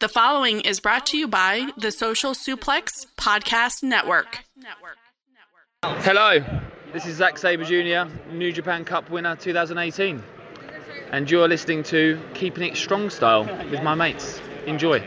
The following is brought to you by the Social Suplex Podcast Network. Hello, this is Zack Sabre Jr., New Japan Cup winner 2018. And you're listening to Keeping It Strong Style with my mates. Enjoy.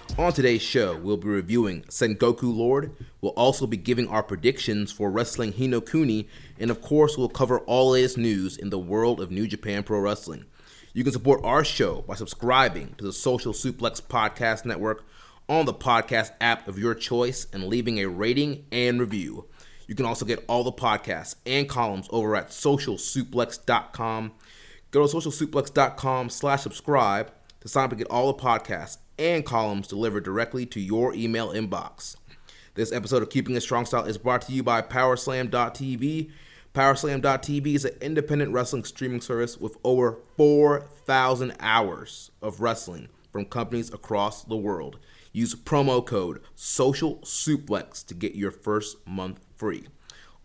On today's show, we'll be reviewing Sengoku Lord. We'll also be giving our predictions for Wrestling Hinokuni, and of course, we'll cover all latest news in the world of New Japan Pro Wrestling. You can support our show by subscribing to the Social Suplex Podcast Network on the podcast app of your choice and leaving a rating and review. You can also get all the podcasts and columns over at socialsuplex.com. Go to socialsuplex.com slash subscribe to sign up to get all the podcasts and columns delivered directly to your email inbox. This episode of Keeping It Strong Style is brought to you by Powerslam.tv. Powerslam.tv is an independent wrestling streaming service with over 4,000 hours of wrestling from companies across the world. Use promo code Social Suplex to get your first month free.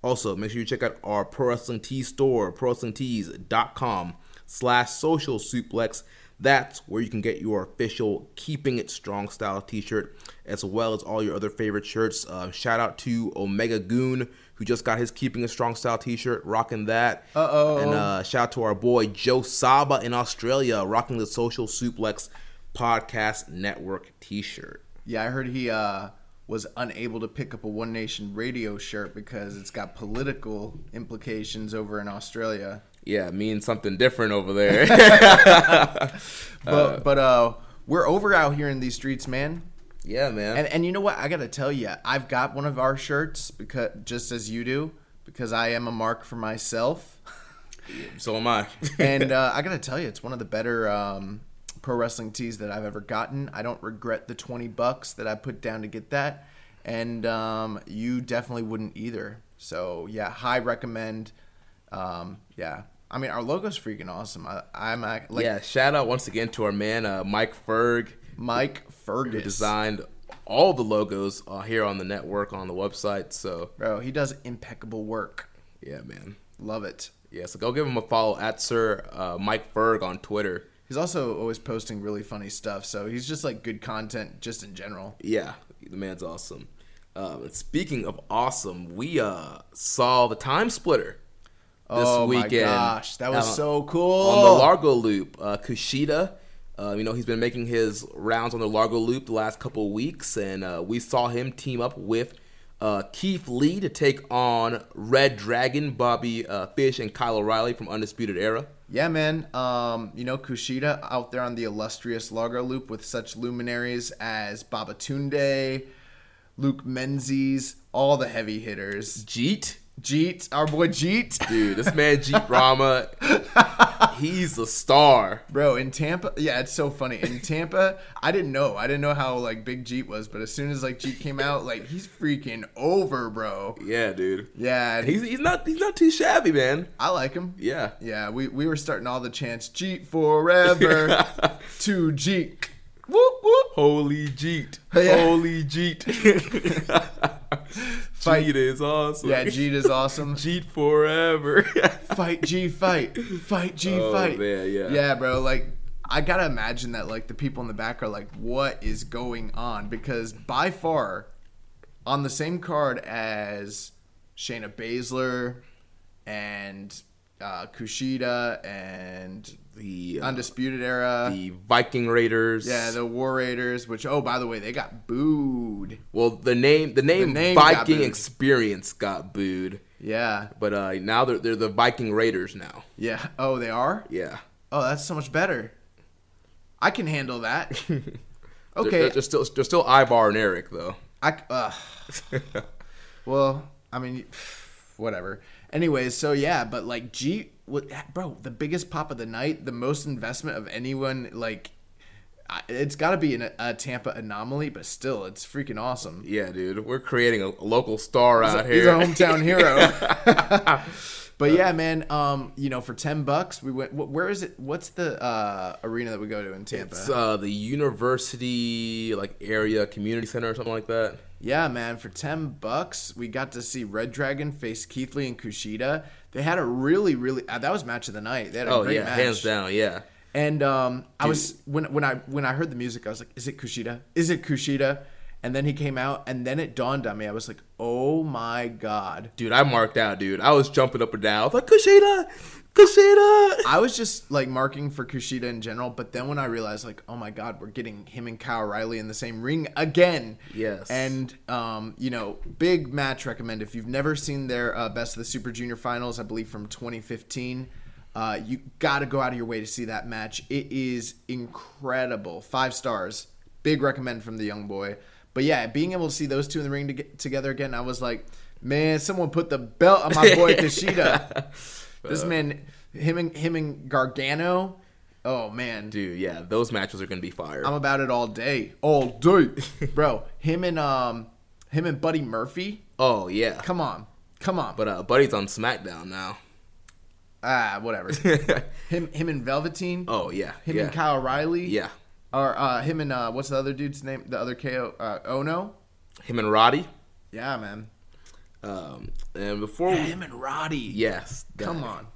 Also, make sure you check out our Pro Wrestling Tees store, prowrestlingtees.com slash social suplex. That's where you can get your official Keeping It Strong style t-shirt, as well as all your other favorite shirts. Uh, shout out to Omega Goon, who just got his Keeping It Strong style t-shirt, rocking that. Uh-oh. And uh, shout out to our boy Joe Saba in Australia, rocking the Social Suplex Podcast Network t-shirt. Yeah, I heard he uh, was unable to pick up a One Nation radio shirt because it's got political implications over in Australia. Yeah, means something different over there. But but uh, we're over out here in these streets, man. yeah, man. And and you know what? I gotta tell you, I've got one of our shirts because just as you do, because I am a mark for myself. so am I. and uh, I gotta tell you, it's one of the better um, pro wrestling tees that I've ever gotten. I don't regret the twenty bucks that I put down to get that, and um, you definitely wouldn't either. So yeah, high recommend. Um, yeah, I mean our logo's freaking awesome. I, I'm uh, like yeah, shout out once again to our man uh, Mike Ferg, Mike who designed all the logos uh, here on the network on the website. So Bro, he does impeccable work. yeah, man. Love it. Yeah, so go give him a follow at Sir uh, Mike Ferg on Twitter. He's also always posting really funny stuff, so he's just like good content just in general. Yeah, the man's awesome. Um, and speaking of awesome, we uh, saw the time splitter this oh weekend. my gosh, that was uh, so cool. on the Largo Loop. Uh, Kushida, uh, you know, he's been making his rounds on the Largo Loop the last couple weeks, and uh, we saw him team up with uh, Keith Lee to take on Red Dragon, Bobby uh, Fish, and Kyle O'Reilly from Undisputed Era. Yeah, man. Um, you know, Kushida out there on the illustrious Largo Loop with such luminaries as Babatunde, Luke Menzies, all the heavy hitters. Jeet, Jeet, our boy Jeet. dude, this man Jeet Rama, he's the star. Bro, in Tampa, yeah, it's so funny. In Tampa, I didn't know. I didn't know how like big Jeet was, but as soon as like Jeet came out, like he's freaking over, bro. Yeah, dude. Yeah, He's, he's not he's not too shabby, man. I like him. Yeah. Yeah, we, we were starting all the chants, Jeet forever to Jeet. Whoop whoop. Holy Jeet. Yeah. Holy Jeet. Jeet is awesome. Yeah, Jeet is awesome. Jeet forever. fight G fight. Fight G Oh, fight. man, yeah. Yeah, bro, like I gotta imagine that like the people in the back are like, what is going on? Because by far, on the same card as Shayna Baszler and uh, Kushida and the uh, Undisputed Era. the Viking Raiders. yeah, the War Raiders, which oh by the way, they got booed. well, the name the name, name Viking booed. Experience got booed, Yeah. but uh, now they're they're the Viking Raiders now. Yeah. Oh, they are? Yeah. Oh, that's so much better. I can handle that. Okay. They're, they're still they're still Ivar and Erik though. I uh, well, I mean, whatever. Anyways, so yeah, but like G, what, bro, the biggest pop of the night, the most investment of anyone, like, it's got to be an, a Tampa anomaly, but still, it's freaking awesome. Yeah, dude, we're creating a, a local star out He's here. a hometown hero. but yeah, man, um, you know, for ten bucks, we went. Where is it? What's the uh, arena that we go to in Tampa? It's uh, the university like area community center or something like that. Yeah, man, for 10 bucks, we got to see Red Dragon face Keith Lee and Kushida. They had a really, really uh, that was match of the night. They had a Oh great yeah, match. hands down, yeah. And um, I was when when I when I heard the music, I was like, "Is it Kushida? Is it Kushida?" And then he came out, and then it dawned on me. I was like, "Oh my god!" Dude, I marked out, dude. I was jumping up and down. I was like, Kushida, Kushida. I was just like marking for Kushida in general, but then when I realized, like, oh my god, we're getting him and Kyle O'Reilly in the same ring again. Yes. And um, you know, big match recommend if you've never seen their uh, Best of the Super Junior Finals, I believe from 2015. Uh, you got to go out of your way to see that match. It is incredible. Five stars. Big recommend from the young boy. But yeah, being able to see those two in the ring to get together again, I was like, man, someone put the belt on my boy Kushida. This man, him and him and Gargano. Oh man, Dude, yeah, those matches are gonna be fire. I'm about it all day, all day, bro. Him and um, him and Buddy Murphy. oh yeah. Come on, come on. But uh, Buddy's on SmackDown now. ah, whatever. him, him and Velveteen. Oh yeah. him yeah. and Kyle O'Reilly. Yeah. Or uh, him and uh, what's the other dude's name? The other KO uh, Ono. Him and Roddy. Yeah, man. Um, and before we, Him and Roddy. yes, Come on.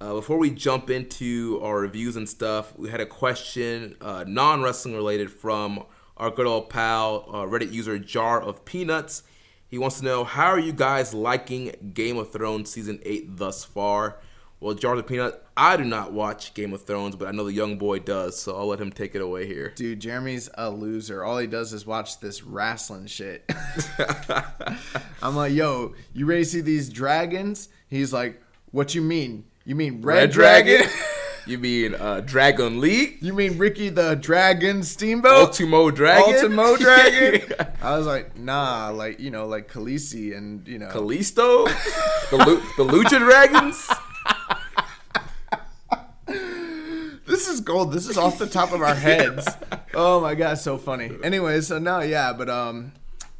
Uh, before we jump into our reviews and stuff, we had a question, uh, non wrestling related, from our good old pal, uh, Reddit user Jar of Peanuts. He wants to know how are you guys liking Game of Thrones season eight thus far? Well, Jar of Peanut, I do not watch Game of Thrones, but I know the young boy does, so I'll let him take it away here. Dude, Jeremy's a loser. All he does is watch this wrestling shit. I'm like, yo, you ready to see these dragons? He's like, what you mean? You mean Red, Dragon? you mean uh, Dragon Lee? you mean Ricky the Dragon Steamboat? Ultimo Dragon? Ultimo Dragon? I was like, nah, like, you know, like Khaleesi and, you know. Kalisto? the, Lu- the Lucha Dragons? This is gold. This is off the top of our heads. Oh my god, so funny. Anyway, so now yeah, but um,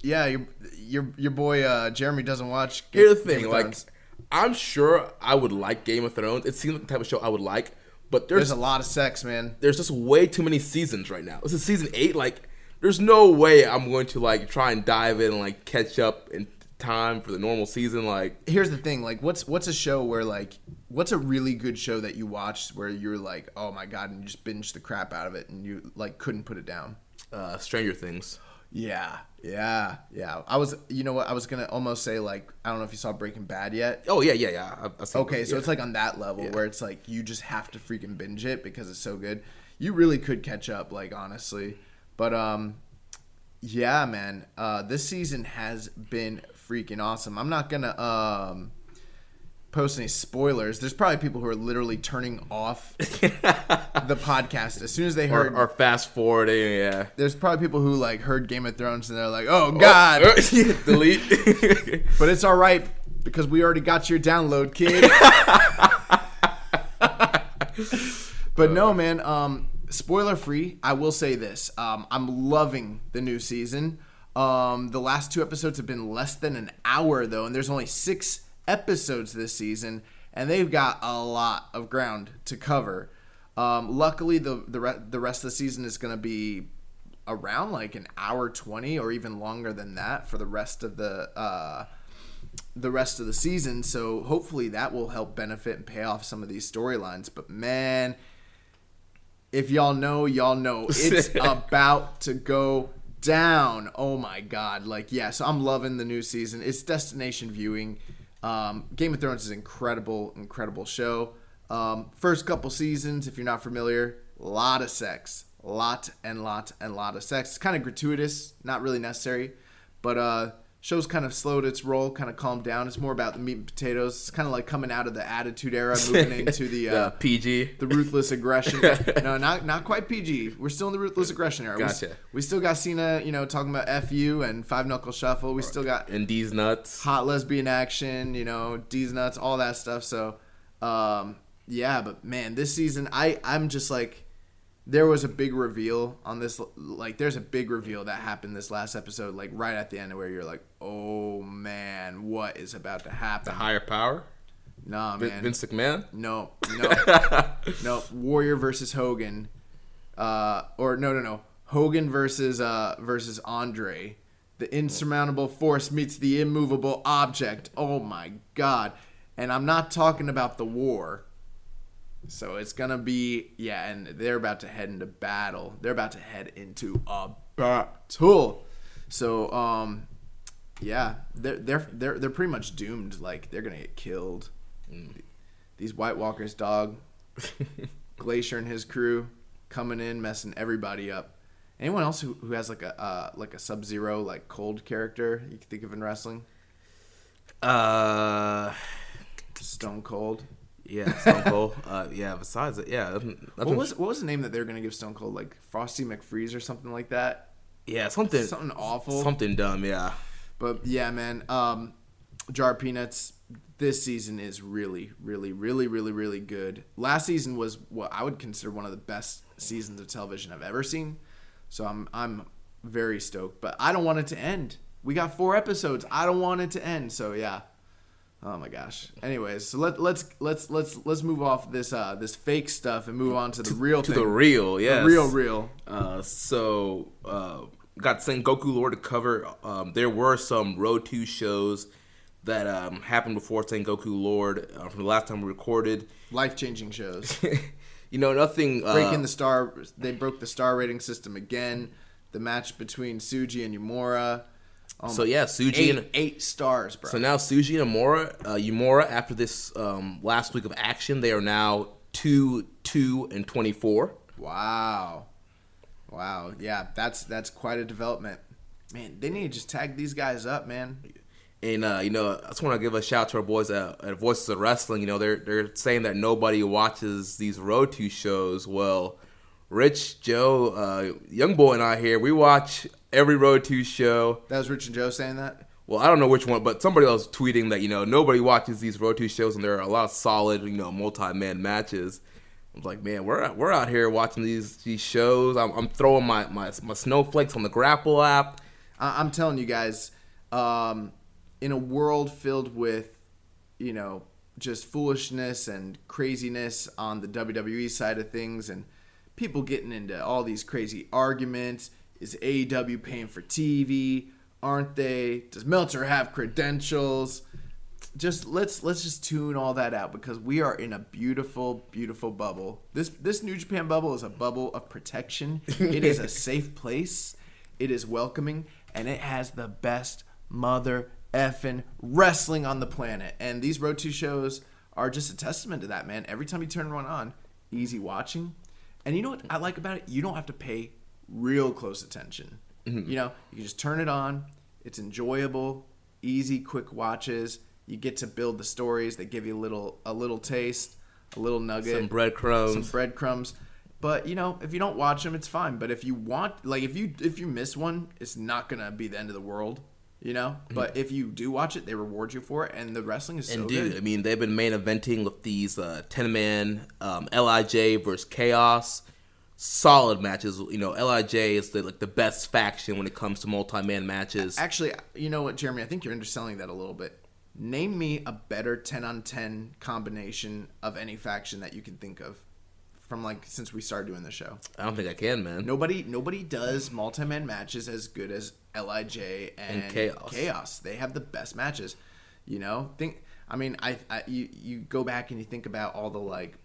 yeah, your your your boy uh, Jeremy doesn't watch. Ga- Here's the Game thing, of like, I'm sure I would like Game of Thrones. It seems like the type of show I would like, but there's there's a lot of sex, man. there's just way too many seasons right now. This is season eight. Like, there's no way I'm going to like try and dive in and like catch up in time for the normal season. Like, Here's the thing, like, what's what's a show where like what's a really good show that you watched where you're like, oh my god, and you just binge the crap out of it and you like couldn't put it down. uh, Stranger Things. Yeah, yeah, yeah. I was, you know what? I was gonna almost say like, I don't know if you saw Breaking Bad yet. Oh yeah, yeah, yeah. I, I okay, so yeah. it's like on that level Yeah. where it's like you just have to freaking binge it because it's so good. You really could catch up, like honestly. But um, yeah, man. Uh, this season has been freaking awesome. I'm not gonna um post any spoilers. There's probably people who are literally turning off the podcast as soon as they heard. or fast forwarding. Yeah. there's probably people who like heard Game of Thrones and they're like, "Oh God!" Delete. but it's all right because we already got your download, kid. but no, man. Um, spoiler free. I will say this. Um, I'm loving the new season. Um, the last two episodes have been less than an hour though, and there's only six episodes this season, and they've got a lot of ground to cover. Um, luckily, the the re- the rest of the season is going to be around like an hour 20 or even longer than that for the rest of the uh the rest of the season so hopefully that will help benefit and pay off some of these storylines. But man if y'all know y'all know. It's about to go down. Oh my god. Like yes, i'm loving the new season. It's destination viewing. Um, game of thrones is incredible incredible show. Um, first couple seasons if you're not familiar a lot of sex. Lot and lot and lot of sex. It's kind of gratuitous not really necessary but uh show's kind of slowed its roll kind of calmed down it's more about the meat and potatoes it's kind of like coming out of the attitude era moving into the uh, The PG. the ruthless aggression. no, not not quite PG. We're still in the ruthless aggression era. We Gotcha. We, still got Cena, you know, talking about FU and five knuckle shuffle. We still got And these nuts. hot lesbian action, you know, D's nuts, all that stuff. So, um, yeah, but man, this season, I I'm just like, there was a big reveal on this. Like, there's a big reveal that happened this last episode, like right at the end, where you're like, oh man, what is about to happen? The higher power. Nah, man. Vince McMahon. No, no, no. Warrior versus Hogan, uh, or no, no, no. Hogan versus uh versus Andre. The insurmountable force meets the immovable object. Oh my god! And I'm not talking about the war. So it's gonna be yeah, and they're about to head into battle. They're about to head into a battle. So um, yeah, they're they're they're they're pretty much doomed. Like they're gonna get killed. These White Walkers, dog. Glacier and his crew coming in, messing everybody up. Anyone else who, who has like a uh, like a Sub Zero like cold character you can think of in wrestling? Uh, Stone Cold. Yeah, Stone Cold. uh, yeah. Besides it, yeah. What was what was the name that they were gonna give Stone Cold? Like Frosty McFreeze or something like that. Yeah, something. Something awful. Something dumb. Yeah. But yeah, man. Um, Jar of Peanuts. This season is really, really, really, really, really good. Last season was what I would consider one of the best seasons of television I've ever seen. So I'm I'm very stoked. But I don't want it to end. We got four episodes. I don't want it to end. So yeah. Oh my gosh. Anyways, so let let's let's let's let's move off this uh this fake stuff and move on to the real To thing. the real, yes. The real real. Uh, so uh, got Sengoku Lord to cover. Um, there were some Road to shows that um, happened before Sengoku Lord uh, from the last time we recorded. Life changing shows. You know, nothing. Uh, breaking the star. They broke the star rating system again. The match between Tsuji and Uemura. Oh So yeah, Tsuji eight, and eight stars, bro. So now Tsuji and Uemura, uh, Uemura, after this um, last week of action, they are now two, two, and twenty-four. wow, wow, yeah, that's that's quite a development. Man, they need to just tag these guys up, man. And uh, you know, I just want to give a shout out to our boys at, at Voices of Wrestling. You know, they're they're saying that nobody watches these Road to shows. Well, Rich, Joe, uh, Young Boy, and I here we watch every Road to show. That was Rich and Joe saying that. Well, I don't know which one, but somebody else tweeting that you know nobody watches these Road to shows, and there are a lot of solid, you know, multi-man matches. I was like, man, we're we're out here watching these these shows. I'm, I'm throwing my, my my snowflakes on the Grapple app. I- I'm telling you guys, um, in a world filled with, you know, just foolishness and craziness on the WWE side of things, and people getting into all these crazy arguments. Is AEW paying for TV? Aren't they? Does Meltzer have credentials? Just let's let's just tune all that out because we are in a beautiful, beautiful bubble. This this New Japan bubble is a bubble of protection. it is a safe place It is welcoming, and it has the best mother effing wrestling on the planet. And these Road 2 shows are just a testament to that, man. Every time you turn one on, easy watching. And you know what I like about it? You don't have to pay real close attention. Mm-hmm. You know, you just turn it on. It's enjoyable, easy, quick watches. You get to build the stories. They give you a little a little taste, a little nugget, Some breadcrumbs. some breadcrumbs. But you know, if you don't watch them, it's fine. But if you want, like, if you if you miss one, it's not gonna be the end of the world. You know. But if you do watch it, they reward you for it, and the wrestling is so And dude, good. I mean, they've been main eventing with these uh, ten man um, Lij versus Chaos, solid matches. You know, Lij is the, like the best faction when it comes to multi man matches. Actually, you know what, Jeremy? I think you're underselling that a little bit. Name me a better 10 on 10 combination of any faction that you can think of from like since we started doing the show. I don't think I can, man. Nobody nobody does multi-man matches as good as Lij and, And Chaos. Chaos. They have the best matches. You know, think I mean, I, I you you go back and you think about all the like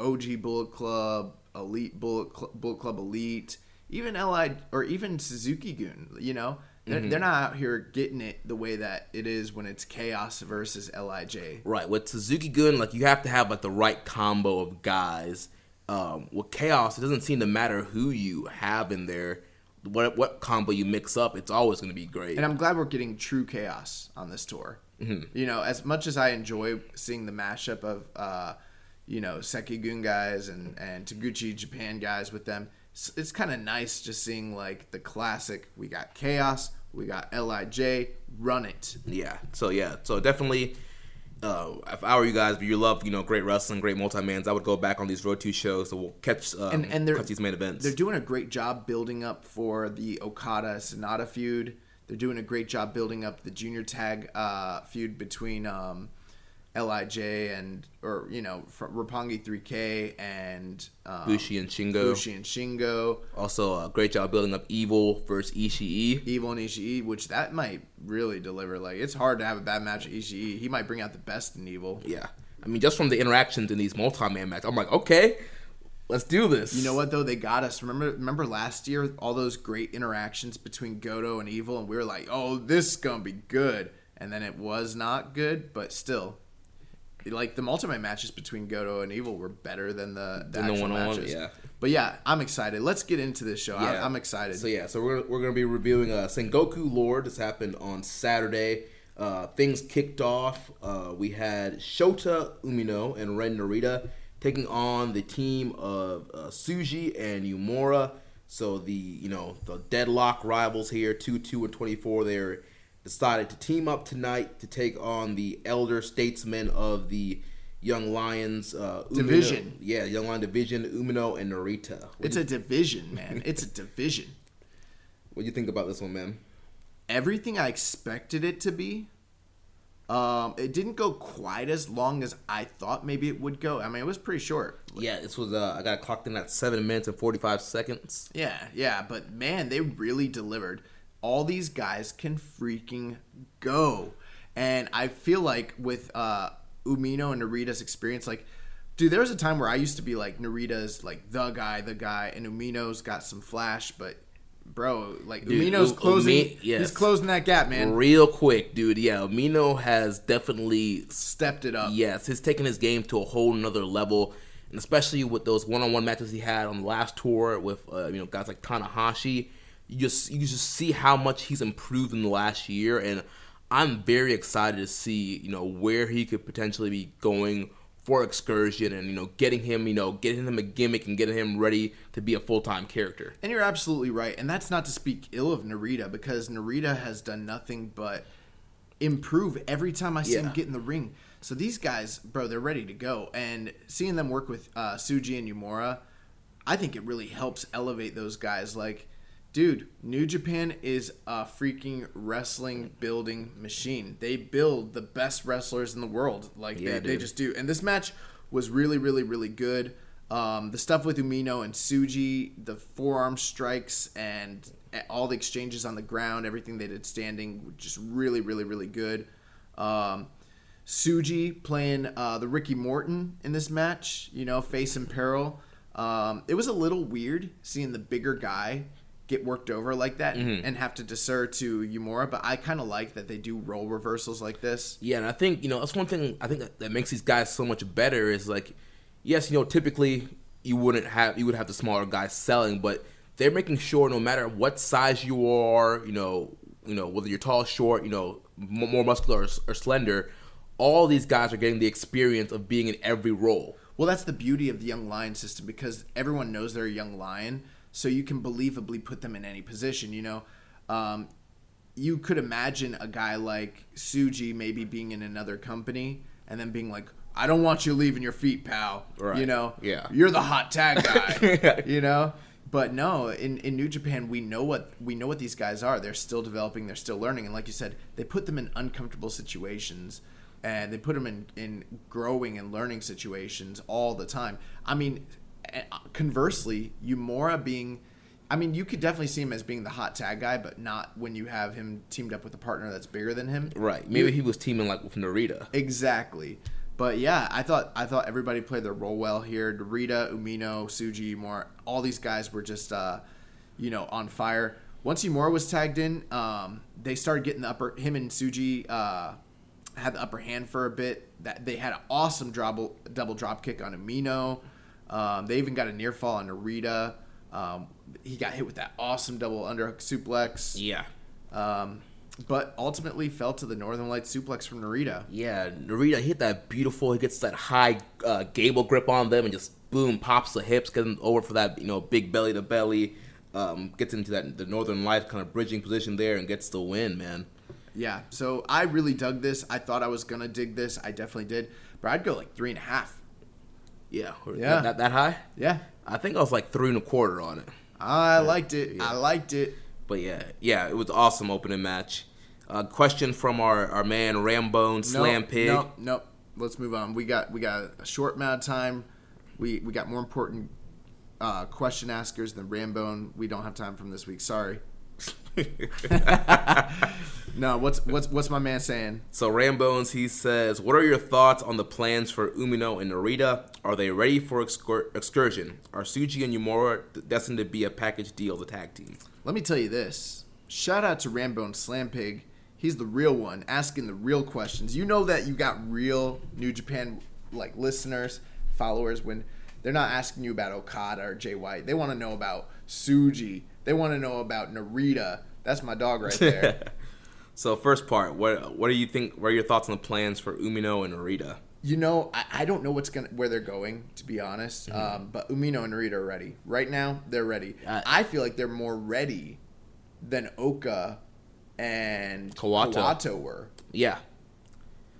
OG Bullet Club, Elite Bullet Club, Bullet Club Elite, even Li or even Suzuki Gun. You know, they're, Mm-hmm. they're not out here getting it the way that it is when it's Chaos versus Lij. Right with Suzuki Gun, like you have to have like the right combo of guys. Um, with Chaos, it doesn't seem to matter who you have in there. What what combo you mix up, it's always going to be great. And I'm glad we're getting true chaos on this tour. You know, as much as I enjoy seeing the mashup of, uh, you know, Seigigun guys and, and Taguchi Japan guys with them, it's, it's kind of nice just seeing like the classic. We got chaos, we got Lij, run it. Yeah. So yeah. So definitely, uh, if I were you guys, if you love you know great wrestling, great multi mans, I would go back on these road two shows. So we'll catch um, and and they're catch these main events. They're doing a great job building up for the Okada Sanada feud. They're doing a great job building up the junior tag uh, feud between um, Lij and or you know from Roppongi 3K and um, Bushi and Shingo. Bushi and Shingo, Also, a great job building up Evil versus Ishii. Evil and Ishii, which that might really deliver. Like it's hard to have a bad match with Ishii. He might bring out the best in Evil. Yeah. I mean, just from the interactions in these multi man matches, I'm like, okay, let's do this. You know what though? They got us. Remember, remember last year, all those great interactions between Goto and Evil, and we were like, "Oh, this is gonna be good," and then it was not good, but still, like the multi-man matches between Goto and Evil were better than the, the Than the actual one-on-one, matches. yeah. But yeah, I'm excited. Let's get into this show. I, Yeah. I'm excited. So yeah, so we're we're gonna be reviewing uh, Sengoku Lord. This happened on Saturday. Uh, things kicked off. Uh, we had Shota Umino and Ren Narita taking on the team of uh, Tsuji and Uemura. So the you know the deadlock rivals here, two two and twenty four. They're decided to team up tonight to take on the elder statesmen of the Young Lions uh, Division. Yeah, Young Lion Division, Umino and Narita. What it's do a division, man. It's a division. What do you think about this one, man? Everything I expected it to be. Um, it didn't go quite as long as I thought maybe it would go. I mean, it was pretty short. Yeah, this was uh, I got clocked in at seven minutes and forty five seconds. Yeah, yeah, but man, they really delivered. All these guys can freaking go. And I feel like with uh Umino and Narita's experience, like, dude, there was a time where I used to be like Narita's like the guy, the guy, and Umino's got some flash, but bro, like Dude, Umino's U- closing Umi- yes. he's closing that gap, man. Real quick, dude. Yeah, Umino has definitely Stepped it up. yes, he's taken his game to a whole nother level, and especially with those one on one matches he had on the last tour with uh, you know guys like Tanahashi. You just you just see how much he's improved in the last year, and I'm very excited to see you know where he could potentially be going for excursion and you know getting him you know getting him a gimmick and getting him ready to be a full time character. And you're absolutely right. And that's not to speak ill of Narita because Narita has done nothing but improve every time I see him get in the ring. So these guys, bro, they're ready to go. And seeing them work with uh, Tsuji and Uemura, I think it really helps elevate those guys. Like, dude, New Japan is a freaking wrestling building machine. They build the best wrestlers in the world. Like, Yeah, they, they just do. And this match was really, really, really good. Um, the stuff with Umino and Tsuji, the forearm strikes, and all the exchanges on the ground, everything they did standing, just really, really, really good. Um, Tsuji playing uh, the Ricky Morton in this match, you know, face in peril. Um, it was a little weird seeing the bigger guy get worked over like that Mhm. and have to defer to Uemura. But I kind of like that they do role reversals like this. Yeah, and I think you know that's one thing I think that, that makes these guys so much better is like, yes, you know, typically you wouldn't have you would have the smaller guys selling, but they're making sure no matter what size you are, you know, you know whether you're tall, short, you know, m- more muscular or, or slender, all these guys are getting the experience of being in every role. Well, that's the beauty of the young lion system because everyone knows they're a young lion, so you can believably put them in any position. You know, um, you could imagine a guy like Tsuji maybe being in another company and then being like, "I don't want you leaving your feet, pal." Right. You know, Yeah. you're the hot tag guy. you know. But no, in, in New Japan, we know what we know what these guys are. They're still developing. They're still learning. And like you said, they put them in uncomfortable situations, and they put them in in growing and learning situations all the time. I mean, conversely, Uemura being, I mean, you could definitely see him as being the hot tag guy, but not when you have him teamed up with a partner that's bigger than him. Right. Maybe he was teaming like with Narita. Exactly. But yeah, I thought I thought everybody played their role well here. Narita, Umino, Tsuji, Uemura, all these guys were just uh, you know, on fire. Once Uemura was tagged in, um, they started getting the upper him and Tsuji uh, had the upper hand for a bit. That they had an awesome double double drop kick on Umino. Um, they even got a near fall on Narita. Um, he got hit with that awesome double underhook suplex. Yeah. Um, but ultimately fell to the Northern Light suplex from Narita. Yeah, Narita hit that beautiful. He gets that high uh, gable grip on them and just boom pops the hips, gets them over for that you know big belly to belly. Um, gets into that the Northern Light kind of bridging position there and gets the win, man. Yeah, so I really dug this. I thought I was gonna dig this. I definitely did, but I'd go like three and a half. Yeah, Yeah. that, that high. Yeah, I think I was like three and a quarter on it. I liked it. I liked it. But yeah, yeah, it was awesome opening match. Uh, question from our, our man Rambone Slam nope, Pig. Nope, nope. Let's move on. We got we got a short amount of time. We we got more important uh, question askers than Rambone. We don't have time from this week. Sorry. no, what's what's what's my man saying? So Rambones, he says, "What are your thoughts on the plans for Umino and Narita? Are they ready for excur- excursion? Are Tsuji and Uemura destined to be a package deal, the tag team?" Let me tell you this. Shout out to Rambone Slam Pig. He's the real one, asking the real questions. You know that you got real New Japan like listeners, followers when they're not asking you about Okada or Jay White. They want to know about Tsuji. They want to know about Narita. That's my dog right there. So first part, what what do you think? What are your thoughts on the plans for Umino and Narita? You know, I, I don't know what's gonna where they're going to be honest. Mm-hmm. Um, but Umino and Narita are ready right now. They're ready. I feel like they're more ready than Oka and Kawato. Kawato were. Yeah,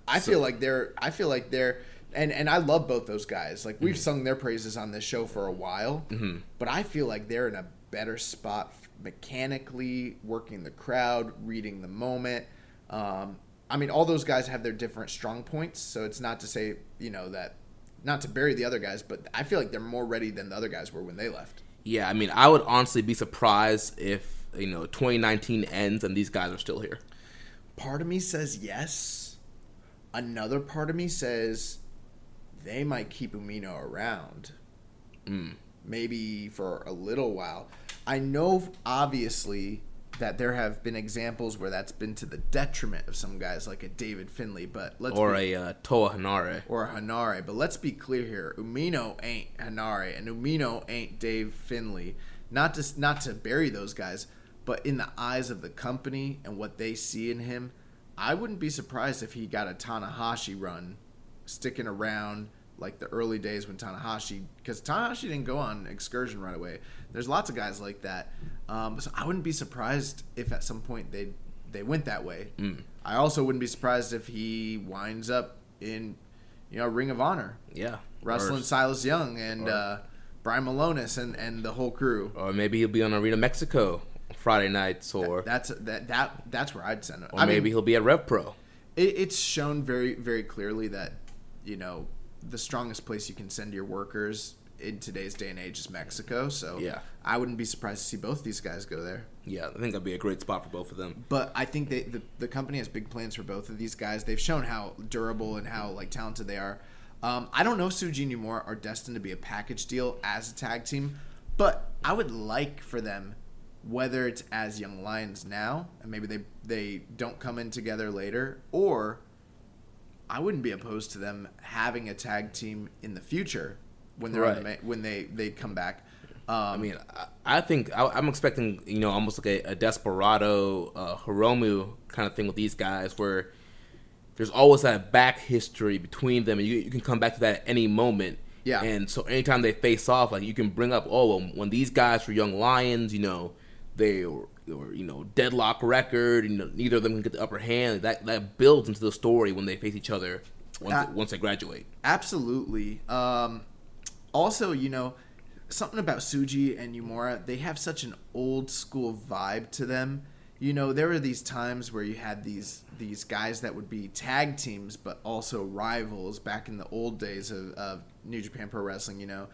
I So- feel like they're. I feel like they're. And and I love both those guys. Like Mm-hmm. we've sung their praises on this show for a while, Mhm. but I feel like they're in a better spot mechanically, working the crowd, reading the moment. Um, I mean, all those guys have their different strong points, so it's not to say you know that, not to bury the other guys, but I feel like they're more ready than the other guys were when they left. yeah. I mean, I would honestly be surprised if you know 2019 ends and these guys are still here. Part of me says yes. Another part of me says they might keep Umino around. Mm. Maybe for a little while. I know, obviously, that there have been examples where that's been to the detriment of some guys, like a David Finlay. But let's or be, a uh, Toa Henare. or a Henare. But let's be clear here: Umino ain't Henare, and Umino ain't Dave Finlay. Not to not to bury those guys, but in the eyes of the company and what they see in him, I wouldn't be surprised if he got a Tanahashi run, sticking around like the early days when Tanahashi, because Tanahashi didn't go on excursion right away. There's lots of guys like that, um, so I wouldn't be surprised if at some point they they went that way. Mm. I also wouldn't be surprised if he winds up in, you know, Ring of Honor. Yeah. Wrestling Or- Silas Young and or- uh, Brian Milonas and, and the whole crew. Or maybe he'll be on Arena Mexico Friday nights, or That's that that that's where I'd send him. or maybe he'll be at Rev Pro. it, it's shown very very clearly that you know the strongest place you can send your workers in today's day and age is Mexico. So Yeah. I wouldn't be surprised to see both these guys go there. Yeah, I think that'd be a great spot for both of them. But I think they, the the company has big plans for both of these guys. They've shown how durable and how like talented they are. Um, I don't know if Tsuji and Uemura are destined to be a package deal as a tag team, but I would like for them whether it's as young lions now and maybe they they don't come in together later or I wouldn't be opposed to them having a tag team in the future when they're on the when they they come back. Um, I mean, I, I think I, I'm expecting you know almost like a, a Desperado, uh, Hiromu kind of thing with these guys, where there's always that back history between them, and you, you can come back to that at any moment. Yeah. And so anytime they face off, like you can bring up, oh, well, when these guys were young lions, you know, they were, were you know deadlock record, you know, neither of them can get the upper hand. That that builds into the story when they face each other once Uh, once they graduate. Absolutely. Um, also, you know, something about Tsuji and Uemura, they have such an old school vibe to them. You know, there were these times where you had these these guys that would be tag teams, but also rivals back in the old days of, of New Japan Pro Wrestling. You know,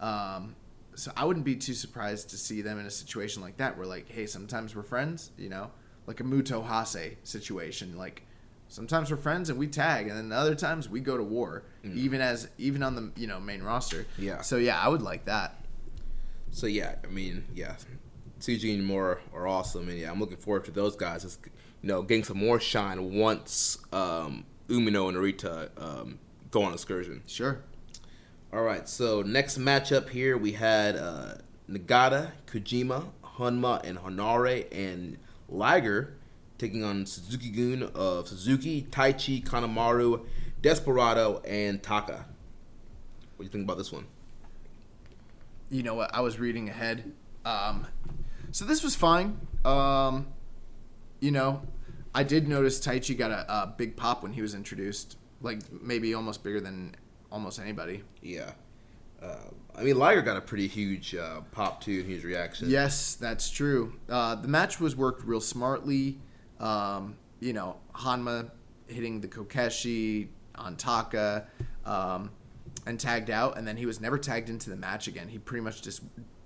um, so I wouldn't be too surprised to see them in a situation like that, where like, hey, sometimes we're friends. You know, like a Muto Hase situation, like sometimes we're friends and we tag and then other times we go to war even as even on the you know main roster Yeah. so yeah i would like that So yeah, I mean, yeah, CG and more are awesome, and yeah, I'm looking forward to those guys. Just, you know, getting some more shine once um, Umino and Narita um, go on excursion. sure All right, so next matchup here we had uh, Nagata, Kojima, Honma, and Henare, and Liger taking on Suzuki Gun of Suzuki, Taichi, Kanemaru, Desperado, and Taka. What do you think about this one? you know what i was reading ahead um so this was fine um you know i did notice taichi got a, a big pop when he was introduced like maybe almost bigger than almost anybody Yeah. Uh, I mean, Liger got a pretty huge uh, pop too in his reaction. Yes, that's true. Uh, the match was worked real smartly. Um, you know, Honma hitting the Kokeshi on Taka um, and tagged out, and then he was never tagged into the match again. He pretty much just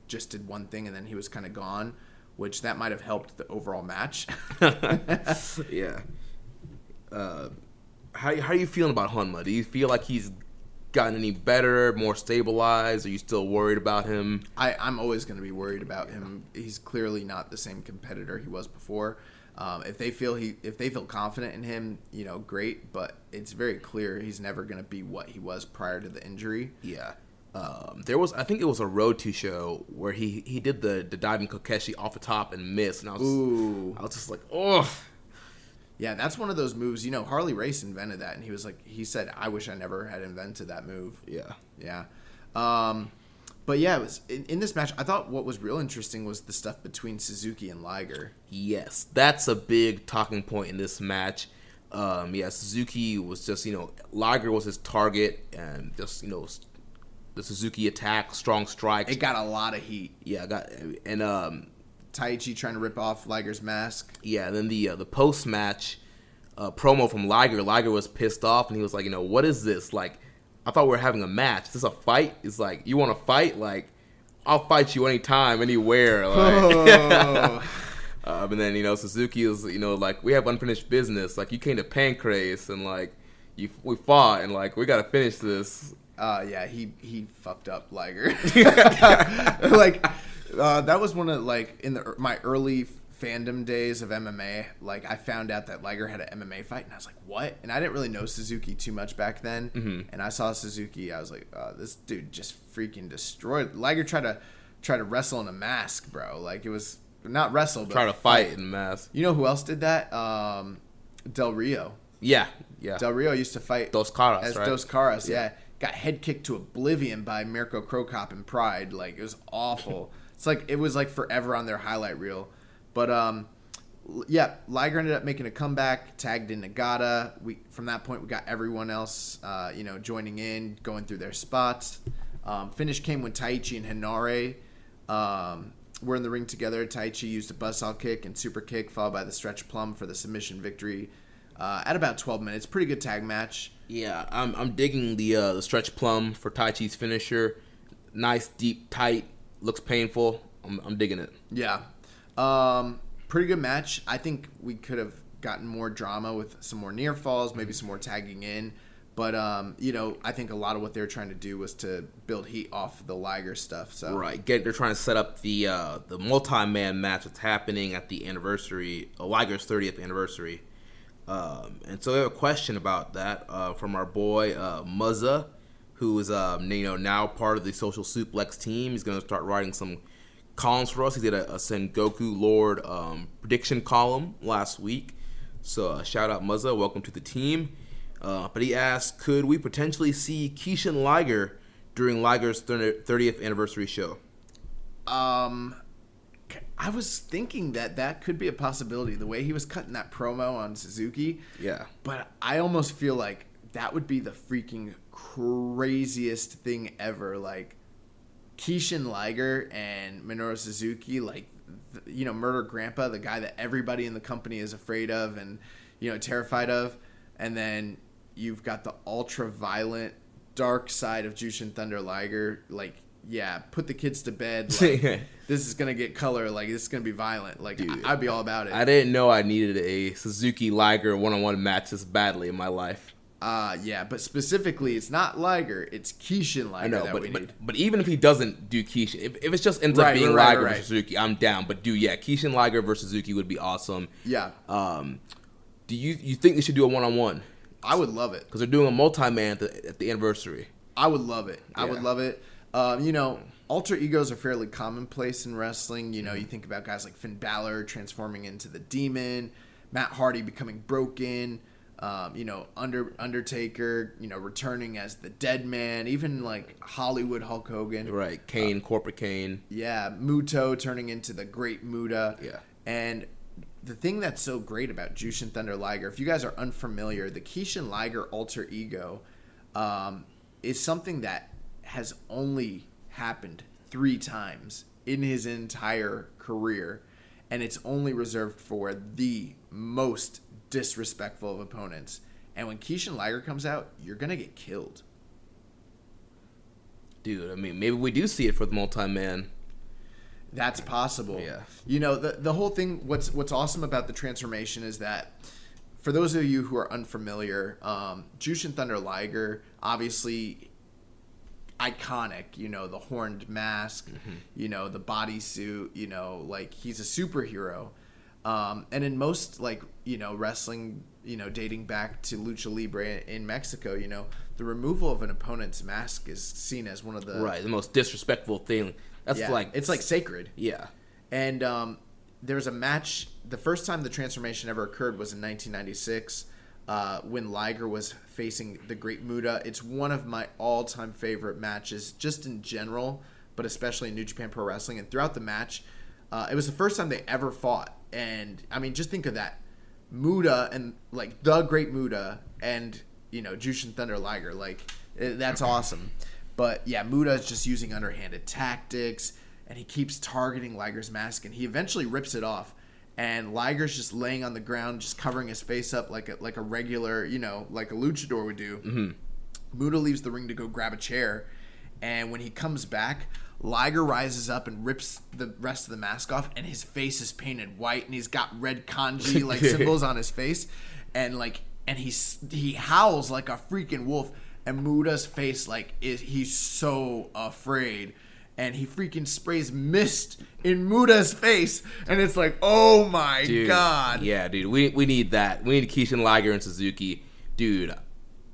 just did one thing, and then he was kind of gone, which that might have helped the overall match. yeah. Uh, how how are you feeling about Honma? Do you feel like he's gotten any better, more stabilized? Are you still worried about him? I, I'm always going to be worried about him. He's clearly not the same competitor he was before. Um, if they feel he, if they feel confident in him, you know, great. But it's very clear he's never going to be what he was prior to the injury. Yeah. Um, there was, I think it was a Road to show where he he did the the diving Kokeshi off the top and missed, and I was Ooh. I was just like, oh, Yeah, that's one of those moves. You know, Harley Race invented that, and he was like, he said, "I wish I never had invented that move." yeah, Yeah. Um, but yeah, it was in, in this match. I thought what was real interesting was the stuff between Suzuki and Liger. yes, that's a big talking point in this match. Um, yeah, Suzuki was just you know Liger was his target, and just you know the Suzuki attack, strong strikes. It got a lot of heat. yeah, got and um, Taichi trying to rip off Liger's mask. Yeah, and then the uh, the post match uh, promo from Liger. Liger was pissed off, and he was like, you know, what is this? Like, I thought we were having a match. Is this a fight? It's like, you want to fight? Like, I'll fight you anytime, anywhere. Like, um, and then you know, Suzuki is, you know, like we have unfinished business. Like, you came to Pancrase, and like you we fought, and like we gotta finish this. Uh, yeah, he he fucked up Liger. like uh, that was one of like in the my early fandom days of MMA. Like I found out that Liger had an MMA fight, and I was like, "What?" And I didn't really know Suzuki too much back then. Mm-hmm. And I saw Suzuki, I was like, oh, "This dude just freaking destroyed." Liger tried to try to wrestle in a mask, bro. Like it was not wrestle, but Try to fight in a mask. You know who else did that? Um, Del Rio. Yeah, yeah. Del Rio used to fight Dos Caras, as right? Dos Caras. Yeah. got head kicked to oblivion by Mirko Cro Cop in Pride. Like it was awful. it's like it was like forever on their highlight reel. But um, yeah, Liger ended up making a comeback, tagged in Nagata. We from that point we got everyone else, uh, you know, joining in, going through their spots. Um, finish came when Taichi and Henare um, were in the ring together. Taichi used a buzzsaw kick and super kick, followed by the stretch plum for the submission victory. Uh, at about 12 minutes, pretty good tag match. Yeah, I'm I'm digging the uh, the stretch plum for Taichi's finisher. Nice, deep, tight. Looks painful. I'm, I'm digging it. Yeah. Um, pretty good match. I think we could have gotten more drama with some more near falls, maybe some more tagging in. But um, you know, I think a lot of what they were trying to do was to build heat off the Liger stuff. So Right, get they're trying to set up the uh, the multi man match that's happening at the anniversary, uh, Liger's 30th anniversary. Um, and so we have a question about that uh, from our boy uh, Muzza, who is um, you know now part of the Social Suplex team. He's going to start writing some columns for us. He did a, a Sengoku Lord um, prediction column last week. So uh, shout out Muzza, welcome to the team. Uh, but he asked, could we potentially see Kishin Liger during Liger's 30th anniversary show? Um, I was thinking that that could be a possibility. The way he was cutting that promo on Suzuki. Yeah. But I almost feel like that would be the freaking craziest thing ever. Like Kishin Liger and Minoru Suzuki, like you know, Murder Grandpa, the guy that everybody in the company is afraid of and you know terrified of, and then you've got the ultra violent dark side of Jushin Thunder Liger, like yeah, put the kids to bed. Like, this is gonna get color. Like this is gonna be violent. Like Dude, I- I'd be all about it. I didn't know I needed a Suzuki Liger one on one match this badly in my life. Uh yeah, but specifically, it's not Liger, it's Kishin Liger I know, that but, we but need. but even if he doesn't do Kishin, if, if it just ends up being right, right, Liger right. versus Suzuki, I'm down. But do yeah, Kishin Liger versus Suzuki would be awesome. Yeah, Um, do you you think they should do a one on one? I would love it. Because they're doing a multi man at the, at the anniversary. I would love it. I would love it. Um, you know, alter egos are fairly commonplace in wrestling. You know, you think about guys like Finn Balor transforming into the Demon, Matt Hardy becoming broken. Um, you know, Under Undertaker, you know, returning as the Dead Man. Even like Hollywood Hulk Hogan. Right, Kane, corporate Kane. Yeah, Muto turning into the Great Muta. Yeah. And the thing that's so great about Jushin Thunder Liger, if you guys are unfamiliar, the Kishin Liger alter ego um, is something that has only happened three times in his entire career. And it's only reserved for the most disrespectful of opponents. And when Kishin Liger comes out, you're going to get killed. Dude, I mean, maybe we do see it for the multi man. That's possible. Yeah. You know, the the whole thing what's what's awesome about the transformation is that for those of you who are unfamiliar, um, Jushin Thunder Liger, obviously iconic, you know, the horned mask, you know, the bodysuit, you know, like he's a superhero. Um, and in most like, you know, wrestling, you know, dating back to lucha libre in Mexico, you know, the removal of an opponent's mask is seen as one of the right, the most disrespectful thing. That's yeah, like it's like sacred. yeah, And um, there was a match. The first time the transformation ever occurred was in 1996 uh, when Liger was facing the Great Muta. It's one of my all-time favorite matches, just in general, but especially in New Japan Pro Wrestling. And throughout the match, uh, it was the first time they ever fought. And I mean, just think of that, Muta and like the Great Muta and you know Jushin Thunder Liger. Like eh, that's awesome. But yeah, Muta is just using underhanded tactics, and he keeps targeting Liger's mask, and he eventually rips it off. And Liger's just laying on the ground, just covering his face up like a like a regular, you know, like a luchador would do. Mm-hmm. Muta leaves the ring to go grab a chair, and when he comes back, Liger rises up and rips the rest of the mask off, and his face is painted white, and he's got red kanji like symbols on his face, and like, and he's he howls like a freaking wolf, and Muta's face like is he's so afraid. And he freaking sprays mist in Muta's face, and it's like, oh my dude. god! Yeah, dude, we we need that. We need Kishin Liger and Suzuki, dude.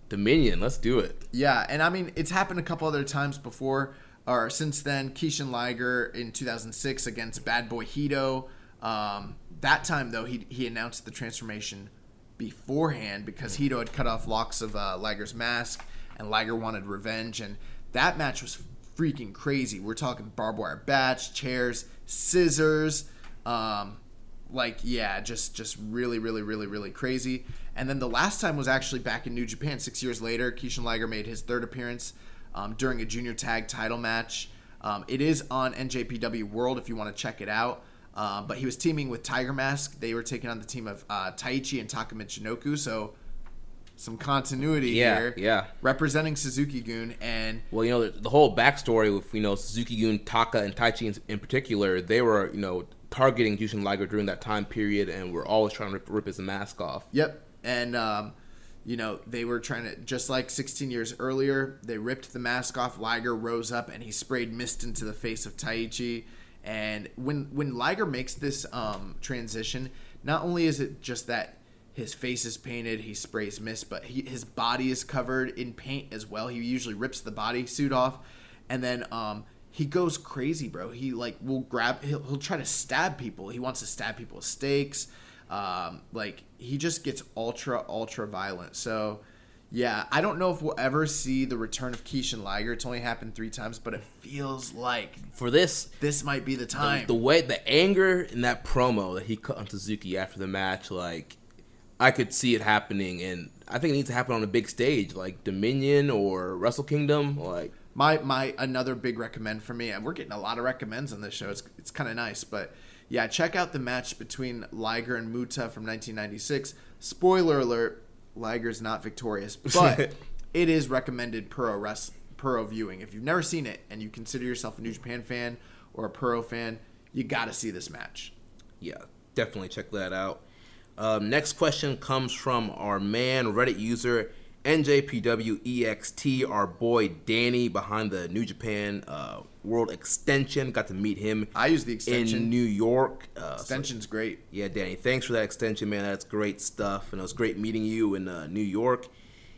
Dominion, let's do it. Yeah, and I mean it's happened a couple other times before or since then. Kishin Liger in 2006 against Bad Boy Hido. Um, that time though, he he announced the transformation beforehand because Hido had cut off locks of uh, Liger's mask, and Liger wanted revenge, and that match was freaking crazy. We're talking barbed wire bats, chairs, scissors. Um, like yeah just just really really really really crazy and then the last time was actually back in new japan six years later Kishin Liger made his third appearance um, during a junior tag title match um, it is on njpw world if you want to check it out um, but he was teaming with tiger mask they were taking on the team of uh, taichi and taka michinoku so some continuity Yeah, here yeah. representing suzuki Gun and Well, you know the, the whole backstory with you know Suzuki Gun, Taka, and Taichi in, in particular, they were you know targeting Jushin Liger during that time period, and were always trying to rip, rip his mask off. Yep. And um, you know, they were trying to just like 16 years earlier, they ripped the mask off. Liger rose up and he sprayed mist into the face of Taichi. And when when Liger makes this um, transition, not only is it just that his face is painted, he sprays mist, but he, his body is covered in paint as well. He usually rips the bodysuit off, and then um, he goes crazy, bro. He like will grab, he'll, he'll try to stab people. He wants to stab people with stakes. Um, like he just gets ultra ultra violent. So yeah, I don't know if we'll ever see the return of Kishin Liger. It's only happened three times, but it feels like For this, this might be the the, time. the way the anger in that promo that he cut on Suzuki after the match, like I could see it happening, and I think it needs to happen on a big stage, like Dominion or Wrestle Kingdom. Like my my another big recommend for me and we're getting a lot of recommends on this show it's, it's kind of nice but yeah check out the match between liger and muta from 1996 spoiler alert liger's not victorious but it is recommended pro rest pro viewing. If you've never seen it and you consider yourself a new japan fan or a pro fan you gotta see this match. Yeah, definitely check that out. Um, next question comes from our man Reddit user NJPWEXT, our boy Danny behind the New Japan uh, World Extension. Got to meet him. I use the extension. in New York. Uh, so- extension's great yeah, Danny, thanks for that extension, man. That's great stuff, and it was great meeting you in uh, New York.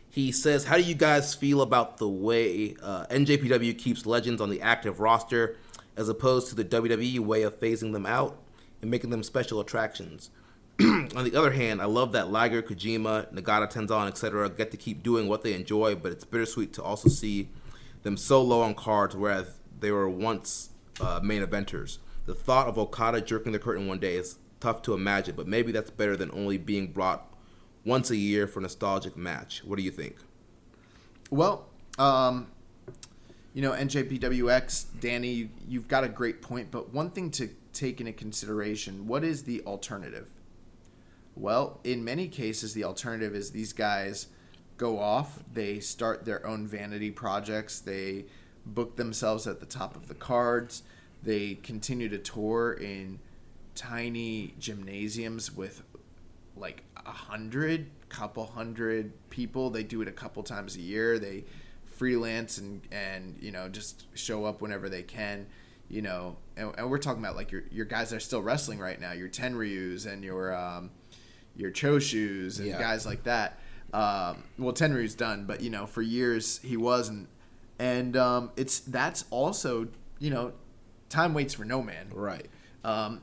He says, "How do you guys feel about the way uh, NJPW keeps legends on the active roster, as opposed to the WWE way of phasing them out and making them special attractions?" on the other hand, I love that Liger, Kojima, Nagata, Tenzan, etc. get to keep doing what they enjoy, but it's bittersweet to also see them so low on cards, whereas they were once uh, main eventers. The thought of Okada jerking the curtain one day is tough to imagine, but maybe that's better than only being brought once a year for a nostalgic match. What do you think? Well, um, you know, NJPWX, Danny, you, you've got a great point, but one thing to take into consideration what is the alternative? Well, in many cases, the alternative is these guys go off, they start their own vanity projects, they book themselves at the top of the cards, they continue to tour in tiny gymnasiums with like a hundred, couple hundred people. They do it a couple times a year. They freelance and and you know just show up whenever they can. You know, and, and we're talking about like your your guys are still wrestling right now, your ten Tenryus and your um, your Choshus and Yeah. guys like that. Um, well, Tenryu's done, but you know, for years he wasn't, and um, it's that's also you know, time waits for no man. Right. Um,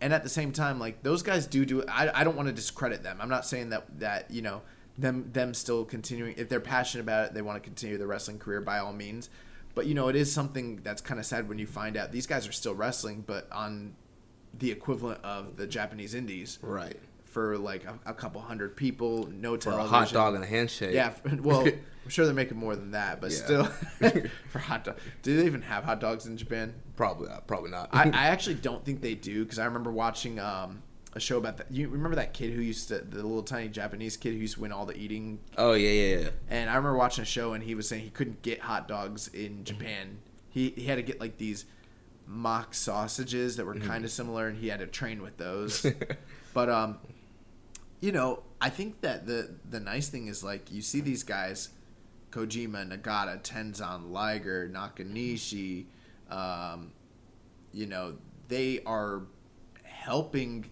and at the same time, like those guys do do. I, I don't want to discredit them. I'm not saying that that you know them them still continuing if they're passionate about it, they want to continue their wrestling career by all means. But you know, it is something that's kind of sad when you find out these guys are still wrestling, but on the equivalent of the Japanese indies Right. For like a, a couple hundred people, no For a hot dog and a handshake. Yeah, well, I'm sure they're making more than that, but Yeah. still, for hot dog. Do they even have hot dogs in Japan? Probably not. Probably not. I, I actually don't think they do because I remember watching um, a show about that. You remember that kid who used to, the little tiny Japanese kid who used to win all the eating? oh yeah, yeah, yeah. And I remember watching a show and he was saying he couldn't get hot dogs Mm-hmm. in Japan. He, he had to get like these mock sausages that were Mm-hmm. kind of similar and he had to train with those. but, um, you know, I think that the, the nice thing is like you see these guys Kojima, Nagata, Tenzan, Liger, Nakanishi, um, you know, they are helping.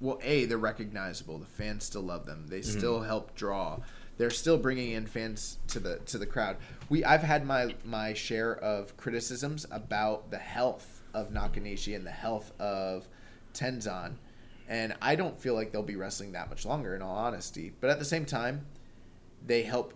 Well, a they're recognizable. The fans still love them. They still help draw. They're still bringing in fans to the to the crowd. We I've had my my share of criticisms about the health of Nakanishi and the health of Tenzan, and I don't feel like they'll be wrestling that much longer. In all honesty, but at the same time, they help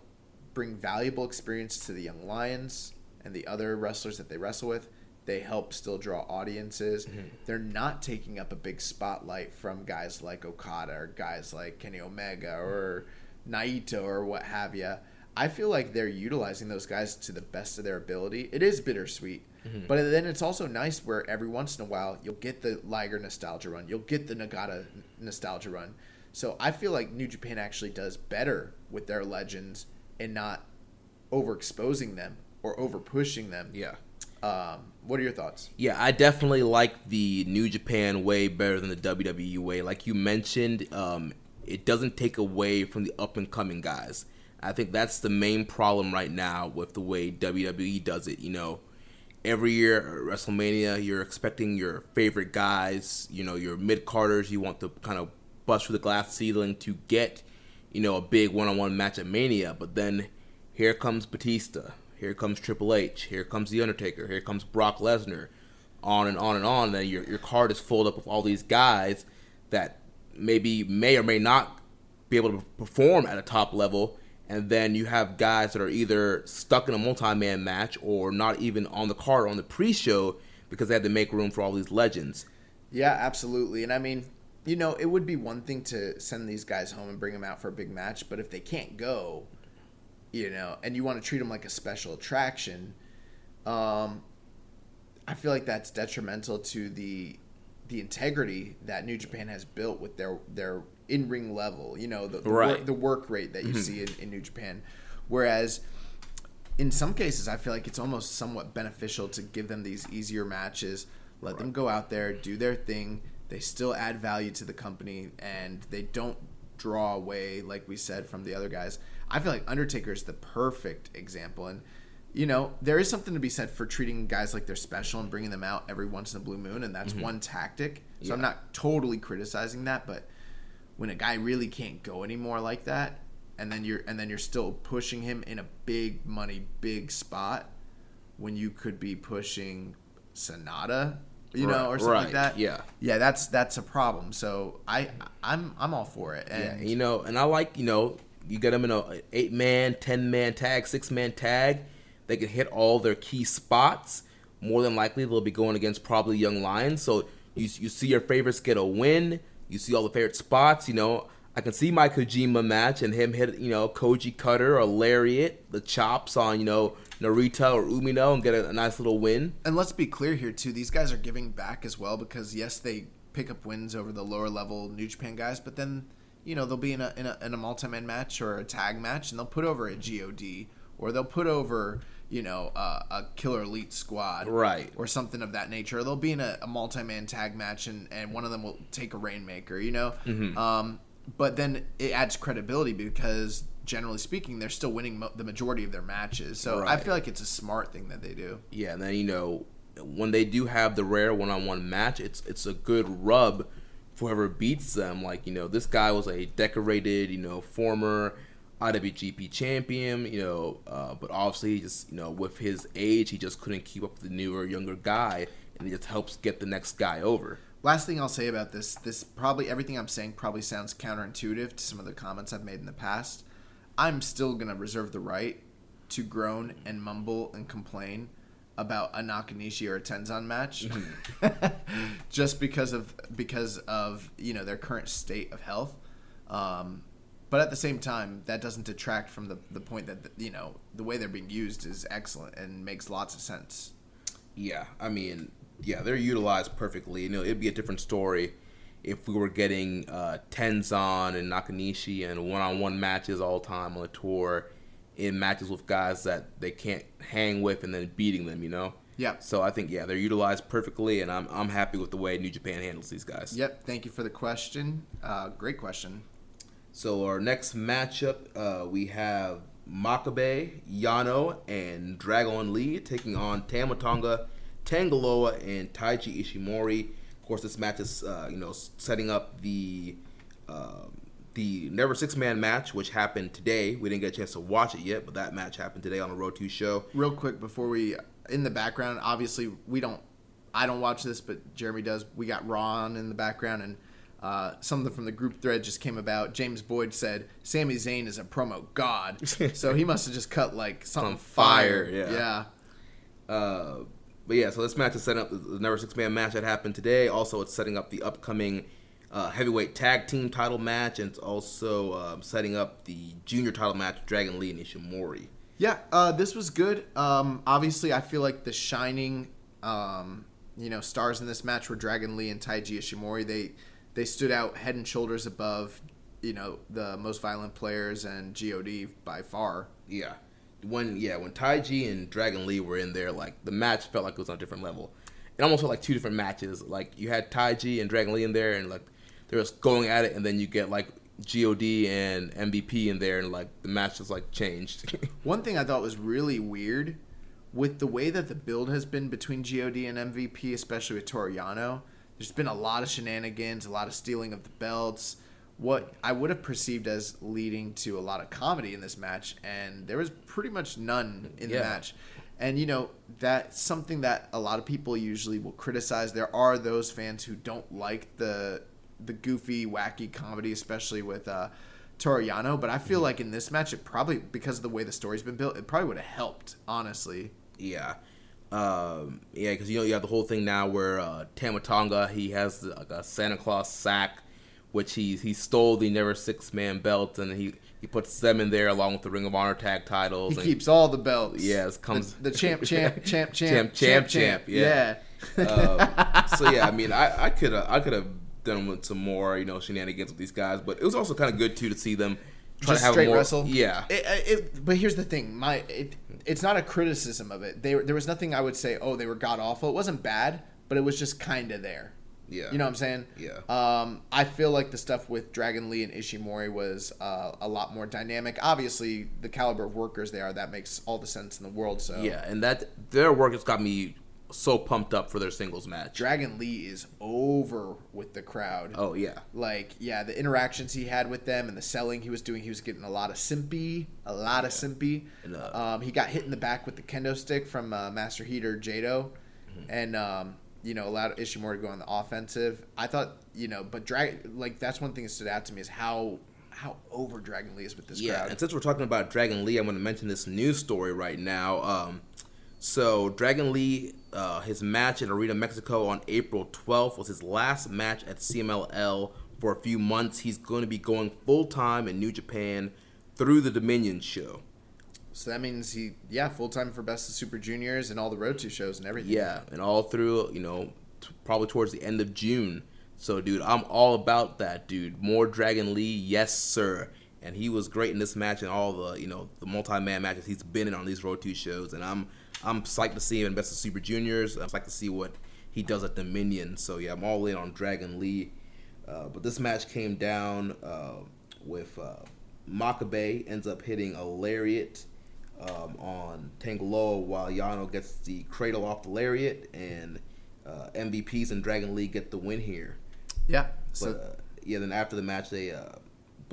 bring valuable experience to the young lions and the other wrestlers that they wrestle with. They help still draw audiences. Mm-hmm. They're not taking up a big spotlight from guys like Okada or guys like Kenny Omega or Naito or what have you. I feel like they're utilizing those guys to the best of their ability. It is bittersweet, but then it's also nice where every once in a while you'll get the Liger nostalgia run, you'll get the Nagata nostalgia run. So I feel like New Japan actually does better with their legends and not overexposing them or over pushing them. Yeah. Um, what are your thoughts? Yeah, I definitely like the New Japan way better than the WWE way. Like you mentioned, um, it doesn't take away from the up and coming guys. I think that's the main problem right now with the way WWE does it. You know, every year at WrestleMania, you're expecting your favorite guys, you know, your mid carders, you want to kind of bust through the glass ceiling to get, you know, a big one on one match at Mania. But then here comes Batista, here comes Triple H, here comes The Undertaker, here comes Brock Lesnar, on and on and on. Then your, your card is filled up with all these guys that maybe may or may not be able to perform at a top level and then you have guys that are either stuck in a multi-man match or not even on the card on the pre-show because they had to make room for all these legends. Yeah, absolutely. And I mean, you know, it would be one thing to send these guys home and bring them out for a big match, but if they can't go, you know, and you want to treat them like a special attraction, um, I feel like that's detrimental to the the integrity that New Japan has built with their their in ring level. You know, the the, Right. work, the work rate that you Mhm. see in, in New Japan, whereas in some cases, I feel like it's almost somewhat beneficial to give them these easier matches, let them go out there, do their thing. They still add value to the company, and they don't draw away, like we said, from the other guys. I feel like Undertaker is the perfect example, and you know there is something to be said for treating guys like they're special and bringing them out every once in a blue moon, and that's Mhm. one tactic. So Yeah. I'm not totally criticizing that, but when a guy really can't go anymore like that and then you're and then you're still pushing him in a big money big spot when you could be pushing Sanada you know or something like that yeah. yeah that's that's a problem so I I'm I'm all for it Yeah, and you know, and I like you know you get them in a eight man, ten man tag, six man tag. They can hit all their key spots. More than likely, they'll be going against probably young lions. So you you see your favorites get a win. You see all the favorite spots. You know, I can see my Kojima match and him hit you know Koji Cutter or Lariat, the chops on you know Narita or Umino and get a, a nice little win. And let's be clear here too. These guys are giving back as well because yes, they pick up wins over the lower level New Japan guys, but then you know they'll be in a in a, in a multi man match or a tag match, and they'll put over a God or they'll put over you know uh, a Killer Elite Squad, Right. or something of that nature. They'll be in a, a multi man tag match, and and one of them will take a Rainmaker, you know. Mhm. Um, but then it adds credibility because generally speaking, they're still winning mo- the majority of their matches. So I feel like it's a smart thing that they do. Yeah, and then you know when they do have the rare one-on-one match, it's it's a good rub for whoever beats them. Like you know, this guy was a decorated, you know, former IWGP champion, you know, uh, but obviously, just you know, with his age, he just couldn't keep up with the newer, younger guy, and it just helps get the next guy over. Last thing I'll say about this, this probably everything I'm saying probably sounds counterintuitive to some of the comments I've made in the past. I'm still gonna reserve the right to groan and mumble and complain about a Nakanishi or a Tenzan match, just because of because of you know their current state of health. Um, but at the same time, that doesn't detract from the the point that you know the way they're being used is excellent and makes lots of sense. Yeah, I mean, yeah, they're utilized perfectly. You know, it'd be a different story if we were getting uh, Tenzan and Nakanishi and one-on-one matches all the time on the tour, in matches with guys that they can't hang with, and then beating them. You know. Yeah. So I think yeah, they're utilized perfectly, and I'm I'm happy with the way New Japan handles these guys. Yep. Thank you for the question. Uh, great question. So our next matchup, uh, we have Makabe, Yano, and Dragon Lee taking on Tama Tonga, Tangaloa, and Taiji Ishimori. Of course, this match is uh, you know setting up the uh, the Never Six Man match, which happened today. We didn't get a chance to watch it yet, but that match happened today on the Road Two show. Real quick before we in the background, obviously we don't I don't watch this, but Jeremy does. We got Ron in the background and uh, something from the group thread just came about. James Boyd said Sami Zayn is a promo god, so he must have just cut like something On fire, fire. yeah. Uh, but yeah, so this match is setting up the number Six Man match that happened today. Also, it's setting up the upcoming uh, heavyweight tag team title match, and it's also um, setting up the junior title match with Dragon Lee and Ishimori. Yeah, uh, this was good. Um, obviously, I feel like the shining, um, you know, stars in this match were Dragon Lee and Taiji Ishimori. They they stood out head and shoulders above, you know, the most violent players and God by far. Yeah, when yeah when Taiji and Dragon Lee were in there, like the match felt like it was on a different level. It almost felt like two different matches. Like you had Taiji and Dragon Lee in there, and like they were just going at it, and then you get like God and MVP in there, and like the match just like changed. One thing I thought was really weird with the way that the build has been between God and MVP, especially with Toru Yano. There's been a lot of shenanigans, a lot of stealing of the belts. What I would have perceived as leading to a lot of comedy in this match, and there was pretty much none in the match. And you know that's something that a lot of people usually will criticize. There are those fans who don't like the the goofy, wacky comedy, especially with uh, Toru Yano. But I feel like in this match, it probably because of the way the story's been built, it probably would have helped. Honestly, Yeah. Um, yeah, because you know you have the whole thing now where uh, Tama Tonga he has like a Santa Claus sack, which he he stole the Never Six Man belt and he he puts them in there along with the Ring of Honor tag titles. he and- keeps all the belts. Yes, comes- the, the champ, champ, champ, champ, Champ, champ, champ, yeah. Um, so yeah, I mean, I I could I could have done with some more you know shenanigans with these guys, but it was also kind of good too to see them try just to have straight more. wrestle. Yeah, It, it, but here's the thing, my it, it's not a criticism of it. They, there was nothing I would say. Oh, they were god awful. It wasn't bad, but it was just kind of there. yeah. You know what I'm saying? Yeah. Um, I feel like the stuff with Dragon Lee and Ishimori was uh, a lot more dynamic. Obviously, the caliber of workers they are, that makes all the sense in the world. So Yeah, and that their work has got me so pumped up for their singles match. Dragon Lee is over with the crowd. Oh yeah, Like, yeah, the interactions he had with them and the selling he was doing, he was getting a lot of simpy, a lot of simpy. And, uh, um, he got hit in the back with the kendo stick from uh, Master Heater Jado, Mm-hmm. and um, you know allowed Ishimori to go on the offensive. I thought, you know, but drag like that's one thing that stood out to me is how how over Dragon Lee is with this yeah. crowd. And since we're talking about Dragon Lee, I'm going to mention this news story right now. Um, so Dragon Lee, uh, his match at Arena Mexico on April 12th was his last match at CMLL for a few months. He's going to be going full time in New Japan through the Dominion show. So that means he, yeah, full time for Best of Super Juniors and all the Road to shows and everything. Yeah, and all through, you know, t- probably towards the end of June. So, dude, I'm all about that, dude. More Dragon Lee, yes, sir. And he was great in this match and all the, you know, the multi-man matches he's been in on these Road 2 shows. And I'm I'm psyched to see him in Best of Super Juniors. I'm psyched to see what he does at Dominion. So, yeah, I'm all in on Dragon Lee. Uh, but this match came down uh, with uh, Makabe ends up hitting a lariat um, on Tangaloa while Yano gets the cradle off the lariat, and uh, MVPs and Dragon Lee get the win here. yeah. So uh, yeah, then after the match, they uh,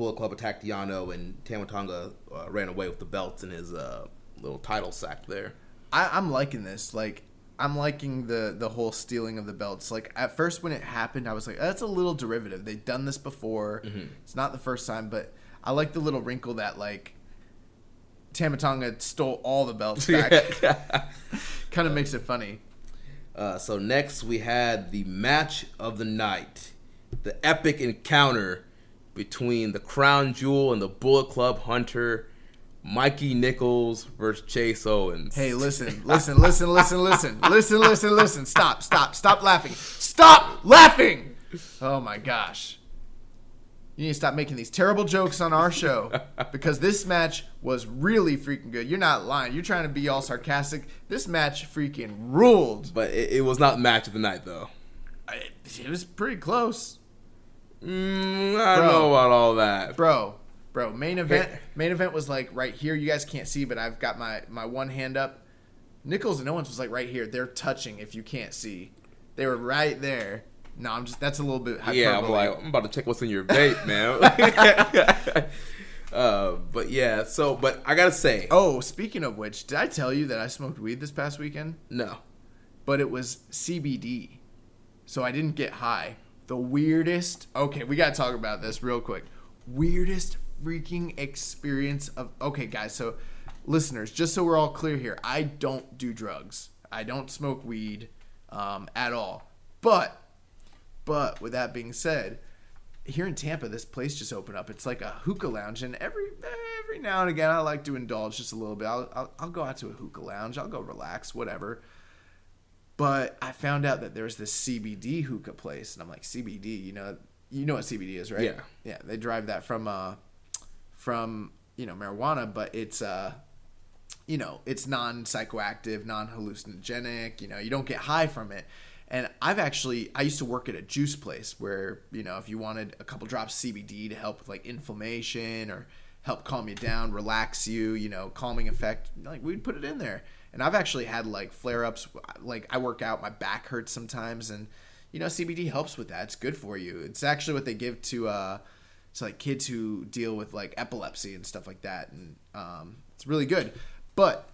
Bullet Club attacked Yano, and Tama Tonga uh, ran away with the belts in his uh, little title sack there. I, I'm liking this. Like, I'm liking the the whole stealing of the belts. Like, at first when it happened, I was like, that's a little derivative. They've done this before. It's not the first time, but I like the little wrinkle that like Tama Tonga stole all the belts back. kind of makes it funny. Uh, so next we had the match of the night, the epic encounter between the Crown Jewel and the Bullet Club Hunter, Mikey Nichols versus Chase Owens. Hey, listen, listen, listen, listen, listen, listen, listen, listen. Stop, stop, stop laughing. Stop laughing. Oh my gosh. You need to stop making these terrible jokes on our show because this match was really freaking good. You're not lying. You're trying to be all sarcastic. This match freaking ruled. but it, it was not match of the night though. I- It was pretty close. Mm, I don't know about all that. Bro, bro, main event main event was like right here. You guys can't see, but I've got my my one hand up. Nichols and Owens was like right here. They're touching if you can't see. They were right there. No, I'm just that's a little bit hyperbole. Yeah, I'm like, I'm about to check what's in your vape, man. uh, but yeah, so, but I gotta say, Oh, speaking of which, did I tell you that I smoked weed this past weekend? no. But it was CBD. So I didn't get high. The weirdest. Okay, we got to talk about this real quick. Weirdest freaking experience of Okay, guys, so listeners, just so we're all clear here, I don't do drugs. I don't smoke weed um, at all. But but with that being said, here in Tampa, this place just opened up. It's like a hookah lounge, and every every now and again, I like to indulge just a little bit. I'll, I'll, I'll go out to a hookah lounge. I'll go relax, whatever. But I found out that there's this CBD hookah place, and I'm like, CBD, you know, you know what CBD is, right? Yeah. yeah. They drive that from uh, from you know marijuana, but it's uh, you know, it's non psychoactive, non hallucinogenic. You know, you don't get high from it. And I've actually I used to work at a juice place where you know if you wanted a couple drops CBD to help with like inflammation or help calm you down, relax you, you know, calming effect, like we'd put it in there. And I've actually had like flare ups. Like I work out, my back hurts sometimes, and you know CBD helps with that. It's good for you. It's actually what they give to uh, to like kids who deal with like epilepsy and stuff like that, and um, it's really good. But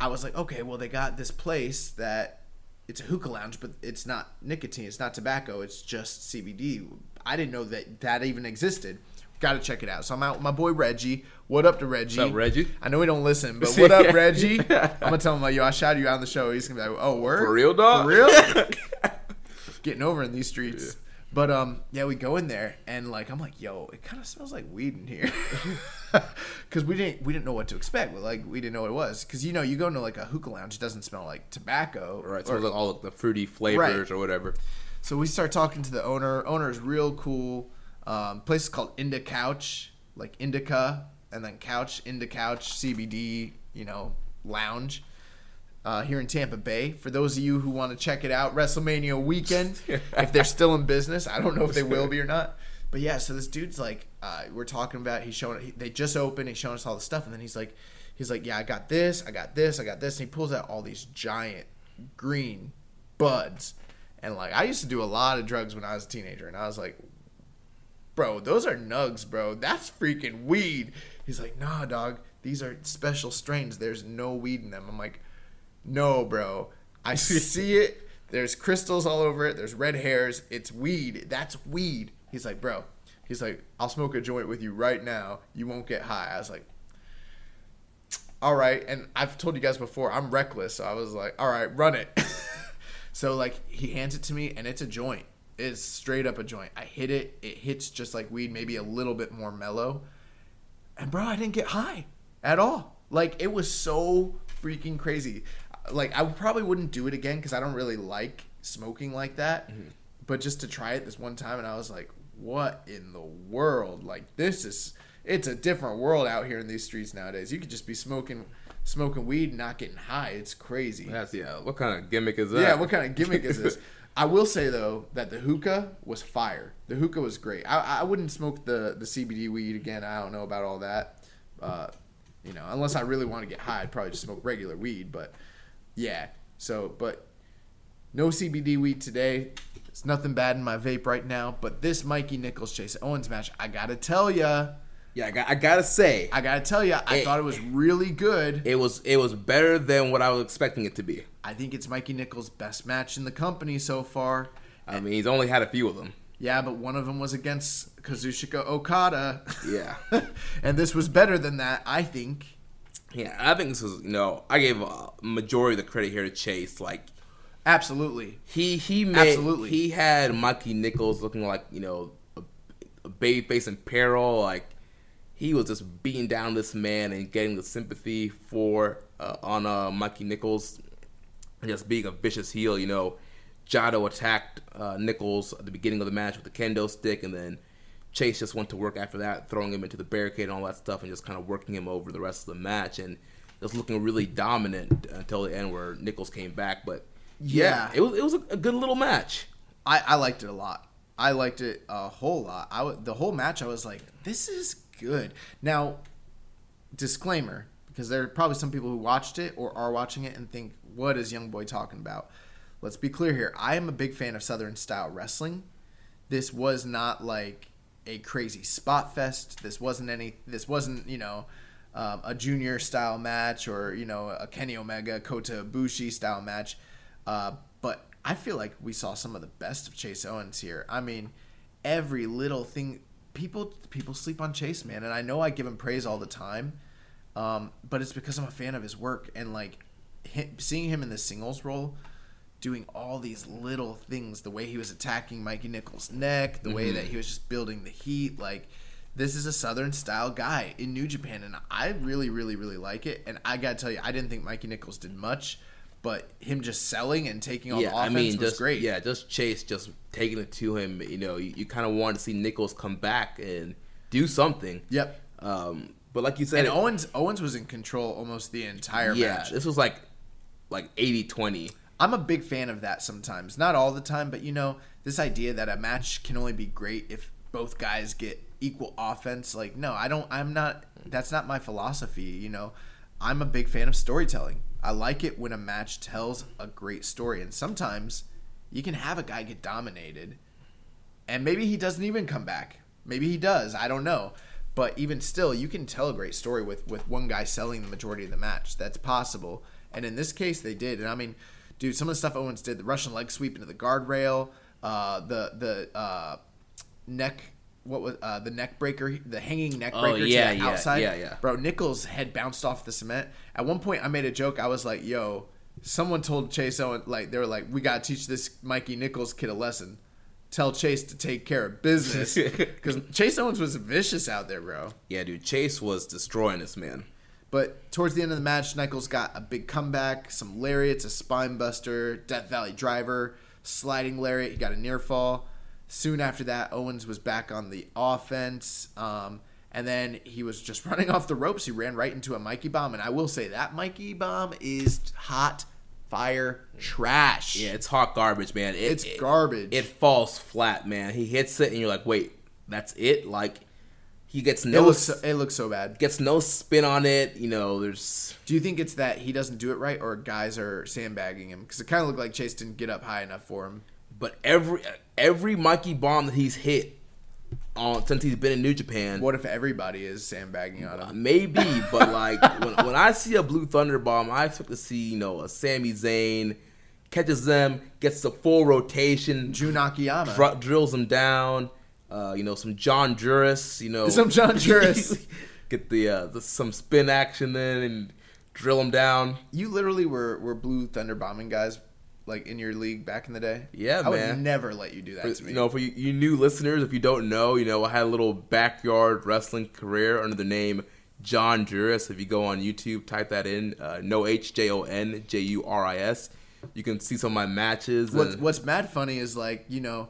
I was like, okay, well they got this place that it's a hookah lounge, but it's not nicotine, it's not tobacco, it's just CBD. I didn't know that that even existed. Got to check it out. So I'm out with my boy Reggie. What up to Reggie? What's up, Reggie? I know he don't listen, but what up, Reggie? I'm gonna tell him like, yo, I shouted you out on the show. He's gonna be like, oh, word For real, dog? For real? Getting over in these streets. But um, yeah, we go in there and like I'm like, yo, it kind of smells like weed in here, because we didn't we didn't know what to expect. But, like we didn't know what it was, because you know you go into like a hookah lounge, it doesn't smell like tobacco, Right, so or- like all the fruity flavors Right. or whatever. so we start talking to the owner. Owner is real cool. Um, place called Inda Couch, like Indica, and then Couch, Inda Couch, CBD, you know, lounge. Uh, here in Tampa Bay. For those of you who want to check it out, WrestleMania weekend, if they're still in business, I don't know if they will be or not. But yeah, so this dude's like, uh, we're talking about. He's showing. He, they just opened. He's showing us all the stuff, and then he's like, he's like, yeah, I got this, I got this, I got this, and he pulls out all these giant green buds. And like, I used to do a lot of drugs when I was a teenager, and I was like, bro, those are nugs, bro. That's freaking weed. He's like, nah, dog. These are special strains. There's no weed in them. I'm like, no, bro. I see it. There's crystals all over it. There's red hairs. It's weed. That's weed. He's like, bro. He's like, I'll smoke a joint with you right now. You won't get high. I was like, all right. And I've told you guys before, I'm reckless. So I was like, all right, run it. so like he hands it to me and it's a joint. It's straight up a joint. I hit it. It hits just like weed, maybe a little bit more mellow. And bro, I didn't get high at all. Like it was so freaking crazy. Like I probably wouldn't do it again because I don't really like smoking like that. Mm-hmm. But just to try it this one time, and I was like, "What in the world? Like this is it's a different world out here in these streets nowadays. You could just be smoking smoking weed and not getting high. It's crazy. That's yeah. What kind of gimmick is that? Yeah, what kind of gimmick is this? I will say though that the hookah was fire. The hookah was great. I, I wouldn't smoke the the CBD weed again. I don't know about all that. Uh, you know, unless I really want to get high, I'd probably just smoke regular weed. But yeah, so but no CBD weed today. It's nothing bad in my vape right now. But this Mikey Nichols Chase Owens match, I gotta tell ya, yeah. I, got, I gotta say, I gotta tell ya, I It- thought it was really good. it was it was better than what I was expecting it to be. I think it's Mikey Nichols' best match in the company so far. I mean, he's only had a few of them. Yeah, but one of them was against Kazuchika Okada. Yeah. and this was better than that, I think. Yeah, I think this was you know I gave a majority of the credit here to Chase. Like Absolutely. he he made Absolutely. he had Mikey Nichols looking like you know a, a baby face in peril. Like he was just beating down this man and getting the sympathy for uh, on uh, Mikey Nichols, just being a vicious heel. You know, Jado attacked uh, Nichols at the beginning of the match with the kendo stick, and then Chase just went to work after that, throwing him into the barricade and all that stuff, and just kind of working him over the rest of the match, and just looking really dominant until the end where Nichols came back. But yeah, Yeah. it was it was a, good little match. I, I liked it a lot. I liked it a whole lot. I w- the whole match, I was like, this is good. Now, disclaimer, because there are probably some people who watched it or are watching it and think, what is Young Boy talking about? Let's be clear here. I am a big fan of Southern style wrestling. This was not like a crazy spot fest. This wasn't any. This wasn't you know um, a junior style match or you know a Kenny Omega Kota Ibushi style match. Uh, but I feel like we saw some of the best of Chase Owens here. I mean, every little thing. People people sleep on Chase, man, and I know I give him praise all the time, um, but it's because I'm a fan of his work and like hi seeing him in the singles role, doing all these little things. The way he was attacking Mikey Nichols' neck, the way that he was just building the heat, like this is a Southern style guy in New Japan, and I really, really, really like it. And I gotta tell you, I didn't think Mikey Nichols did much, but him just selling and taking all yeah, the I offense mean, was just great. yeah, just Chase just taking it to him. You know, you, you kind of wanted to see Nichols come back and do something. Yep. Um, but like you said, And Owens Owens was in control almost the entire yeah, match. this was like like 80-20. I'm a big fan of that sometimes. Not all the time, but you know, this idea that a match can only be great if both guys get equal offense. Like, no, I don't. I'm not. That's not my philosophy. You know, I'm a big fan of storytelling. I like it when a match tells a great story, and sometimes you can have a guy get dominated, and maybe he doesn't even come back. Maybe he does. I don't know. But even still, you can tell a great story with with one guy selling the majority of the match. That's possible. And in this case, they did. And I mean, dude, some of the stuff Owens did, the Russian leg sweep into the guardrail, uh, the the uh, neck. What was uh, the neck breaker? The hanging neck Oh, breaker yeah, to the yeah, outside. yeah, yeah. Bro, Nichols' head bounced off the cement. At one point, I made a joke. I was like, "Yo, someone told Chase Owen like they were like, we gotta teach this Mikey Nichols kid a lesson. Tell Chase to take care of business because Chase Owens was vicious out there, bro." Yeah, dude, Chase was destroying this man. But towards the end of the match, Nichols got a big comeback, some lariats, a spine buster, Death Valley driver, sliding lariat. He got a near fall. Soon after that, Owens was back on the offense. Um, and then he was just running off the ropes. He ran right into a Mikey bomb. And I will say that Mikey bomb is hot fire trash. Yeah, it's hot garbage, man. It, It's it- garbage. It falls flat, man. He hits it, and you're like, wait, that's it? Like, he gets it no looks so, it looks so bad. gets no spin on it. You know, there's Do you think it's that he doesn't do it right, or guys are sandbagging him? Because it kind of looked like Chase didn't get up high enough for him. but every every Mikey bomb that he's hit on since he's been in New Japan, What if everybody is sandbagging on him? maybe, but like when, when I see a Blue Thunder bomb, I expect to see you know a Sami Zayn catches them, gets the full rotation, Jun Akiyama. dr- drills them down. Uh, you know, some John Juris, you know, Some John Juris. get the, uh, the some spin action then and drill them down. You literally were were blue thunder bombing guys like in your league back in the day. Yeah, I would man. never let you do that For- to me. you know, for you, you new listeners, if you don't know, you know, I had a little backyard wrestling career under the name John Juris. If you go on YouTube, type that in, uh, no H J O N J U R I S. You can see some of my matches. What's and- What's mad funny is like you know.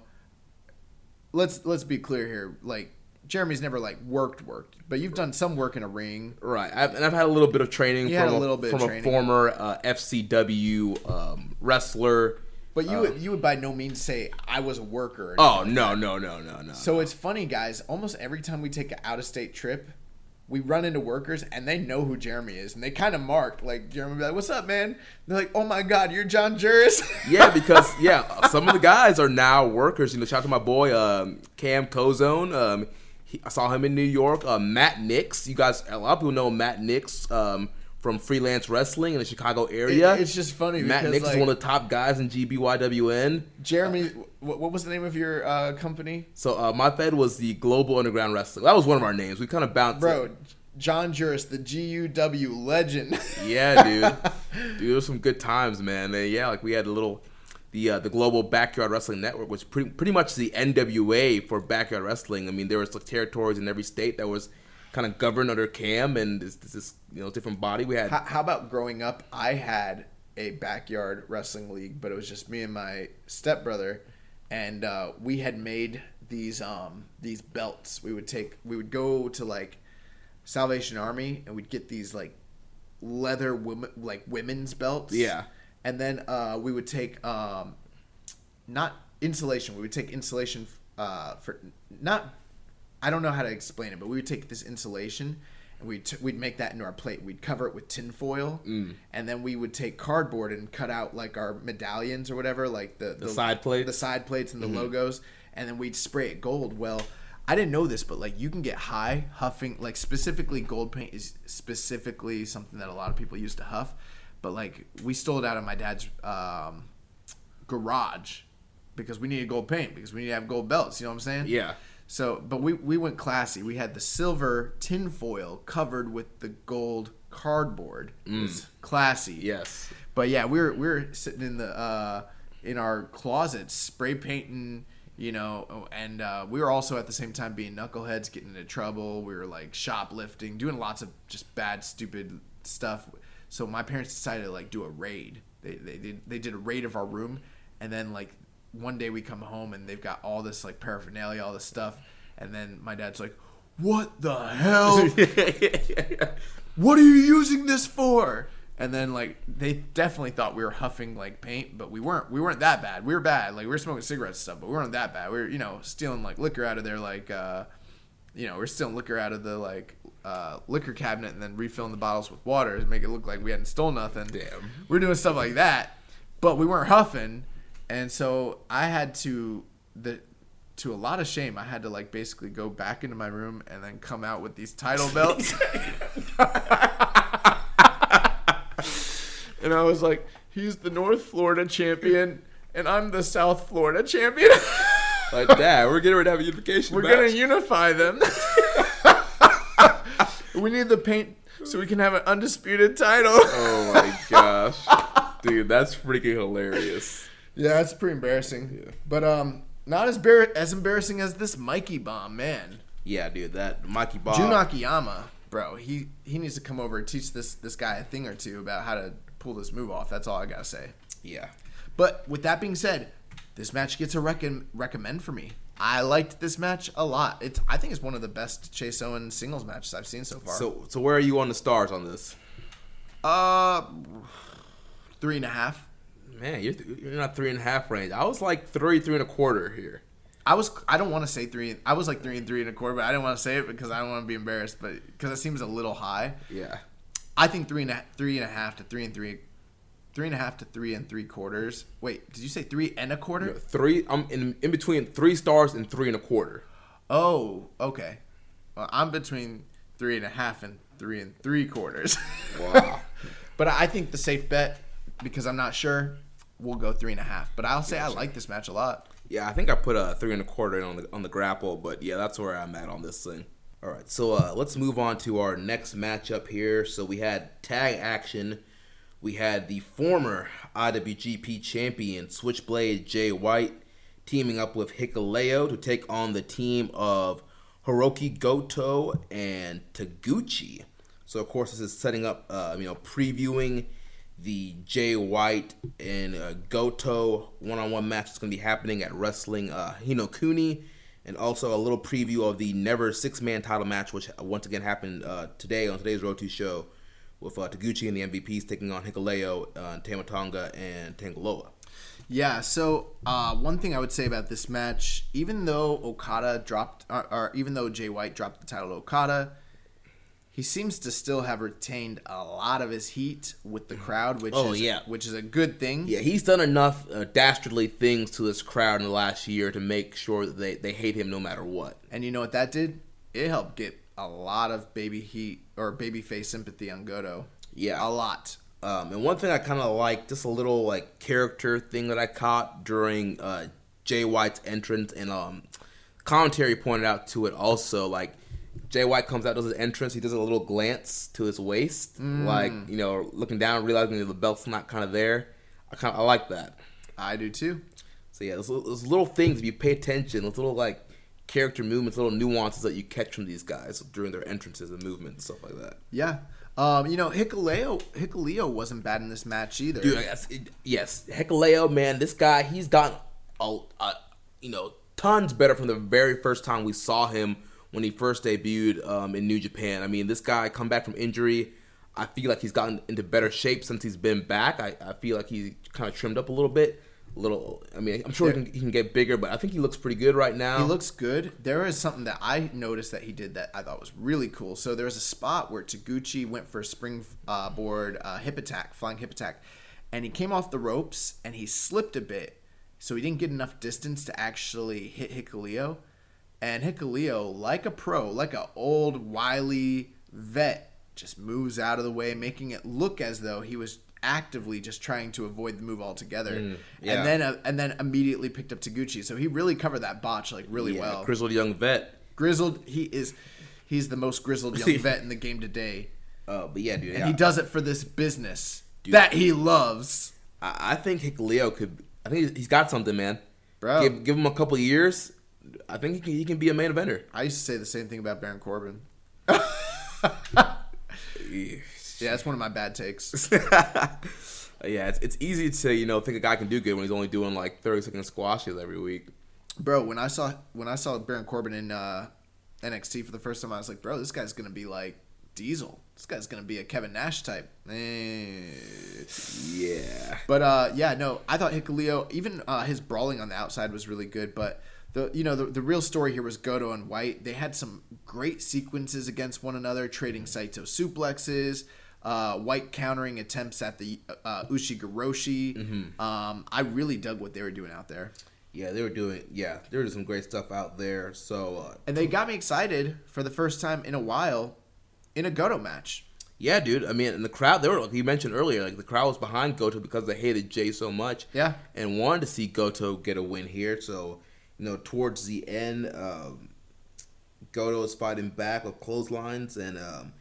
Let's let's be clear here. Like Jeremy's never like worked worked, but you've done some work in a ring. Right, I've, and I've had a little bit of training You from a bit from a former uh, FCW um, wrestler. But you Uh, would you would by no means say I was a worker. or Oh no no no no no! So it's funny, guys. Almost every time we take an out of state trip, we run into workers and they know who Jeremy is, and they kind of mark like Jeremy be like, "What's up, man?" They're like, "Oh my God, you're John Juris." yeah, because yeah, some of the guys are now workers. You know, shout out to my boy um, Cam Cozone. Um, he, I saw him in New York. Uh, Matt Nix. You guys, a lot of people know Matt Nix um, from freelance wrestling in the Chicago area. It- it's just funny Matt because, Nix like- is one of the top guys in GBYWN. Jeremy, what, what was the name of your uh, company, So uh, my fed was the Global Underground Wrestling. That was one of our names. We kind of bounced. bro? it. John Juris, the GUW legend. Yeah, dude. dude, it was some good times, man. And yeah, like we had a little the uh, the Global Backyard Wrestling Network was pretty pretty much the NWA for backyard wrestling. I mean, there was like territories in every state that was kind of governed under Cam and this, this, this you know different body. We had how, how about growing up? I had a backyard wrestling league, but it was just me and my stepbrother, and uh, we had made these um these belts. We would take we would go to like Salvation Army and we'd get these like leather women like women's belts. Yeah. And then uh, we would take um not insulation. We would take insulation uh, for not. I don't know how to explain it, but we would take this insulation and we'd t- we'd make that into our plate. We'd cover it with tin foil, Mm. and then we would take cardboard and cut out like our medallions or whatever, like the the, side plates? the side plates, and the Mhm. logos, and then we'd spray it gold. Well. I didn't know this, but like you can get high huffing, like specifically gold paint is specifically something that a lot of people use to huff. But like we stole it out of my dad's um, garage because we needed gold paint because we need to have gold belts. You know what I'm saying? Yeah. So, but we we went classy. We had the silver tin foil covered with the gold cardboard. It was classy. Yes. But yeah, we were we were sitting in the uh, in our closets spray painting. You know, and uh, we were also at the same time being knuckleheads, getting into trouble. We were like shoplifting, doing lots of just bad, stupid stuff. So my parents decided to like do a raid. They they did they did a raid of our room, and then like one day we come home and they've got all this like paraphernalia, all this stuff, and then my dad's like, "What the hell? what are you using this for?" And then like they definitely thought we were huffing like paint, but we weren't. We weren't that bad. We were bad. Like we were smoking cigarettes and stuff, but we weren't that bad. We were you know stealing like liquor out of there, like uh, you know we're stealing liquor out of the like uh, liquor cabinet and then refilling the bottles with water to make it look like we hadn't stole nothing. Damn. We're doing stuff like that, but we weren't huffing, and so I had to the to a lot of shame, I had to like basically go back into my room and then come out with these title belts. and I was like, he's the North Florida champion, and I'm the South Florida champion. Like that, we're getting ready to have a unification. We're match. gonna unify them. we need the paint so we can have an undisputed title. Oh my gosh, dude, that's freaking hilarious. Yeah, that's pretty embarrassing. But um, not as bar- as embarrassing as this Mikey bomb, man. Yeah, dude, that Mikey bomb. Jun Akiyama, bro, he he needs to come over and teach this this guy a thing or two about how to pull this move off. That's all I gotta say. Yeah. But with that being said, this match gets a recon- recommend for me. I liked this match a lot. It's I think it's one of the best Chase Owen singles matches I've seen so far. So, so where are you on the stars on this? uh, three and a half. Man, you're you're not three and a half range. I was like three, three and a quarter here. I was I don't want to say three. I was like three and three and a quarter, but I didn't want to say it because I don't want to be embarrassed. But because it seems a little high. Yeah. I think three and a, three and a half to three and three, three and a half to three and three quarters. Wait, did you say three and a quarter? Three. I'm in in between three stars and three and a quarter. Oh, okay. Well, I'm between three and a half and three and three quarters. Wow. but I think the safe bet, because I'm not sure, we'll go three and a half. But I'll say I like this match a lot. Yeah, I think I put a three and a quarter in on the on the grapple, but yeah, that's where I'm at on this thing. All right, so uh, let's move on to our next matchup here. So we had tag action. We had the former IWGP champion Switchblade Jay White teaming up with Hikuleo to take on the team of Hiroki Goto and Taguchi. So of course this is setting up, uh, you know, previewing the Jay White and uh, Goto one-on-one match that's going to be happening at Wrestling uh, Hinokuni, and also a little preview of the Never six-man title match, which once again happened uh, today on today's Road to Show, with uh, Taguchi and the MVPs taking on Hikuleo, uh, Tama Tonga, and Tangaloa. Yeah. So uh, one thing I would say about this match, even though Okada dropped, or, or even though Jay White dropped the title to Okada, he seems to still have retained a lot of his heat with the crowd, which Oh, is yeah. which is a good thing. Yeah, he's done enough uh, dastardly things to this crowd in the last year to make sure that they, they hate him no matter what. And you know what that did? It helped get a lot of baby heat or baby face sympathy on Goto. Yeah. A lot. Um, and one thing I kind of like, just a little like character thing that I caught during uh, Jay White's entrance, and um, commentary pointed out to it also. Like Jay White comes out, does his entrance, he does a little glance to his waist, like you know, looking down, realizing the belt's not kind of there. I kind of I like that. I do too. So yeah, those, those little things if you pay attention, those little like character movements, little nuances that you catch from these guys during their entrances and movements, stuff like that. Yeah. Um, you know, Hikuleo, Hikuleo wasn't bad in this match either. Dude, yes, it- yes, Hikuleo, man, this guy, he's gotten a, a, you know, tons better from the very first time we saw him when he first debuted um, in New Japan. I mean, this guy come back from injury. I feel like he's gotten into better shape since he's been back. I, I feel like he's kind of trimmed up a little bit. Little, I mean, I'm sure he, can, he can get bigger, but I think he looks pretty good right now. He looks good. There is something that I noticed that he did that I thought was really cool. So there was a spot where Taguchi went for a spring uh, board uh, hip attack, flying hip attack, and he came off the ropes and he slipped a bit, so he didn't get enough distance to actually hit Hikuleo. And Hikuleo, like a pro, like an old wily vet, just moves out of the way, making it look as though he was actively just trying to avoid the move altogether. Mm, yeah. And then uh, and then immediately picked up Taguchi. So he really covered that botch like really yeah, well. grizzled young vet. Grizzled, he is he's the most grizzled young vet in the game today. Uh, but yeah, dude, And yeah. he does it for this business dude, that he loves. I, I think Hikuleo could. I think he's got something, man. Bro. give, give him a couple years. I think he can, he can be a main eventer. I used to say the same thing about Baron Corbin. Yeah, that's one of my bad takes. yeah, it's, it's easy to you know think a guy can do good when he's only doing like thirty second squashes every week. bro, when I saw when I saw Baron Corbin in uh, NXT for the first time, I was like, bro, this guy's gonna be like Diesel. This guy's gonna be a Kevin Nash type. Eh. Yeah. But uh, yeah, no, I thought Hikuleo, even uh, his brawling on the outside was really good. But the you know the, the real story here was Goto and White. They had some great sequences against one another, trading Saito suplexes. Uh, White countering attempts at the uh, Ushigoroshi. Mm-hmm. Um, I really dug what they were doing out there. Yeah, they were doing. Yeah, there was some great stuff out there. So uh, And they got me excited for the first time in a while in a Goto match. yeah, dude. I mean, and the crowd. They were like you mentioned earlier. Like the crowd was behind Goto because they hated Jay so much. Yeah. and wanted to see Goto get a win here. So you know, towards the end, um, Goto is fighting back with clotheslines, and um,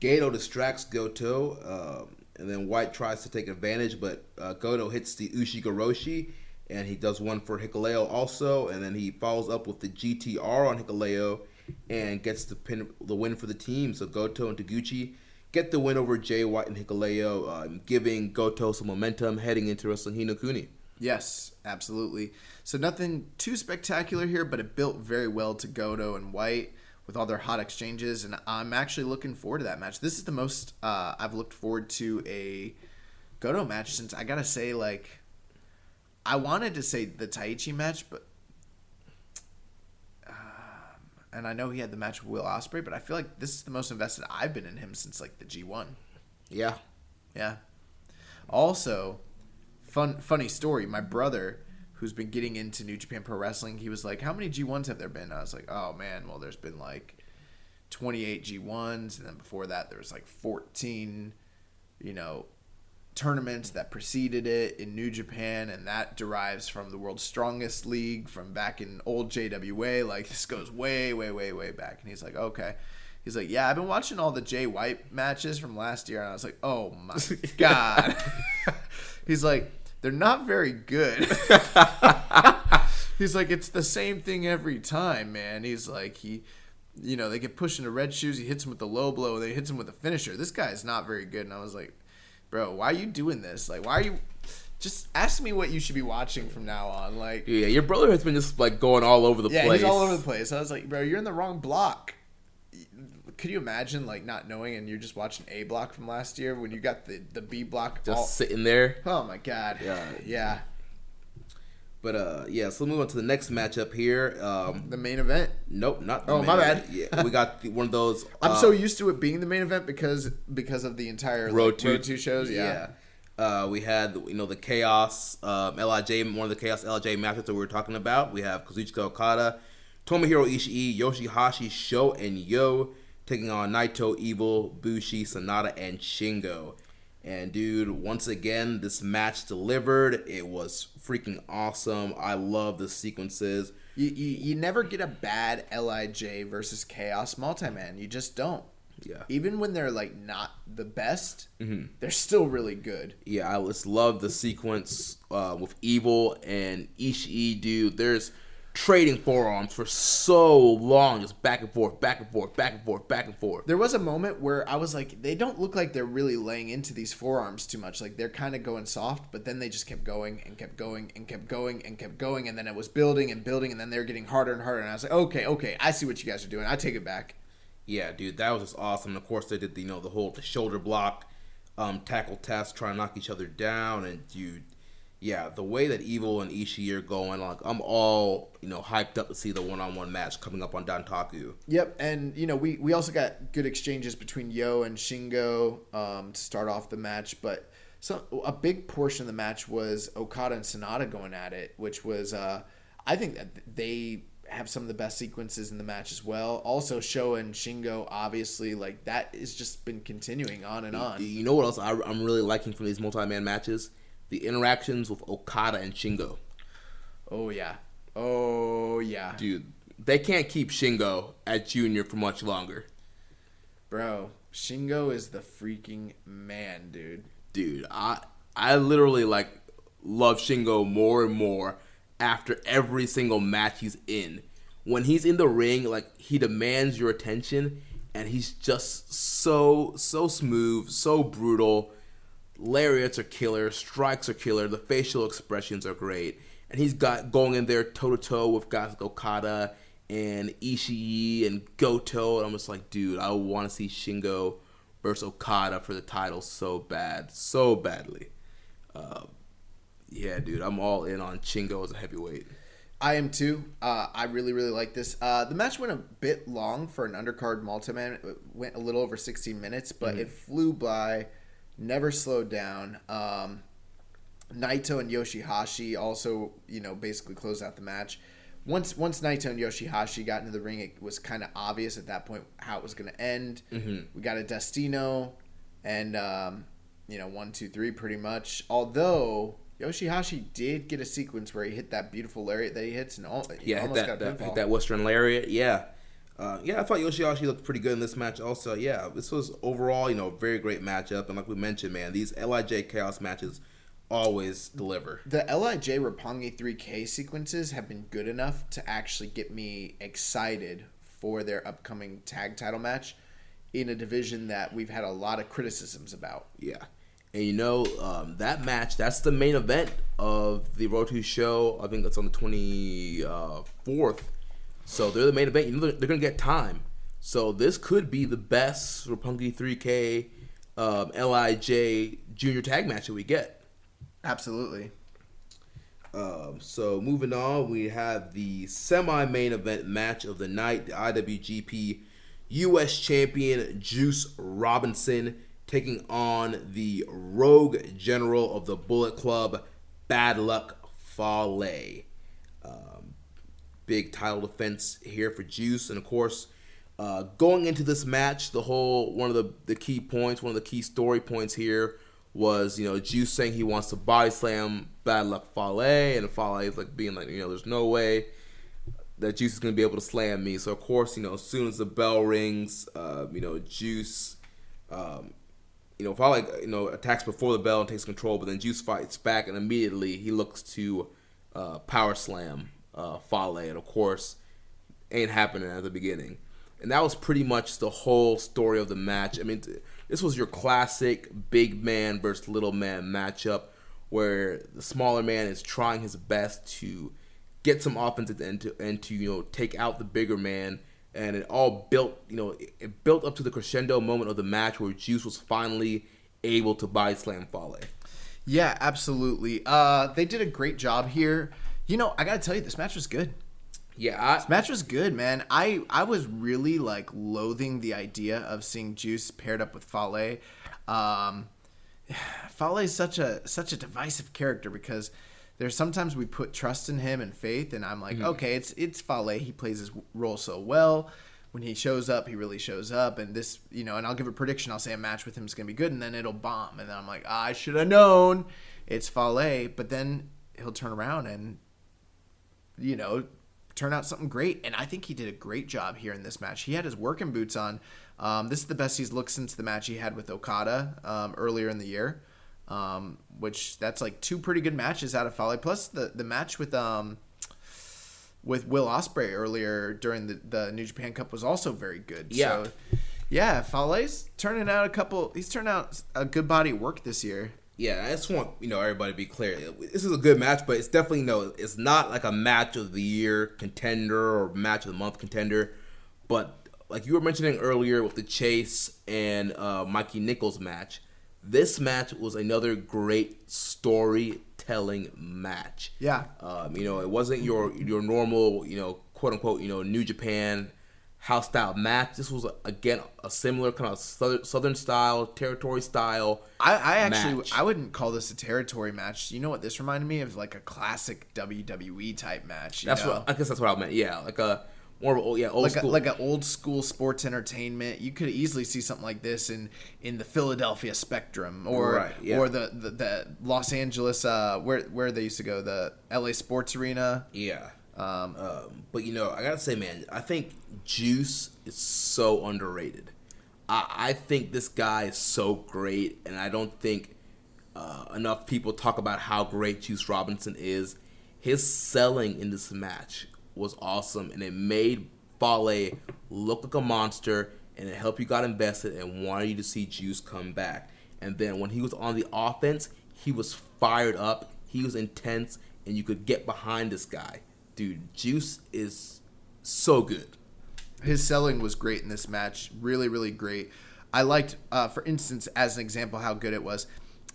Gato distracts Goto, um, and then White tries to take advantage, but uh, Goto hits the Ushigoroshi, and he does one for Hikuleo also, and then he follows up with the GTR on Hikuleo and gets the pin, the win for the team. So Goto and Taguchi get the win over Jay White and Hikuleo, um, giving Goto some momentum heading into Wrestling Hinokuni. Yes, absolutely. So nothing too spectacular here, but it built very well to Goto and White with all their hot exchanges, and I'm actually looking forward to that match. This is the most uh, I've looked forward to a Goto match since I gotta say, like, I wanted to say the Taichi match, but um, and I know he had the match with Will Ospreay, but I feel like this is the most invested I've been in him since like the G1. Yeah, Yeah. Also, fun funny story. My brother, who's been getting into New Japan Pro Wrestling, he was like, "How many G1s have there been?" I was like, "Oh man, well, there's been like 28 G1s, and then before that, there was like 14, you know, tournaments that preceded it in New Japan, and that derives from the World's Strongest League from back in old JWA. Like this goes way, way, way, way back." And he's like, "Okay." He's like, yeah, I've been watching all the Jay White matches from last year, and I was like, oh my god. He's like, they're not very good. He's like, it's the same thing every time, man. He's like, he, you know, they get pushed into red shoes. He hits him with the low blow. They hits him with a finisher. This guy is not very good. And I was like, bro, why are you doing this? Like, why are you? Just ask me what you should be watching from now on. Like, yeah. Your brother has been just like going all over the yeah, place. he's all over the place. I was like, bro, you're in the wrong block. Could you imagine like not knowing and you're just watching A block from last year when you got the the B block Just all- sitting there. Oh my god. Yeah. Yeah. But uh, yeah. So move on to the next matchup here. Um, The main event. nope, not. The Oh, my event. bad. Yeah, we got the, one of those. I'm uh, so used to it being the main event because because of the entire Road like, two, Road two shows. Yeah. Uh, we had you know the chaos um, Lij one of the chaos Lij matches that we were talking about. We have Kazuchika Okada, Tomohiro Ishii, Yoshihashi, Sho, and Yo taking on Naito, Evil, Bushi, Sanada, and Shingo. And dude, once again, this match delivered. It was freaking awesome. I love the sequences. You, you you never get a bad Lij versus Chaos multi man. You just don't. Yeah. Even when they're like not the best, they're still really good. yeah, I just love the sequence uh, with Evil and Ishii, dude. There's trading forearms for so long, just back and forth, back and forth, back and forth, back and forth. There was a moment where I was like, they don't look like they're really laying into these forearms too much. Like they're kind of going soft, but then they just kept going and kept going and kept going and kept going, and then it was building and building, and then they're getting harder and harder. And I was like, okay, okay, I see what you guys are doing. I take it back. Yeah, dude, that was just awesome. And of course, they did the, you know the whole the shoulder block, um, tackle test, try to knock each other down, and dude, yeah, the way that Evil and Ishii are going, like I'm all you know hyped up to see the one-on-one match coming up on Dontaku. Yep, and you know we we also got good exchanges between Yo and Shingo um, to start off the match, but so a big portion of the match was Okada and Sanada going at it, which was uh, I think that they have some of the best sequences in the match as well. Also, Sho and Shingo, obviously, like that has just been continuing on and on. You know what else I, I'm really liking from these multi-man matches? The interactions with Okada and Shingo. Oh yeah, oh yeah, Dude, they can't keep Shingo at Junior for much longer. bro. Shingo is the freaking man, dude. Dude, I I literally like love Shingo more and more after every single match he's in. When he's in the ring, like he demands your attention and he's just so so smooth, so brutal. Lariats are killer, strikes are killer, the facial expressions are great. And he's got going in there toe to toe with guys like Okada and Ishii and Goto. And I'm just like, dude, I want to see Shingo versus Okada for the title so bad, so badly. Uh, yeah, dude, I'm all in on Shingo as a heavyweight. I am too. Uh, I really, really like this. Uh, the match went a bit long for an undercard multi-man. It went a little over 16 minutes, but Mhm. it flew by, never slowed down. Um, Naito and Yoshihashi also, you know, basically closed out the match. Once once Naito and Yoshihashi got into the ring, it was kind of obvious at that point how it was going to end. Mhm. We got a Destino, and um, you know, one, two, three, pretty much. Although Yoshihashi did get a sequence where he hit that beautiful lariat that he hits, and all, he Yeah, almost that, got that, hit that Western Lariat. Yeah. Uh, yeah, I thought Yoshihashi looked pretty good in this match. Also, yeah, this was overall, you know, a very great matchup. And like we mentioned, man, these Lij Chaos matches always deliver. The Lij Roppongi 3K sequences have been good enough to actually get me excited for their upcoming tag title match in a division that we've had a lot of criticisms about. Yeah. And you know, um, that match, that's the main event of the Road to show. I think that's on the 24th. So they're the main event. You know, they're, they're going to get time. So this could be the best Roppongi 3K um, Lij junior tag match that we get. Absolutely. Um, so moving on, we have the semi-main event match of the night: the IWGP U.S. Champion Juice Robinson taking on the Rogue General of the Bullet Club, Bad Luck Fale. Big title defense here for Juice, and of course, uh, going into this match, the whole one of the the key points, one of the key story points here was you know Juice saying he wants to body slam Bad Luck Fale, and Fale is like being like you know there's no way that Juice is gonna be able to slam me. So of course you know as soon as the bell rings, uh, you know Juice. Um, you know, Fale, you know, attacks before the bell and takes control, but then Juice fights back, and immediately he looks to uh, power slam uh, Fale, and of course, ain't happening at the beginning. And that was pretty much the whole story of the match. I mean, this was your classic big man versus little man matchup where the smaller man is trying his best to get some offense and to, and to you know take out the bigger man. And it all built, you know, it, built up to the crescendo moment of the match where Juice was finally able to body slam Fale. Yeah, absolutely. Uh, they did a great job here. You know, I gotta tell you, this match was good. Yeah, I, this match was good, man. I I was really like loathing the idea of seeing Juice paired up with Fale. Um, Fale is such a such a divisive character because there's sometimes we put trust in him and faith, and I'm like, Mhm. okay, it's it's Fale. He plays his role so well. When he shows up, he really shows up, and this, you know, and I'll give a prediction. I'll say a match with him is gonna be good, and then it'll bomb, and then I'm like, I should have known it's Fale. But then he'll turn around and, you know, turn out something great. And I think he did a great job here in this match. He had his working boots on. Um, this is the best he's looked since the match he had with Okada um, earlier in the year, um, which that's like two pretty good matches out of Fale. Plus the the match with um with Will Ospreay earlier during the the New Japan Cup was also very good. Yeah. So, yeah, Fale's turning out a couple. He's turned out a good body of work this year. Yeah, I just want you know everybody to be clear. This is a good match, but it's definitely no. It's not like a match of the year contender or match of the month contender. But like you were mentioning earlier with the Chase and uh, Mikey Nicholls match, this match was another great storytelling match. Yeah. Um, you know, it wasn't your your normal you know quote unquote you know New Japan house style match. This was again a similar kind of southern, style, territory style. I, I actually match. I wouldn't call this a territory match. You know what this reminded me of? Like a classic WWE type match. You That's know? what I guess that's what I meant. Yeah, like a more of a old, yeah old like school. a, like an old school sports entertainment. You could easily see something like this in in the Philadelphia Spectrum or Right, yeah. or the, the the Los Angeles uh where where they used to go the L.A. Sports Arena. yeah. Um, Um, but you know, I gotta say, man, I think Juice is so underrated. I, I think this guy is so great, and I don't think uh, enough people talk about how great Juice Robinson is. His selling in this match was awesome, and it made Fale look like a monster, and it helped you got invested and wanted you to see Juice come back. And then when he was on the offense, he was fired up, he was intense, and you could get behind this guy. Dude, Juice is so good. His selling was great in this match. Really, really great. I liked, uh, for instance, as an example, how good it was.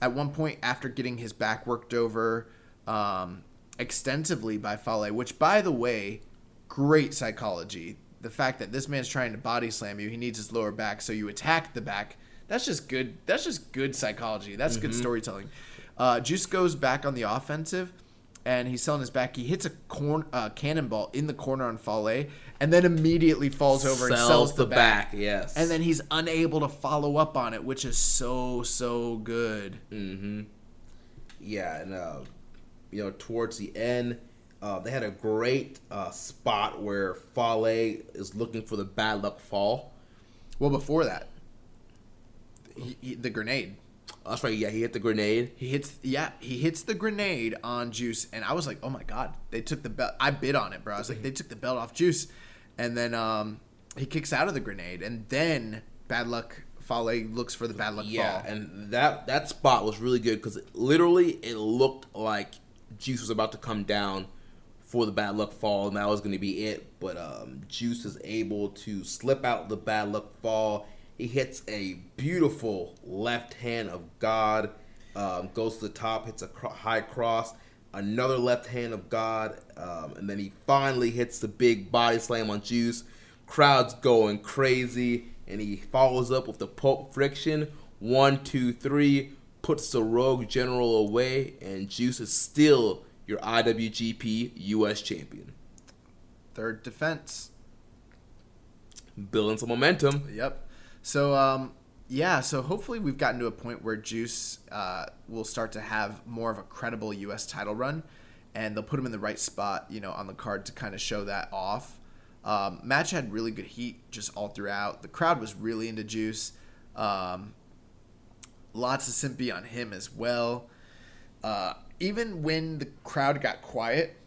At one point, after getting his back worked over um, extensively by Fale, which, by the way, great psychology. The fact that this man's trying to body slam you, he needs his lower back, so you attack the back. That's just good. That's just good psychology. That's good storytelling. Uh, Juice goes back on the offensive, and he's selling his back. He hits a corn uh, cannonball in the corner on Fale, and then immediately falls over and Sells sells the the back. back, yes. And then he's unable to follow up on it, which is so so good. Mm-hmm. Yeah, and uh, you know, towards the end, uh, they had a great uh, spot where Fale is looking for the bad luck fall. Well, before that, he, he, the grenade. That's right. Yeah, he hit the grenade. He hits, yeah, he hits the grenade on Juice, and I was like, oh my god, they took the belt. I bid on it, bro. I was like, they took the belt off Juice, and then um, he kicks out of the grenade, and then Bad Luck Fale looks for the Bad Luck Yeah, fall. and that that spot was really good because literally it looked like Juice was about to come down for the bad luck fall, and that was going to be it. But um, Juice is able to slip out the bad luck fall. He hits a beautiful left hand of God, um, goes to the top, hits a cro- high cross, another left hand of God, um, and then he finally hits the big body slam on Juice. Crowd's going crazy, and he follows up with the Pulp friction. One, two, three, puts the Rogue General away, and Juice is still your IWGP US champion. Third defense. Building some momentum. Yep. So um, yeah, so hopefully we've gotten to a point where Juice uh, will start to have more of a credible U.S. title run, and they'll put him in the right spot, you know, on the card to kind of show that off. Um, match had really good heat just all throughout. The crowd was really into Juice. Um, lots of sympathy on him as well. Uh, even when the crowd got quiet,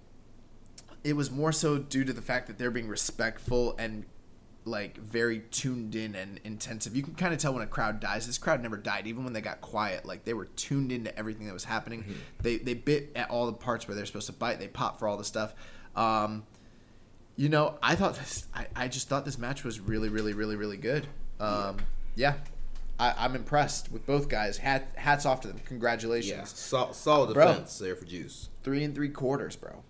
it was more so due to the fact that they're being respectful and like very tuned in and intensive. You can kind of tell when a crowd dies. This crowd never died, even when they got quiet. Like they were tuned into everything that was happening. They they bit at all the parts where they're supposed to bite. They popped for all the stuff. Um, you know, I thought this. I, I just thought this match was really, really, really, really good. Um, yeah, I, I'm impressed with both guys. Hat, hats off to them. Congratulations. Yeah, sol- solid Bro. defense there for Juice. Three and three quarters, bro.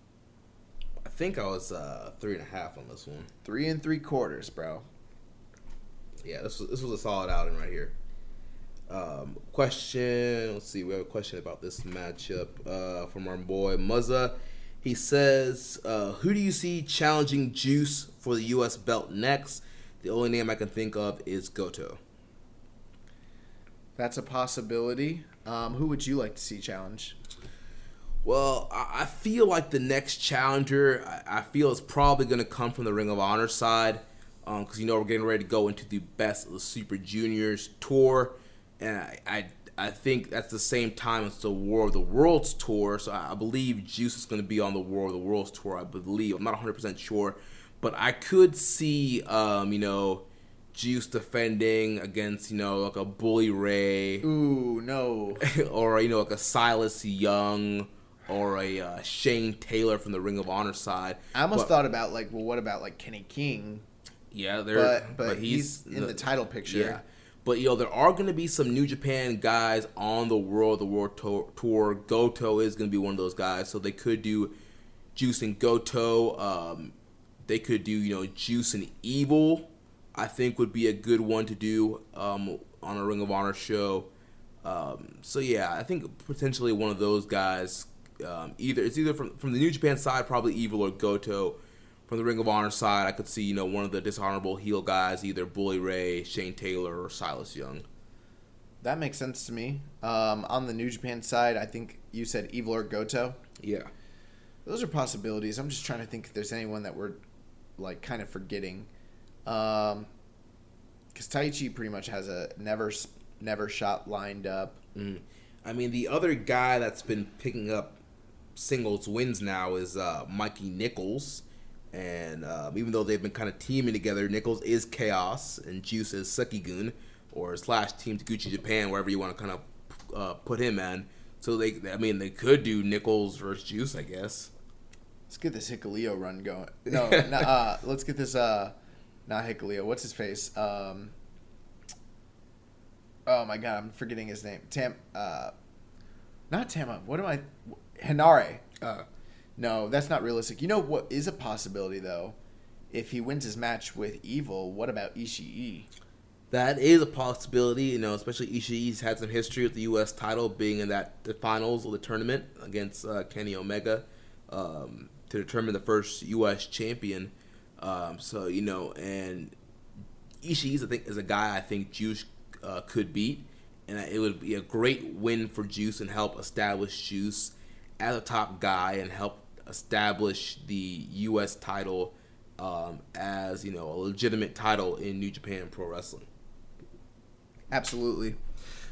I think I was uh, three and a half on this one. Three and three quarters, bro. Yeah, this was, this was a solid outing right here. Um, question. Let's see. We have a question about this matchup uh, from our boy Muzza. He says, uh, "Who do you see challenging Juice for the U.S. belt next?" The only name I can think of is Goto. That's a possibility. Um, who would you like to see challenge? Well, I feel like the next challenger, I feel is probably going to come from the Ring of Honor side, because you know we're getting ready to go into the Best of the Super Juniors tour, and I, I I think that's the same time as the War of the Worlds tour. So I I believe Juice is going to be on the War of the Worlds tour. I believe I'm not 100 percent sure, but I could see, um, you know, Juice defending against you know like a Bully Ray Ooh, no. or you know like a Silas Young or a uh, Shane Taylor from the Ring of Honor side. I almost But- thought about like, well, what about like Kenny King? yeah, they're But but, he's, in the, title picture. Yeah, but you know there are going to be some New Japan guys on the World the World Tour. tour. Goto is going to be one of those guys, so they could do Juice and Goto. Um, they could do you know Juice and Evil. I think would be a good one to do um, on a Ring of Honor show. Um, so yeah, I think potentially one of those guys. Um, either it's either from from the New Japan side, probably Evil or Goto. From the Ring of Honor side, I could see you know one of the dishonorable heel guys, either Bully Ray, Shane Taylor, or Silas Young. That makes sense to me. Um, on the New Japan side, I think you said Evil or Goto. Yeah, Those are possibilities. I'm just trying to think if there's anyone that we're like kind of forgetting. Um, because Taichi pretty much has a never never shot lined up. I mean the other guy that's been picking up singles wins now is uh, Mikey Nicholls, and um, even though they've been kind of teaming together, Nicholls is Chaos and Juice is Sukigun or slash Team Taguchi Japan, wherever you want to kind of uh, put him in. So they, I mean, they could do Nicholls versus Juice, I guess. Let's get this Hikuleo run going. No, not, uh, let's get this. Uh, not Hikuleo. What's his face? Um, oh my god, I'm forgetting his name. Tam. Uh, not Tama. What am I? Henare. Uh, No, that's not realistic. You know what is a possibility though? If he wins his match with Evil, what about Ishii? That is a possibility, you know, especially Ishii's had some history with the U.S. title being in that the finals of the tournament against uh, Kenny Omega um, to determine the first U.S. champion. Um, so you know, and Ishii's I think is a guy I think Juice uh, could beat, and it would be a great win for Juice and help establish Juice as a top guy and help establish the U.S. title um, as you know a legitimate title in New Japan Pro Wrestling. Absolutely.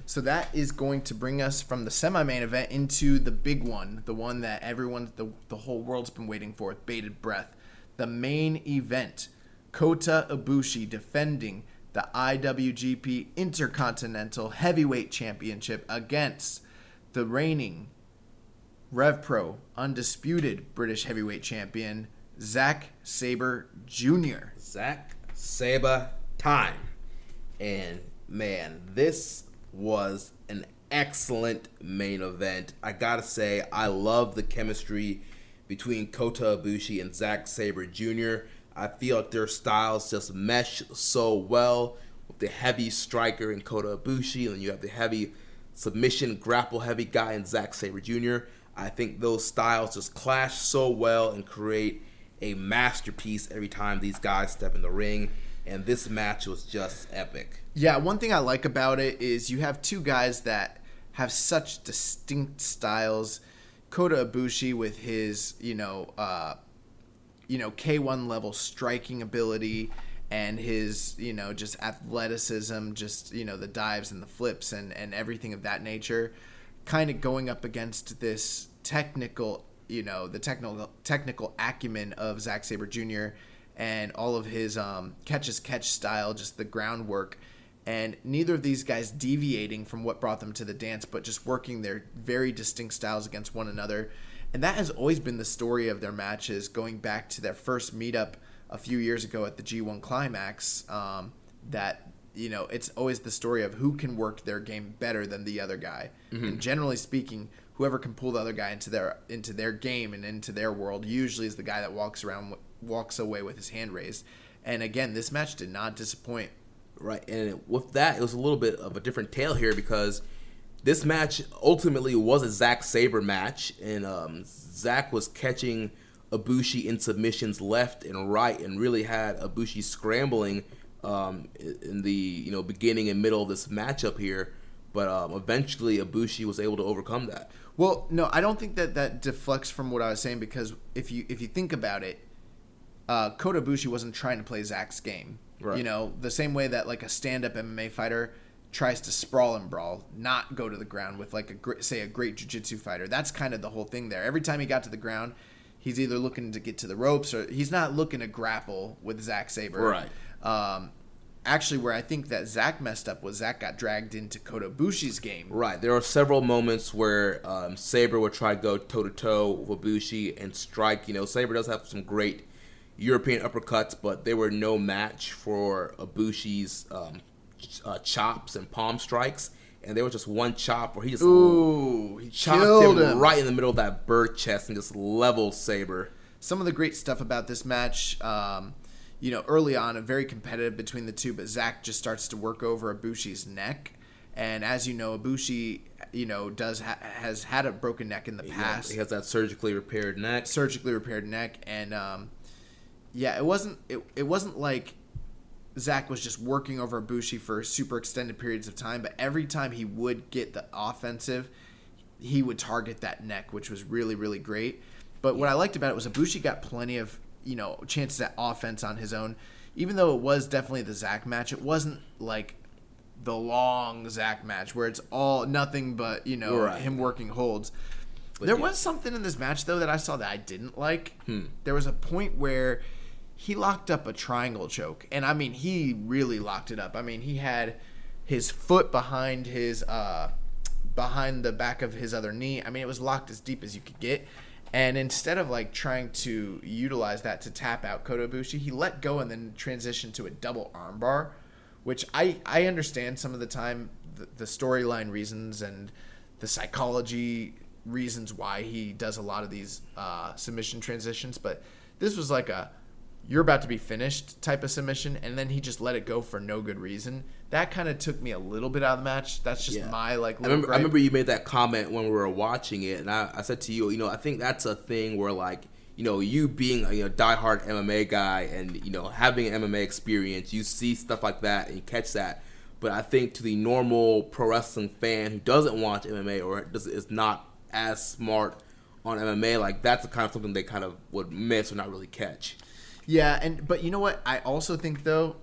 So that is going to bring us from the semi-main event into the big one, the one that everyone, the, the whole world's been waiting for with bated breath. The main event. Kota Ibushi defending the IWGP Intercontinental Heavyweight Championship against the reigning Rev Pro undisputed British Heavyweight Champion Zack Sabre Jr. Zack Sabre time. And man, this was an excellent main event. I gotta say, I love the chemistry between Kota Ibushi and Zack Sabre Jr. I feel like their styles just mesh so well with the heavy striker in Kota Ibushi, and you have the heavy submission grapple heavy guy in Zack Sabre Jr. I think those styles just clash so well and create a masterpiece every time these guys step in the ring. And this match was just epic. Yeah, one thing I like about it is you have two guys that have such distinct styles. Kota Ibushi with his, you know, uh, you know, K1 level striking ability and his, you know, just athleticism, just, you know, the dives and the flips and, and everything of that nature, kind of going up against this technical, you know, the technical technical acumen of Zack Sabre Jr. and all of his um, catch as catch style, just the groundwork and neither of these guys deviating from what brought them to the dance, but just working their very distinct styles against one another. And that has always been the story of their matches, going back to their first meetup a few years ago at the G1 Climax. Um, that you know, it's always the story of who can work their game better than the other guy. And generally speaking, whoever can pull the other guy into their into their game and into their world usually is the guy that walks around walks away with his hand raised. And again, this match did not disappoint. Right, and with that, it was a little bit of a different tale here because this match ultimately was a Zack Sabre match, and um, Zack was catching Ibushi in submissions left and right, and really had Ibushi scrambling um, in the you know beginning and middle of this matchup here. But um, eventually, Ibushi was able to overcome that. Well, no, I don't think that that deflects from what I was saying because if you if you think about it, uh, Kota Ibushi wasn't trying to play Zack's game. Right. You know, the same way that like a stand-up MMA fighter tries to sprawl and brawl, not go to the ground with like a say a great jiu-jitsu fighter. That's kind of the whole thing there. Every time he got to the ground, he's either looking to get to the ropes or he's not looking to grapple with Zack Sabre. Right. Um, actually, where I think that Zack messed up was Zack got dragged into Kota Ibushi's game. Right. There are several moments where um, Sabre would try to go toe to toe with Ibushi and strike. You know, Sabre does have some great European uppercuts, but they were no match for Ibushi's um, ch- uh, chops and palm strikes. And there was just one chop where he just Ooh, he chopped him, him. right in the middle of that bird chest and just leveled Sabre. some of the great stuff about this match, um, you know, early on, very competitive between the two, but Zack just starts to work over Ibushi's neck. And as you know, Ibushi, you know, does ha- has had a broken neck in the past, has, he has that surgically repaired neck. surgically repaired neck, and um, yeah, it wasn't it, it wasn't like Zack was just working over Ibushi for super extended periods of time, but every time he would get the offensive, he would target that neck, which was really really great. But what I liked about it was Ibushi got plenty of you know chances at offense on his own, even though it was definitely the Zack match. It wasn't like the long Zack match where it's all nothing but you know Right. him working holds. there yeah. was something in this match though that I saw that I didn't like. Hmm. There was a point where he locked up a triangle choke, and I mean he really locked it up. I mean he had his foot behind his uh behind the back of his other knee. I mean it was locked as deep as you could get. And instead of like trying to utilize that to tap out Kota Ibushi, he let go and then transitioned to a double armbar, which I I understand some of the time the, the storyline reasons and the psychology reasons why he does a lot of these uh, submission transitions, but this was like a you're about to be finished type of submission, and then he just let it go for no good reason. That kind of took me a little bit out of the match. That's just Yeah. my like. I remember, I remember you made that comment when we were watching it, and I, I said to you, you know, I think that's a thing where like, you know, you being a you know, diehard MMA guy and you know having an MMA experience, you see stuff like that and you catch that. But I think to the normal pro wrestling fan who doesn't watch MMA or does, is not as smart on MMA, like that's the kind of something they kind of would miss or not really catch. Yeah, and but you know what? I also think though,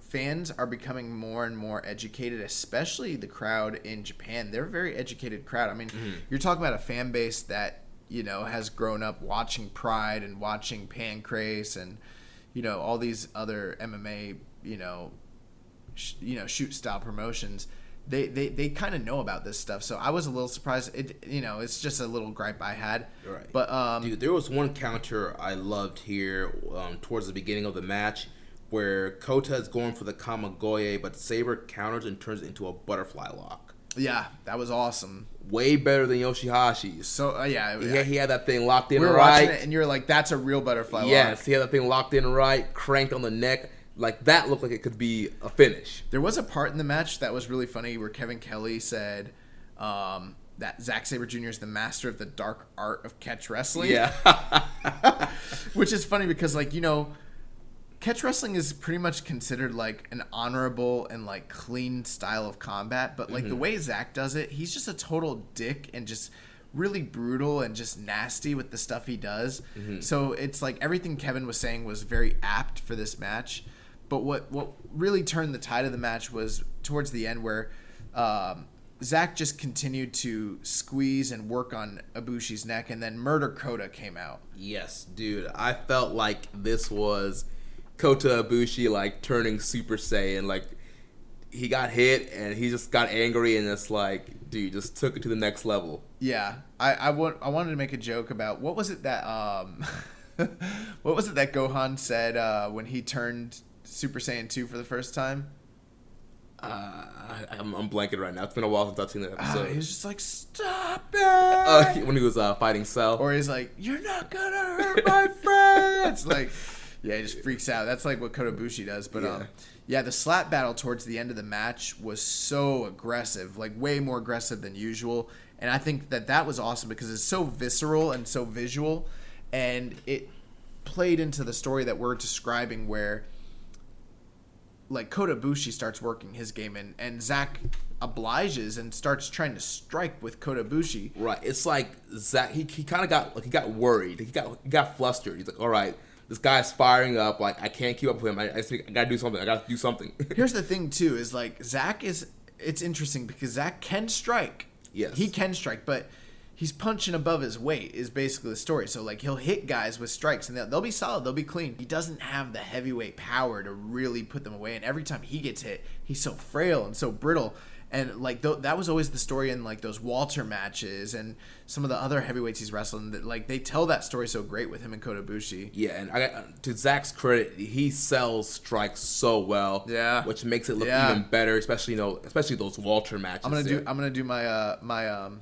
fans are becoming more and more educated, especially the crowd in Japan. They're a very educated crowd. I mean, mm-hmm. you're talking about a fan base that you know has grown up watching Pride and watching Pancrase and you know all these other MMA you know sh- you know shoot style promotions. They, they, they kind of know about this stuff, so I was a little surprised. It you know it's just a little gripe I had, Right. But um, Dude, there was one counter I loved here um, towards the beginning of the match where Kota is going for the Kamigoye, but Sabre counters and turns it into a butterfly lock. yeah, that was awesome. Way better than Yoshihashi's. So uh, yeah, Yeah, he had that thing locked in we were right. watching it, and you're like, "That's a real butterfly." yes, lock. he had that thing locked in right, cranked on the neck. Like that looked like it could be a finish. There was a part in the match that was really funny where Kevin Kelly said um, that Zack Sabre Jr. is the master of the dark art of catch wrestling. Yeah. which is funny because like you know, catch wrestling is pretty much considered like an honorable and like clean style of combat, but like the way Zack does it, he's just a total dick and just really brutal and just nasty with the stuff he does. So it's like everything Kevin was saying was very apt for this match. But what what really turned the tide of the match was towards the end where um, Zack just continued to squeeze and work on Ibushi's neck, and then Murder Kota came out. Yes, dude. I felt like this was Kota Ibushi like turning Super Saiyan. Like he got hit and he just got angry and it's like, dude, just took it to the next level. Yeah, I I, wa- I wanted to make a joke about what was it that um, what was it that Gohan said uh, when he turned Super Saiyan two for the first time? Uh, I, I'm, I'm blanking right now. It's been a while since I've seen that Uh, episode. he was just like, "Stop it!" uh, when he was uh, fighting Cell. or he's like, "You're not gonna hurt my friends." like, yeah, he just freaks out. That's like what Kota Ibushi does. But um, Yeah. yeah, the slap battle towards the end of the match was so aggressive, like way more aggressive than usual. And I think that that was awesome because it's so visceral and so visual, and it played into the story that we're describing where like Kota Ibushi starts working his game and and Zack obliges and starts trying to strike with Kota Ibushi. Right. It's like Zack. He, he kind of got like he got worried. He got he got flustered. He's like, all right, this guy's firing up. Like I can't keep up with him. I, I, I gotta do something. I gotta do something. Here's the thing too is like Zack is it's interesting because Zack can strike. Yes. He can strike, but he's punching above his weight is basically the story. So like he'll hit guys with strikes and they'll, they'll be solid, they'll be clean. He doesn't have the heavyweight power to really put them away and every time he gets hit, he's so frail and so brittle. And like th- that was always the story in like those Walter matches and some of the other heavyweights he's wrestling. That like they tell that story so great with him and Kota Ibushi. yeah, and I got to Zack's credit, he sells strikes so well. Yeah. Which makes it look Yeah. even better, especially you know, especially those Walter matches. I'm gonna do. I'm gonna do my uh my um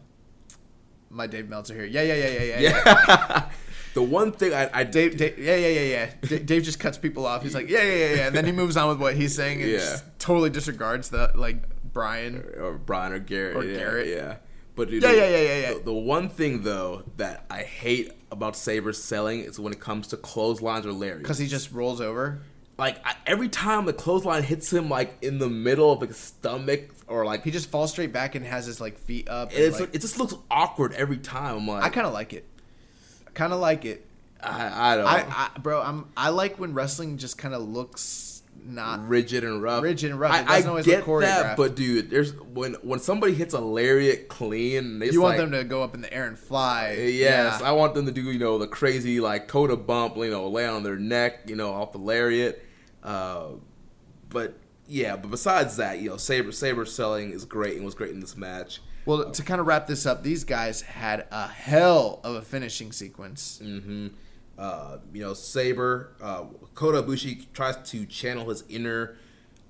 my Dave Meltzer here. Yeah, yeah, yeah, yeah, yeah. yeah. the one thing I, I Dave, Dave, yeah, yeah, yeah, yeah. Dave just cuts people off. He's like, yeah, yeah, yeah, yeah. And then he moves on with what he's saying and Yeah. just totally disregards the like Brian. or Brian or Garrett. Or yeah, Garrett. Yeah. But dude, Yeah, yeah, yeah, yeah, yeah. The, the one thing though that I hate about Sabre selling is when it comes to clotheslines or lariats. Because he just rolls over. like I, every time the clothesline hits him like in the middle of his stomach or like He just falls straight back and has his like feet up. and, it's like- it just looks awkward every time. I'm like I kind of like it. I kind of like it. I, I don't I, I, bro, I'm. I like when wrestling just kind of looks not. rigid and rough. Rigid and rough. It I, doesn't I always get that, but dude, there's when when somebody hits a lariat clean, You want like, them to go up in the air and fly. Yes, Yeah. I want them to do you know the crazy like coda bump, you know, lay on their neck, you know, off the lariat. Uh, but yeah, but besides that, you know, Sabre Sabre selling is great and was great in this match. Well, to kind of wrap this up, these guys had a hell of a finishing sequence. Mm-hmm. Uh, you know, Sabre, uh, Kota Ibushi tries to channel his inner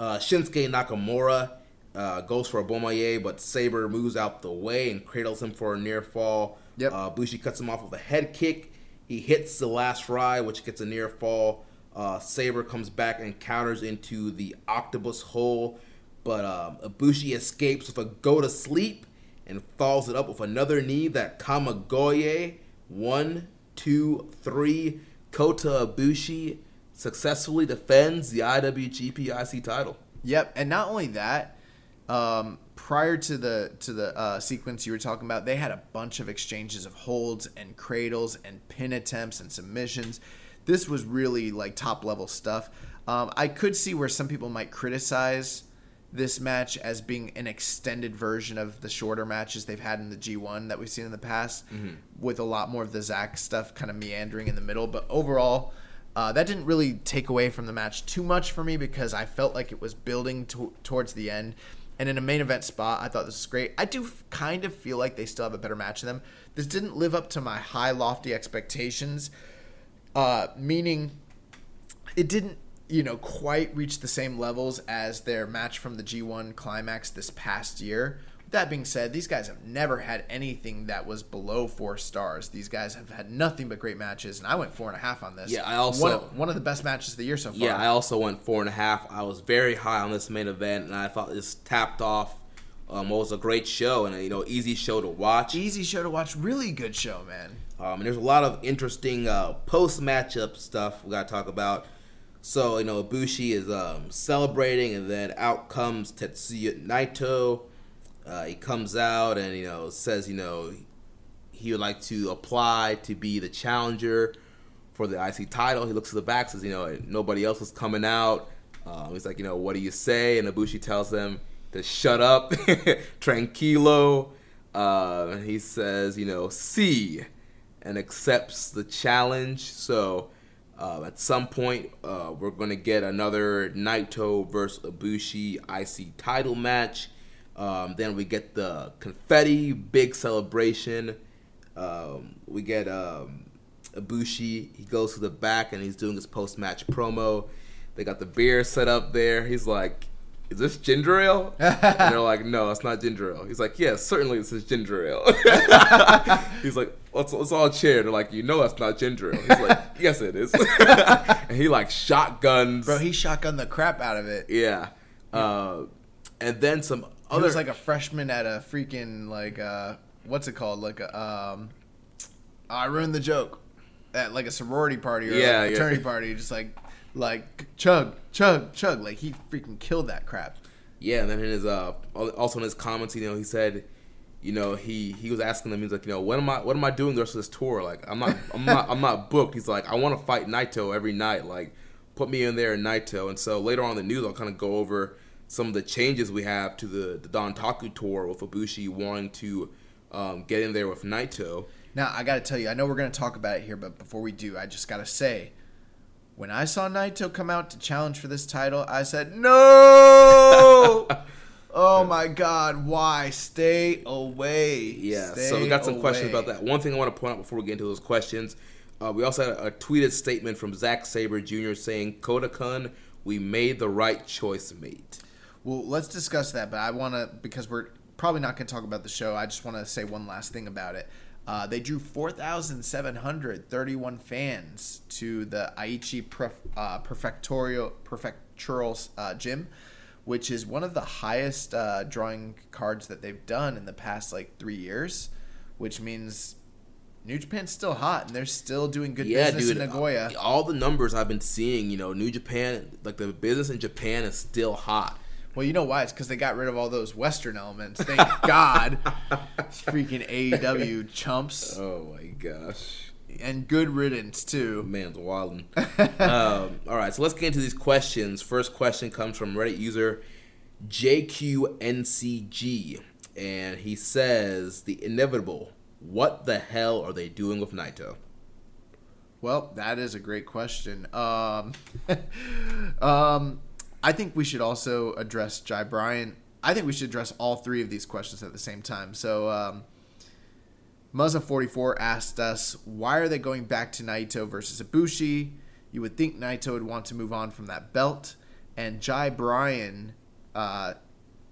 uh, Shinsuke Nakamura, uh, goes for a Bomaye, but Sabre moves out the way and cradles him for a near fall. Yep. Uh, Bushi cuts him off with a head kick. He hits the last ride, which gets a near fall. Uh, Sabre comes back and counters into the octopus hold, but um, Ibushi escapes with a go to sleep and follows it up with another knee that Kamigoye. One, two, three. Kota Ibushi successfully defends the IWGP IC title. Yep, and not only that, um, prior to the to the uh, sequence you were talking about, they had a bunch of exchanges of holds and cradles and pin attempts and submissions. This was really like top level stuff. Um, I could see where some people might criticize this match as being an extended version of the shorter matches they've had in the G1 that we've seen in the past, with a lot more of the Zack stuff kind of meandering in the middle. But overall, uh, that didn't really take away from the match too much for me because I felt like it was building to- towards the end. And in a main event spot, I thought this was great. I do f- kind of feel like they still have a better match in them. This didn't live up to my high, lofty expectations, uh, meaning it didn't, you know, quite reach the same levels as their match from the G1 climax this past year. That being said, these guys have never had anything that was below four stars. These guys have had nothing but great matches, and I went four and a half on this. Yeah, I also- one of, one of the best matches of the year so far. Yeah, I also went four and a half. I was very high on this main event, and I thought this tapped off um, what was a great show and a you know easy show to watch. easy show to watch. Really good show, man. Um, and there's a lot of interesting uh, post matchup stuff we got to talk about. So you know, Ibushi is um, celebrating, and then out comes Tetsuya Naito. Uh, he comes out and you know says you know he would like to apply to be the challenger for the IC title. He looks to the back, says you know nobody else is coming out. Um, he's like you know what do you say? And Ibushi tells them to shut up, tranquilo. Uh, he says you know see and accepts the challenge. So uh, at some point, uh, we're going to get another Naito versus Ibushi IC title match. Um, then we get the confetti, big celebration. Um, we get um, Ibushi. He goes to the back and he's doing his post match promo. They got the beer set up there. He's like, is this ginger ale? and they're like, no, it's not ginger ale. He's like, yes, certainly this is ginger ale. He's like, let's, let's all cheer. They're like, you know that's not ginger ale. He's like, yes, it is. and he like shotguns. Bro, he shotgunned the crap out of it. yeah. Uh, and then some He other. was like a freshman at a freaking like uh what's it called? Like a um I ruined the joke. At like a sorority party or Yeah, a yeah. fraternity party, just like like chug, chug, chug. Like he freaking killed that crap. Yeah, and then in his uh, also in his comments, you know, he said, you know, he he was asking them, he's like, you know, what am I what am I doing the rest of this tour? Like, I'm not I'm not I'm not booked. He's like, I want to fight Naito every night. Like, put me in there in Naito. And so later on in the news, I'll kind of go over some of the changes we have to the the Dontaku tour with Ibushi wanting to um, get in there with Naito. Now I gotta tell you, I know we're gonna talk about it here, but before we do, I just gotta say, when I saw Naito come out to challenge for this title, I said no. oh my God! Why stay away? Yeah, so we got some questions about that. One thing I want to point out before we get into those questions, uh, we also had a, a tweeted statement from Zack Sabre Jr. saying, "Kota-kun, we made the right choice, mate." Well, let's discuss that, but I want to because we're probably not going to talk about the show. I just want to say one last thing about it. Uh, they drew 4,731 fans to the Aichi Pref, uh, Prefectural uh, Gym, which is one of the highest uh, drawing cards that they've done in the past like three years, which means New Japan's still hot and they're still doing good yeah, business dude. in Nagoya. All the numbers I've been seeing, you know, New Japan, like the business in Japan is still hot. Well, you know why? It's because they got rid of all those Western elements. Thank God. Freaking AEW chumps. Oh my gosh. And good riddance, too. Man's wildin'. um, all right, so let's get into these questions. First question comes from Reddit user JQNCG, and he says, "The inevitable. What the hell are they doing with Naito?" Well, that is a great question. Um, um, I think we should also address Jai Bryant. I think we should address all three of these questions at the same time. So, um, Muzza44 asked us, why are they going back to Naito versus Ibushi? You would think Naito would want to move on from that belt. And Jai Bryan uh,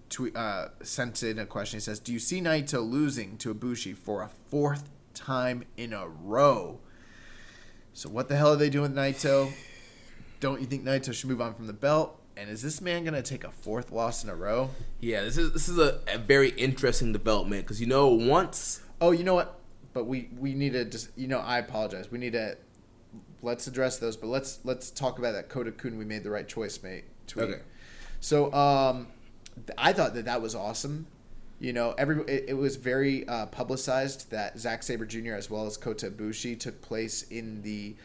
tweet, uh, sent in a question. He says, Do you see Naito losing to Ibushi for a fourth time in a row? So, what the hell are they doing with Naito? Don't you think Naito should move on from the belt? And is this man gonna take a fourth loss in a row? Yeah, this is this is a, a very interesting development because you know once. Oh, you know what? But we we need to just you know I apologize. We need to let's address those, but let's let's talk about that Kota Kun. We made the right choice, mate. Tweet. Okay. So um, I thought that that was awesome. You know, every it, it was very uh, publicized that Zack Sabre Jr. as well as Kota Ibushi took place in the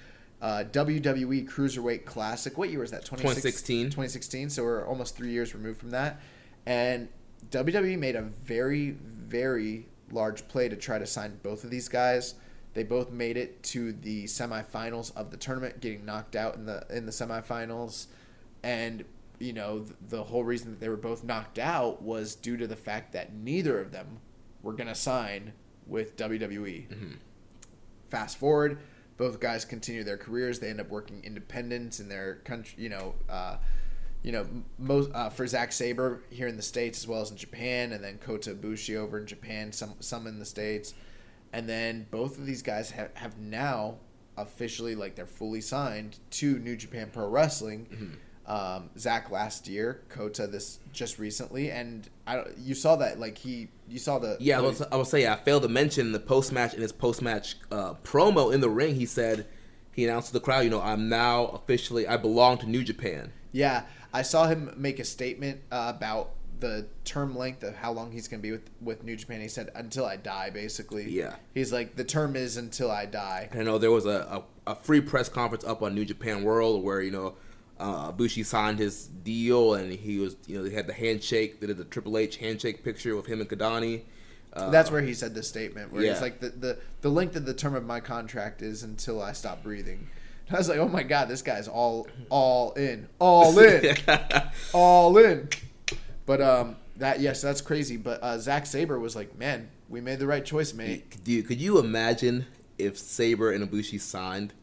uh, WWE Cruiserweight Classic. What year was that? 2016. 2016. So we're almost three years removed from that, and WWE made a very very large play to try to sign both of these guys. They both made it to the semifinals of the tournament, getting knocked out in the in the semifinals, and you know the, the whole reason that they were both knocked out was due to the fact that neither of them were gonna sign with WWE. Fast forward, both guys continue their careers. They end up working independent in their country. You know, uh, you know, most uh, for Zack Sabre here in the states as well as in Japan, and then Kota Ibushi over in Japan, some some in the states, and then both of these guys have have now officially like they're fully signed to New Japan Pro Wrestling. Um, Zack last year, Kota this just recently, and I you saw that like he you saw the Yeah, I was, I will say I failed to mention in the post match in his post match uh, promo in the ring. He said he announced to the crowd, you know, I'm now officially I belong to New Japan. Yeah, I saw him make a statement uh, about the term length of how long he's going to be with with New Japan. He said until I die, basically. Yeah. He's like the term is until I die. I know there was a, a, a free press conference up on New Japan World where you know uh, Bushi signed his deal and he was you know they had the handshake. They did the Triple H handshake picture with him and Kidani. Uh, That's where he said the statement where yeah. he's like the, the the length of the term of my contract is until I stop breathing. And I was like, oh my god, this guy's all all in, all in, all in. But um, that yes, that's crazy. But uh, Zack Sabre was like, man, we made the right choice, mate. Could you, could you imagine if Sabre and Ibushi signed?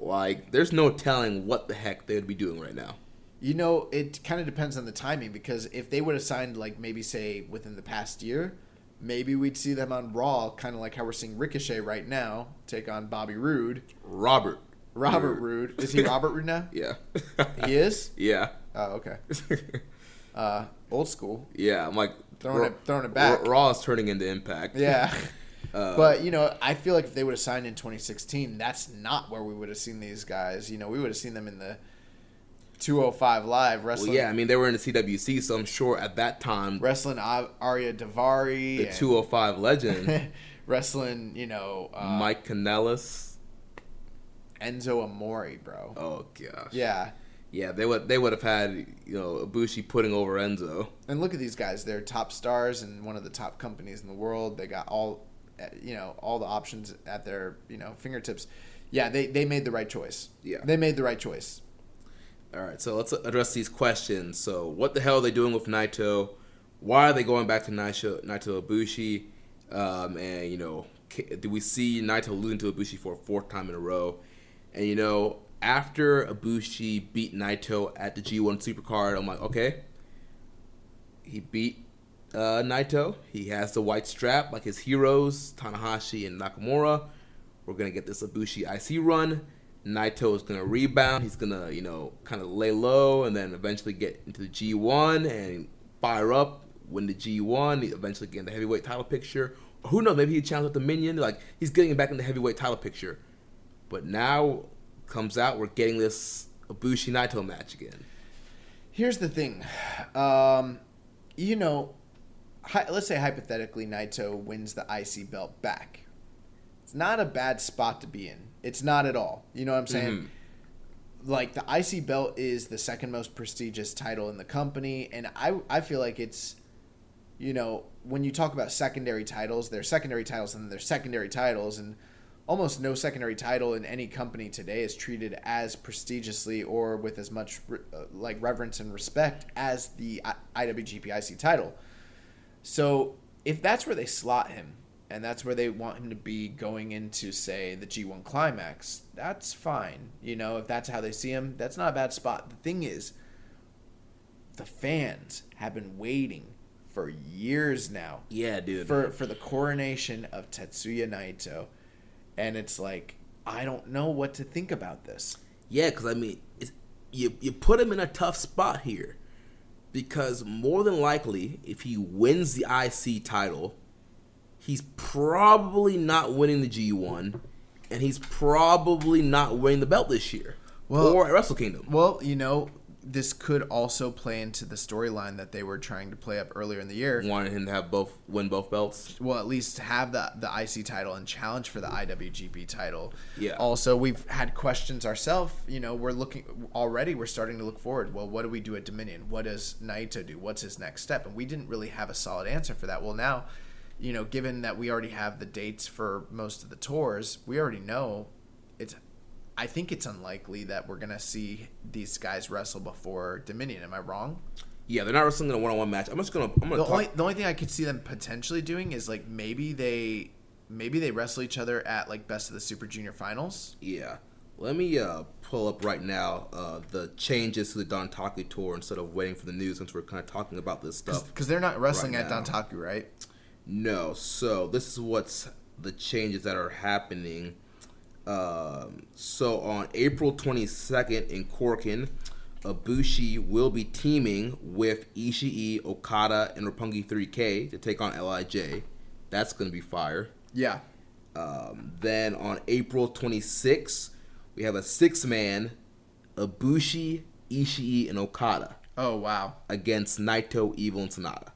Like, there's no telling what the heck they would be doing right now. You know, it kind of depends on the timing because if they would have signed like maybe say within the past year, maybe we'd see them on Raw, kind of like how we're seeing Ricochet right now take on Bobby Roode. Robert. Robert Roode. Is he Robert Roode now? Yeah. He is? yeah. Oh, okay. Uh, old school. Yeah. I'm like Throwing Raw- it- throwing it back. Raw is turning into Impact. Yeah. Uh, but you know, I feel like if they would have signed in 2016, that's not where we would have seen these guys. You know, we would have seen them in the 205 live Well, wrestling. yeah. I mean, they were in the CWC, so I'm sure at that time wrestling Ar- Ariya Daivari. the 205 legend wrestling, you know, uh, Mike Kanellis. Enzo Amore, bro. Oh gosh. Yeah. Yeah, they would they would have had you know Ibushi putting over Enzo. And look at these guys. They're top stars in one of the top companies in the world. They got all, you know, all the options at their, you know, fingertips. Yeah, they, they made the right choice. Yeah. They made the right choice. All right, so let's address these questions. So, what the hell are they doing with Naito? Why are they going back to Naito, Naito Ibushi? Um, and you know, do we see Naito losing to Ibushi for a fourth time in a row? And you know, after Ibushi beat Naito at the G1 Supercard, I'm like, okay, he beat uh, Naito. He has the white strap like his heroes, Tanahashi and Nakamura. We're gonna get this Ibushi IC run. Naito is gonna rebound. He's gonna, you know, kind of lay low and then eventually get into the G1 and fire up, win the G1. Eventually get in the heavyweight title picture. Who knows? Maybe he challenged the Minion. Like he's getting back in the heavyweight title picture. But now comes out, we're getting this Ibushi Naito match again. Here's the thing. Um, you know, hi, let's say hypothetically Naito wins the IC belt back. It's not a bad spot to be in. It's not at all. You know what I'm saying? Like the IC belt is the second most prestigious title in the company, and I I feel like it's, you know, when you talk about secondary titles, they're secondary titles and they're secondary titles, and almost no secondary title in any company today is treated as prestigiously or with as much re- uh, like reverence and respect as the I- IWGP IC title. So if that's where they slot him and that's where they want him to be going into say the G1 climax, that's fine. You know, if that's how they see him, that's not a bad spot. The thing is the fans have been waiting for years now Yeah, dude. for for the coronation of Tetsuya Naito, and it's like I don't know what to think about this. Yeah, because I mean, it's, you you put him in a tough spot here, because more than likely, if he wins the IC title, he's probably not winning the G one, and he's probably not winning the belt this year, Well- or at Wrestle Kingdom. Well, you know, this could also play into the storyline that they were trying to play up earlier in the year. Wanted him to have both win both belts. Well, at least have the the IC title and challenge for the IWGP title. Yeah. Also, we've had questions ourselves. You know, we're looking already. We're starting to look forward. Well, what do we do at Dominion? What does Naito do? What's his next step? And we didn't really have a solid answer for that. Well, now, you know, given that we already have the dates for most of the tours, we already know it's. I think it's unlikely that we're gonna see these guys wrestle before Dominion. Am I wrong? Yeah, they're not wrestling in a one on one match. I'm just gonna I'm gonna the talk. only the only thing I could see them potentially doing is like maybe they maybe they wrestle each other at like best of the Super Junior finals. Yeah. Let me uh, pull up right now uh, the changes to the Dontaku tour instead of waiting for the news since we're kind of talking about this stuff. Because they're not wrestling right at now. Dontaku, right? No, so this is what's the changes that are happening. Um, so on April 22nd in Korakuen, Ibushi will be teaming with Ishii, Okada, and Roppongi 3K to take on Lij. That's gonna be fire. Yeah. Um, then on April 26th, we have a six-man Ibushi, Ishii, and Okada Oh wow. against Naito, Evil, and Sanada.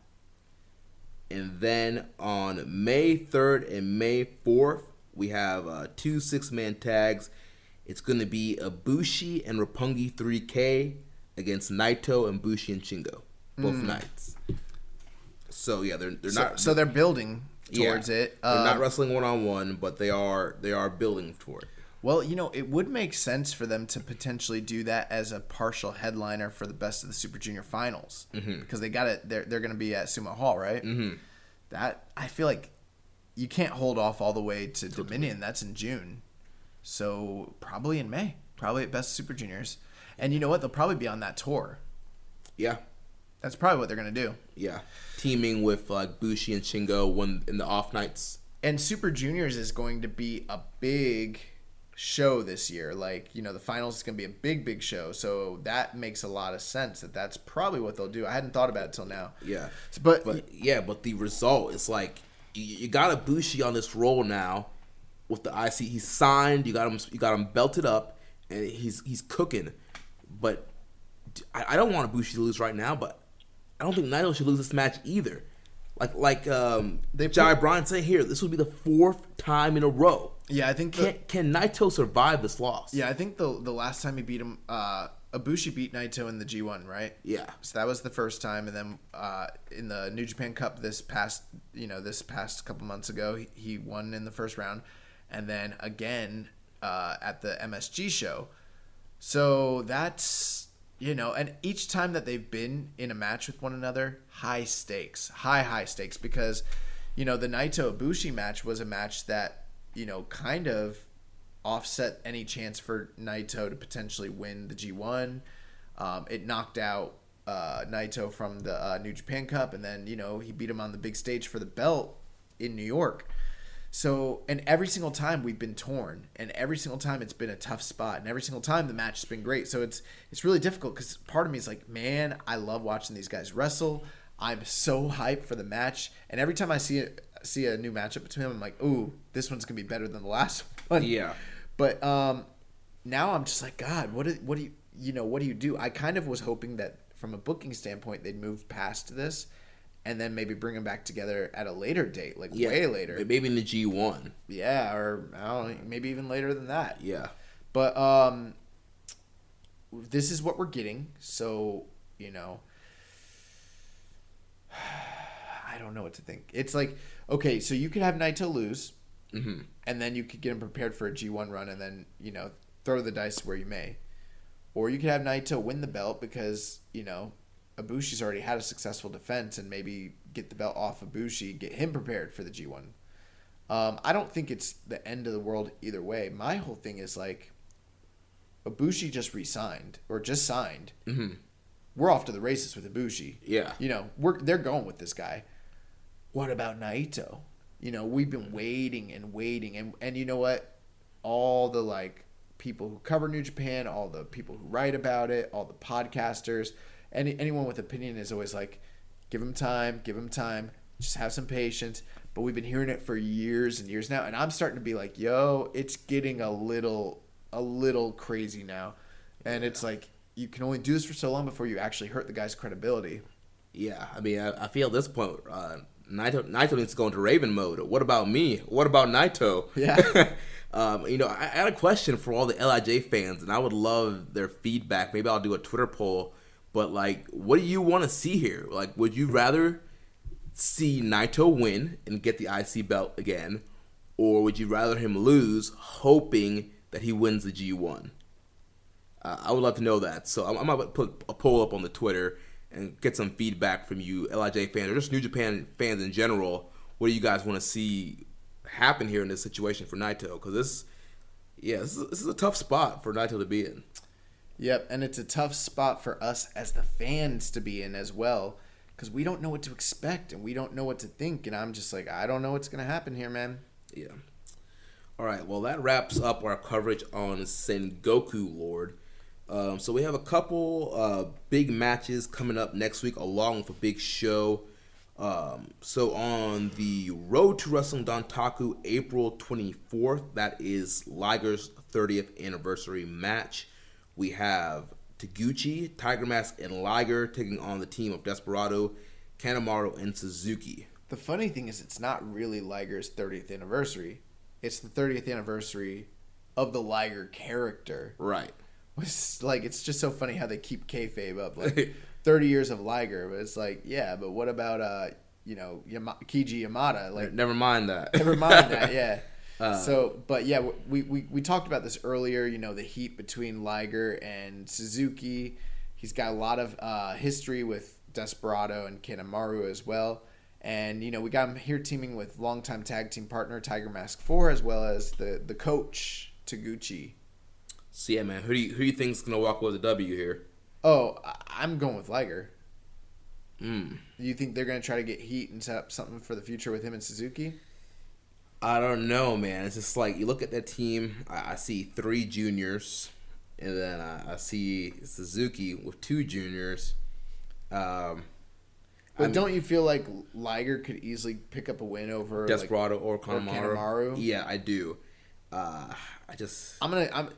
And then on May 3rd and May 4th, we have uh, two six-man tags. It's going to be Ibushi and Roppongi 3K against Naito and Bushi and Shingo, both nights. So yeah, they're they're So, not so they're building towards yeah, it. They're not wrestling one on one, but they are they are building toward. it. well, you know, it would make sense for them to potentially do that as a partial headliner for the best of the Super Junior finals Mm-hmm. because they got it. They're they're going to be at Sumo Hall, right? Mm-hmm. That I feel like you can't hold off all the way to Dominion. That's in June, so probably in May. Probably at Best Super Juniors, and you know what? They'll probably be on that tour. Yeah, That's probably what they're going to do. yeah, teaming with like Bushi and Shingo when in the off nights. and Super Juniors is going to be a big show this year. Like, you know, the finals is going to be a big, big show. So that makes a lot of sense that that's probably what they'll do. I hadn't thought about it till now. Yeah, But, but yeah, but the result is like you, you got Ibushi on this roll now with the IC. He's signed. You got him. You got him belted up, and he's he's cooking. But I, I don't want Ibushi to lose right now. But I don't think Naito should lose this match either. Like like um, They Jai put- Bryan said here, this would be the fourth time in a row. yeah, I think the, Can can Naito survive this loss? yeah, I think the the last time he beat him, uh, Ibushi beat Naito in the G1, right? Yeah. So that was the first time, and then uh, in the New Japan Cup this past, you know, this past couple months ago, he, he won in the first round, and then again uh, at the MSG show. So that's you know, and each time that they've been in a match with one another, high stakes, high high stakes, because you know the Naito Ibushi match was a match that you know kind of offset any chance for Naito to potentially win the G1. Um, it knocked out uh, Naito from the uh, New Japan Cup, and then you know he beat him on the big stage for the belt in New York. So, and every single time we've been torn, and every single time it's been a tough spot, and every single time the match has been great. So it's it's really difficult because part of me is like, man, I love watching these guys wrestle. I'm so hyped for the match, and every time I see it, see a new matchup between them, I'm like, ooh, this one's gonna be better than the last one. Yeah. But um, now I'm just like, God, what do, what do you you know what do you do? I kind of was hoping that from a booking standpoint they'd move past this, and then maybe bring them back together at a later date, like Yeah. way later. Maybe in the G one. Yeah, or I don't know, maybe even later than that. Yeah. But um, this is what we're getting. So you know, I don't know what to think. It's like okay, so you could have Naito lose, mm-hmm. and then you could get him prepared for a G1 run, and then you know throw the dice where you may, or you could have Naito win the belt because you know Ibushi's already had a successful defense, and maybe get the belt off Ibushi, get him prepared for the G1. Um, I don't think it's the end of the world either way. My whole thing is like, Ibushi just re-signed or just signed. Mm-hmm. We're off to the races with Ibushi. Yeah. You know, we're they're going with this guy. What about Naito? You know, we've been waiting and waiting, and and you know what? All the like people who cover New Japan, all the people who write about it, all the podcasters, any anyone with opinion is always like, give him time, give him time, just have some patience. But we've been hearing it for years and years now, and I'm starting to be like, yo, it's getting a little a little crazy now, and it's like you can only do this for so long before you actually hurt the guy's credibility. Yeah, I mean, I, I feel at this point, uh, Naito, Naito needs to go into Raven mode. What about me? What about Naito? Yeah. um, you know, I, I had a question for all the Lij fans, and I would love their feedback. Maybe I'll do a Twitter poll. But like, what do you want to see here? Like, would you rather see Naito win and get the IC belt again, or would you rather him lose, hoping that he wins the G1? Uh, I would love to know that. So I'm, I'm going to put a poll up on the Twitter and get some feedback from you, Lij fans, or just New Japan fans in general. What do you guys want to see happen here in this situation for Naito? Because this, yeah, this is, this is a tough spot for Naito to be in. Yep, and it's a tough spot for us as the fans to be in as well because we don't know what to expect and we don't know what to think. And I'm just like, I don't know what's going to happen here, man. Yeah. All right, well, that wraps up our coverage on Sengoku Lord. Um, so we have a couple uh, big matches coming up next week along with a big show. Um, so on the Road to Wrestling Dontaku, April 24th, that is Liger's 30th anniversary match. We have Taguchi, Tiger Mask, and Liger taking on the team of Desperado, Kanemaru, and Suzuki. The funny thing is, it's not really Liger's 30th anniversary. It's the 30th anniversary of the Liger character. Right. It's like it's just so funny how they keep kayfabe up, like 30 years of Liger. But it's like, yeah, but what about uh, you know, Yama- Keiichi Yamada? Like, never mind that. never mind that. Yeah. Uh, so, but yeah, we, we, we talked about this earlier. You know, the heat between Liger and Suzuki. He's got a lot of uh, history with Desperado and Kanemaru as well. And, you know, we got him here teaming with longtime tag team partner Tiger Mask 4 as well as the, the coach, Taguchi. So, yeah, man, who do you, who do you think is going to walk with a W here? Oh, I'm going with Liger. Mm. You think they're going to try to get heat and set up something for the future with him and Suzuki? I don't know, man. It's just like you look at that team. I, I see three juniors, and then I, I, see Suzuki with two juniors. Um, but I mean, don't you feel like Liger could easily pick up a win over Desperado like, or, Kanemaru? or Kanemaru? Yeah, I do. Uh, I just I'm gonna I'm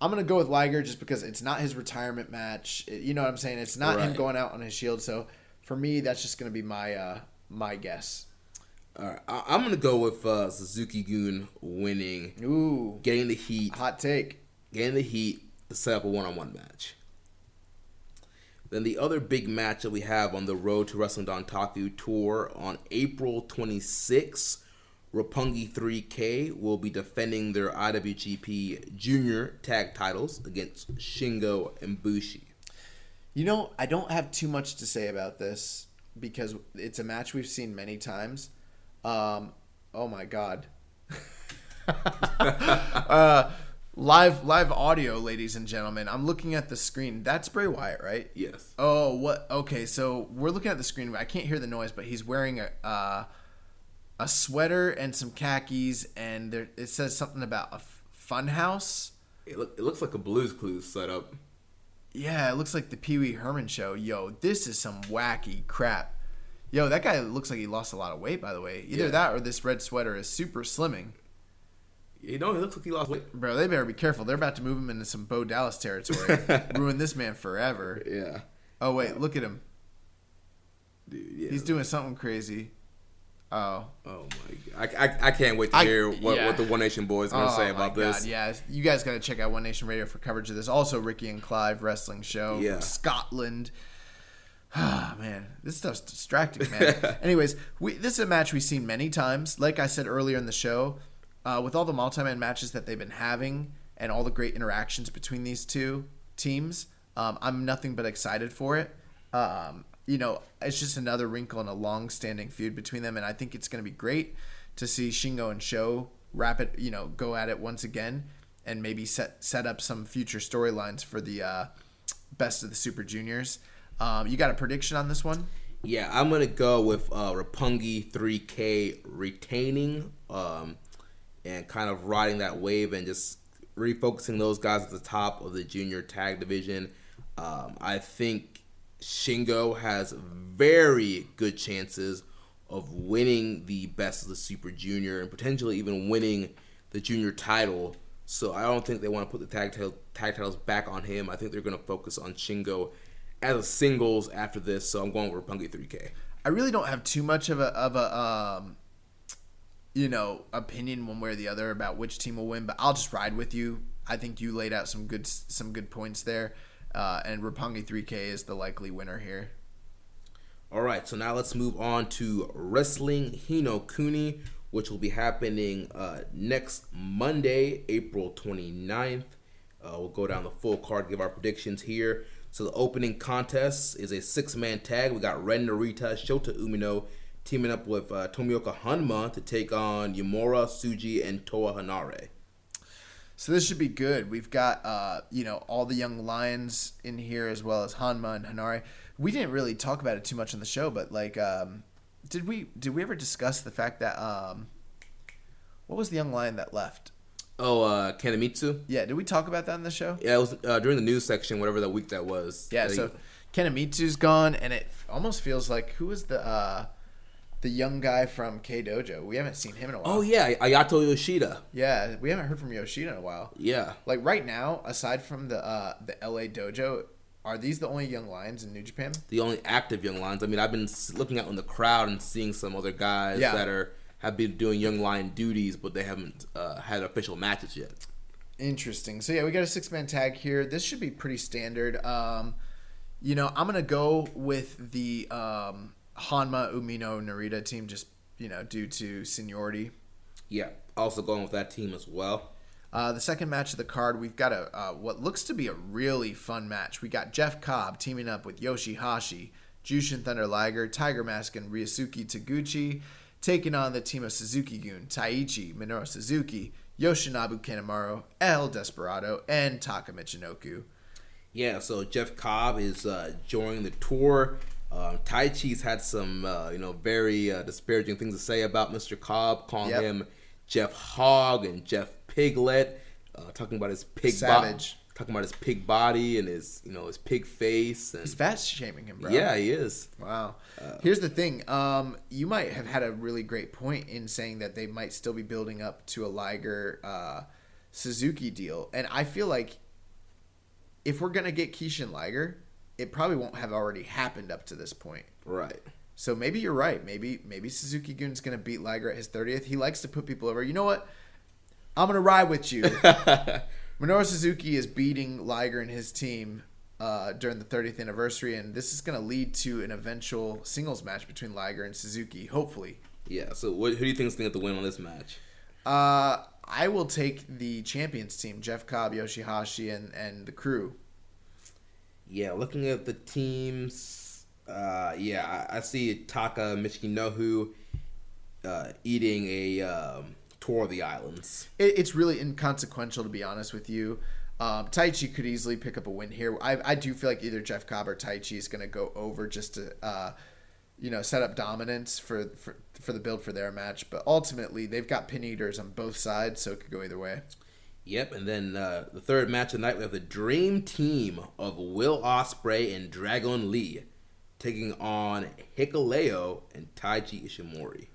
I'm gonna go with Liger just because it's not his retirement match. It, you know what I'm saying? It's not right. him going out on his shield. So for me, that's just gonna be my uh, my guess. All right, I- I'm gonna go with uh, Suzuki Gun winning. Ooh, getting the heat. Hot take. Getting the heat to set up a one-on-one match. Then the other big match that we have on the Road to Wrestling Dontaku tour on April 26th, Roppongi 3K will be defending their IWGP Junior Tag titles against Shingo and Bushi. You know, I don't have too much to say about this because it's a match we've seen many times. Um, oh my god. uh, live live audio, ladies and gentlemen. I'm looking at the screen. That's Bray Wyatt, right? Yes. Oh, what? Okay, so we're looking at the screen. I can't hear the noise, but he's wearing a uh, a sweater and some khakis, and there it says something about a fun house. It, look, it looks like a Blue's Clues setup. Yeah, it looks like the Pee Wee Herman show. Yo, this is some wacky crap. Yo, that guy looks like he lost a lot of weight, by the way. Either yeah. that or this red sweater is super slimming. You know, he looks like he lost weight. Bro, they better be careful. They're about to move him into some Bo Dallas territory. Ruin this man forever. Yeah. Oh, wait, look at him. Dude, yeah. He's doing something crazy. Oh. Oh my god! I, I, I can't wait to hear I, what, yeah. what the One Nation boys are gonna oh say about this. God, yeah, you guys gotta check out One Nation Radio for coverage of this. Also, Ricky and Clive wrestling show. Yeah. Scotland. Ah man, this stuff's distracting, man. Anyways, we this is a match we've seen many times. Like I said earlier in the show, uh, with all the multi-man matches that they've been having and all the great interactions between these two teams, um, I'm nothing but excited for it. Um, you know, it's just another wrinkle in a long-standing feud between them, and I think it's going to be great to see Shingo and Sho wrap it, you know, go at it once again, and maybe set set up some future storylines for the uh, best of the Super Juniors. Um, you got a prediction on this one? Yeah, I'm gonna go with uh, Roppongi 3K retaining um, and kind of riding that wave and just refocusing those guys at the top of the junior tag division. Um, I think Shingo has very good chances of winning the best of the Super Junior and potentially even winning the junior title. So I don't think they want to put the tag, tag titles back on him. I think they're going to focus on Shingo as a singles after this. So I'm going with Roppongi 3K. I really don't have too much of a of a um, you know opinion one way or the other about which team will win, but I'll just ride with you. I think you laid out some good some good points there, uh, and Roppongi 3K is the likely winner here. All right, so now let's move on to Wrestling Hino Kuni, which will be happening uh, next Monday, April 29th. Uh, we'll go down the full card, give our predictions here. So the opening contest is a six-man tag. We got Ren Narita, Shota Umino teaming up with uh, Tomoaki Honma to take on Uemura, Tsuji, and Toa Henare. So this should be good. We've got uh, you know all the young lions in here as well as Honma and Henare. We didn't really talk about it too much on the show, but like, um, did we did we ever discuss the fact that um, what was the young lion that left? Oh, uh, Kanemitsu. Yeah, did we talk about that in the show? Yeah, it was uh, during the news section, whatever that week that was. Yeah, so Kanemitsu's gone, and it almost feels like who was the uh, the young guy from K Dojo? We haven't seen him in a while. Oh yeah, Ayato Yoshida. Yeah, we haven't heard from Yoshida in a while. Yeah, like right now, aside from the uh, the LA Dojo, are these the only young lions in New Japan? The only active young lions. I mean, I've been looking out in the crowd and seeing some other guys yeah. that are have been doing young lion duties, but they haven't uh, had official matches yet. Interesting. So yeah, we got a six man tag here. This should be pretty standard. Um, you know, I'm gonna go with the um, Honma Umino Narita team, just you know, due to seniority. Yeah, also going with that team as well. Uh, the second match of the card, we've got a uh, what looks to be a really fun match. We got Jeff Cobb teaming up with Yoshihashi, Jushin Thunder Liger, Tiger Mask, and Ryusuke Taguchi taking on the team of Suzuki-gun, Taichi, Minoru Suzuki, Yoshinobu Kanemaru, El Desperado, and Taka Michinoku. Yeah, so Jeff Cobb is uh, joining the tour. Um, Taichi's had some, uh, you know, very uh, disparaging things to say about Mr. Cobb, calling yep. him Jeff Hog and Jeff Piglet, uh, talking about his pig savage talking about his pig body and his you know his pig face and he's fat shaming him, bro. Yeah, he is. Wow. Uh, Here's the thing. Um, you might have had a really great point in saying that they might still be building up to a Liger uh, Suzuki deal, and I feel like if we're gonna get Kishin Liger, it probably won't have already happened up to this point. Right. So maybe you're right. Maybe maybe Suzuki Gun's gonna beat Liger at his 30th. He likes to put people over. You know what? I'm gonna ride with you. Minoru Suzuki is beating Liger and his team uh, during the 30th anniversary, and this is going to lead to an eventual singles match between Liger and Suzuki, hopefully. Yeah. So, what, who do you think is going to get the win on this match? Uh, I will take the champions team: Jeff Cobb, Yoshihashi, and and the crew. Yeah, looking at the teams, uh, yeah, I, I see Taka Michinoku uh, eating a. Um, tour of the islands. It, it's really inconsequential, to be honest with you. Um, Taichi could easily pick up a win here. I, I do feel like either Jeff Cobb or Taichi is going to go over just to, uh, you know, set up dominance for, for for the build for their match. But ultimately, they've got pin eaters on both sides, so it could go either way. Yep, and then uh, the third match of the night, we have the dream team of Will Ospreay and Dragon Lee taking on Hikuleo and Taiji Ishimori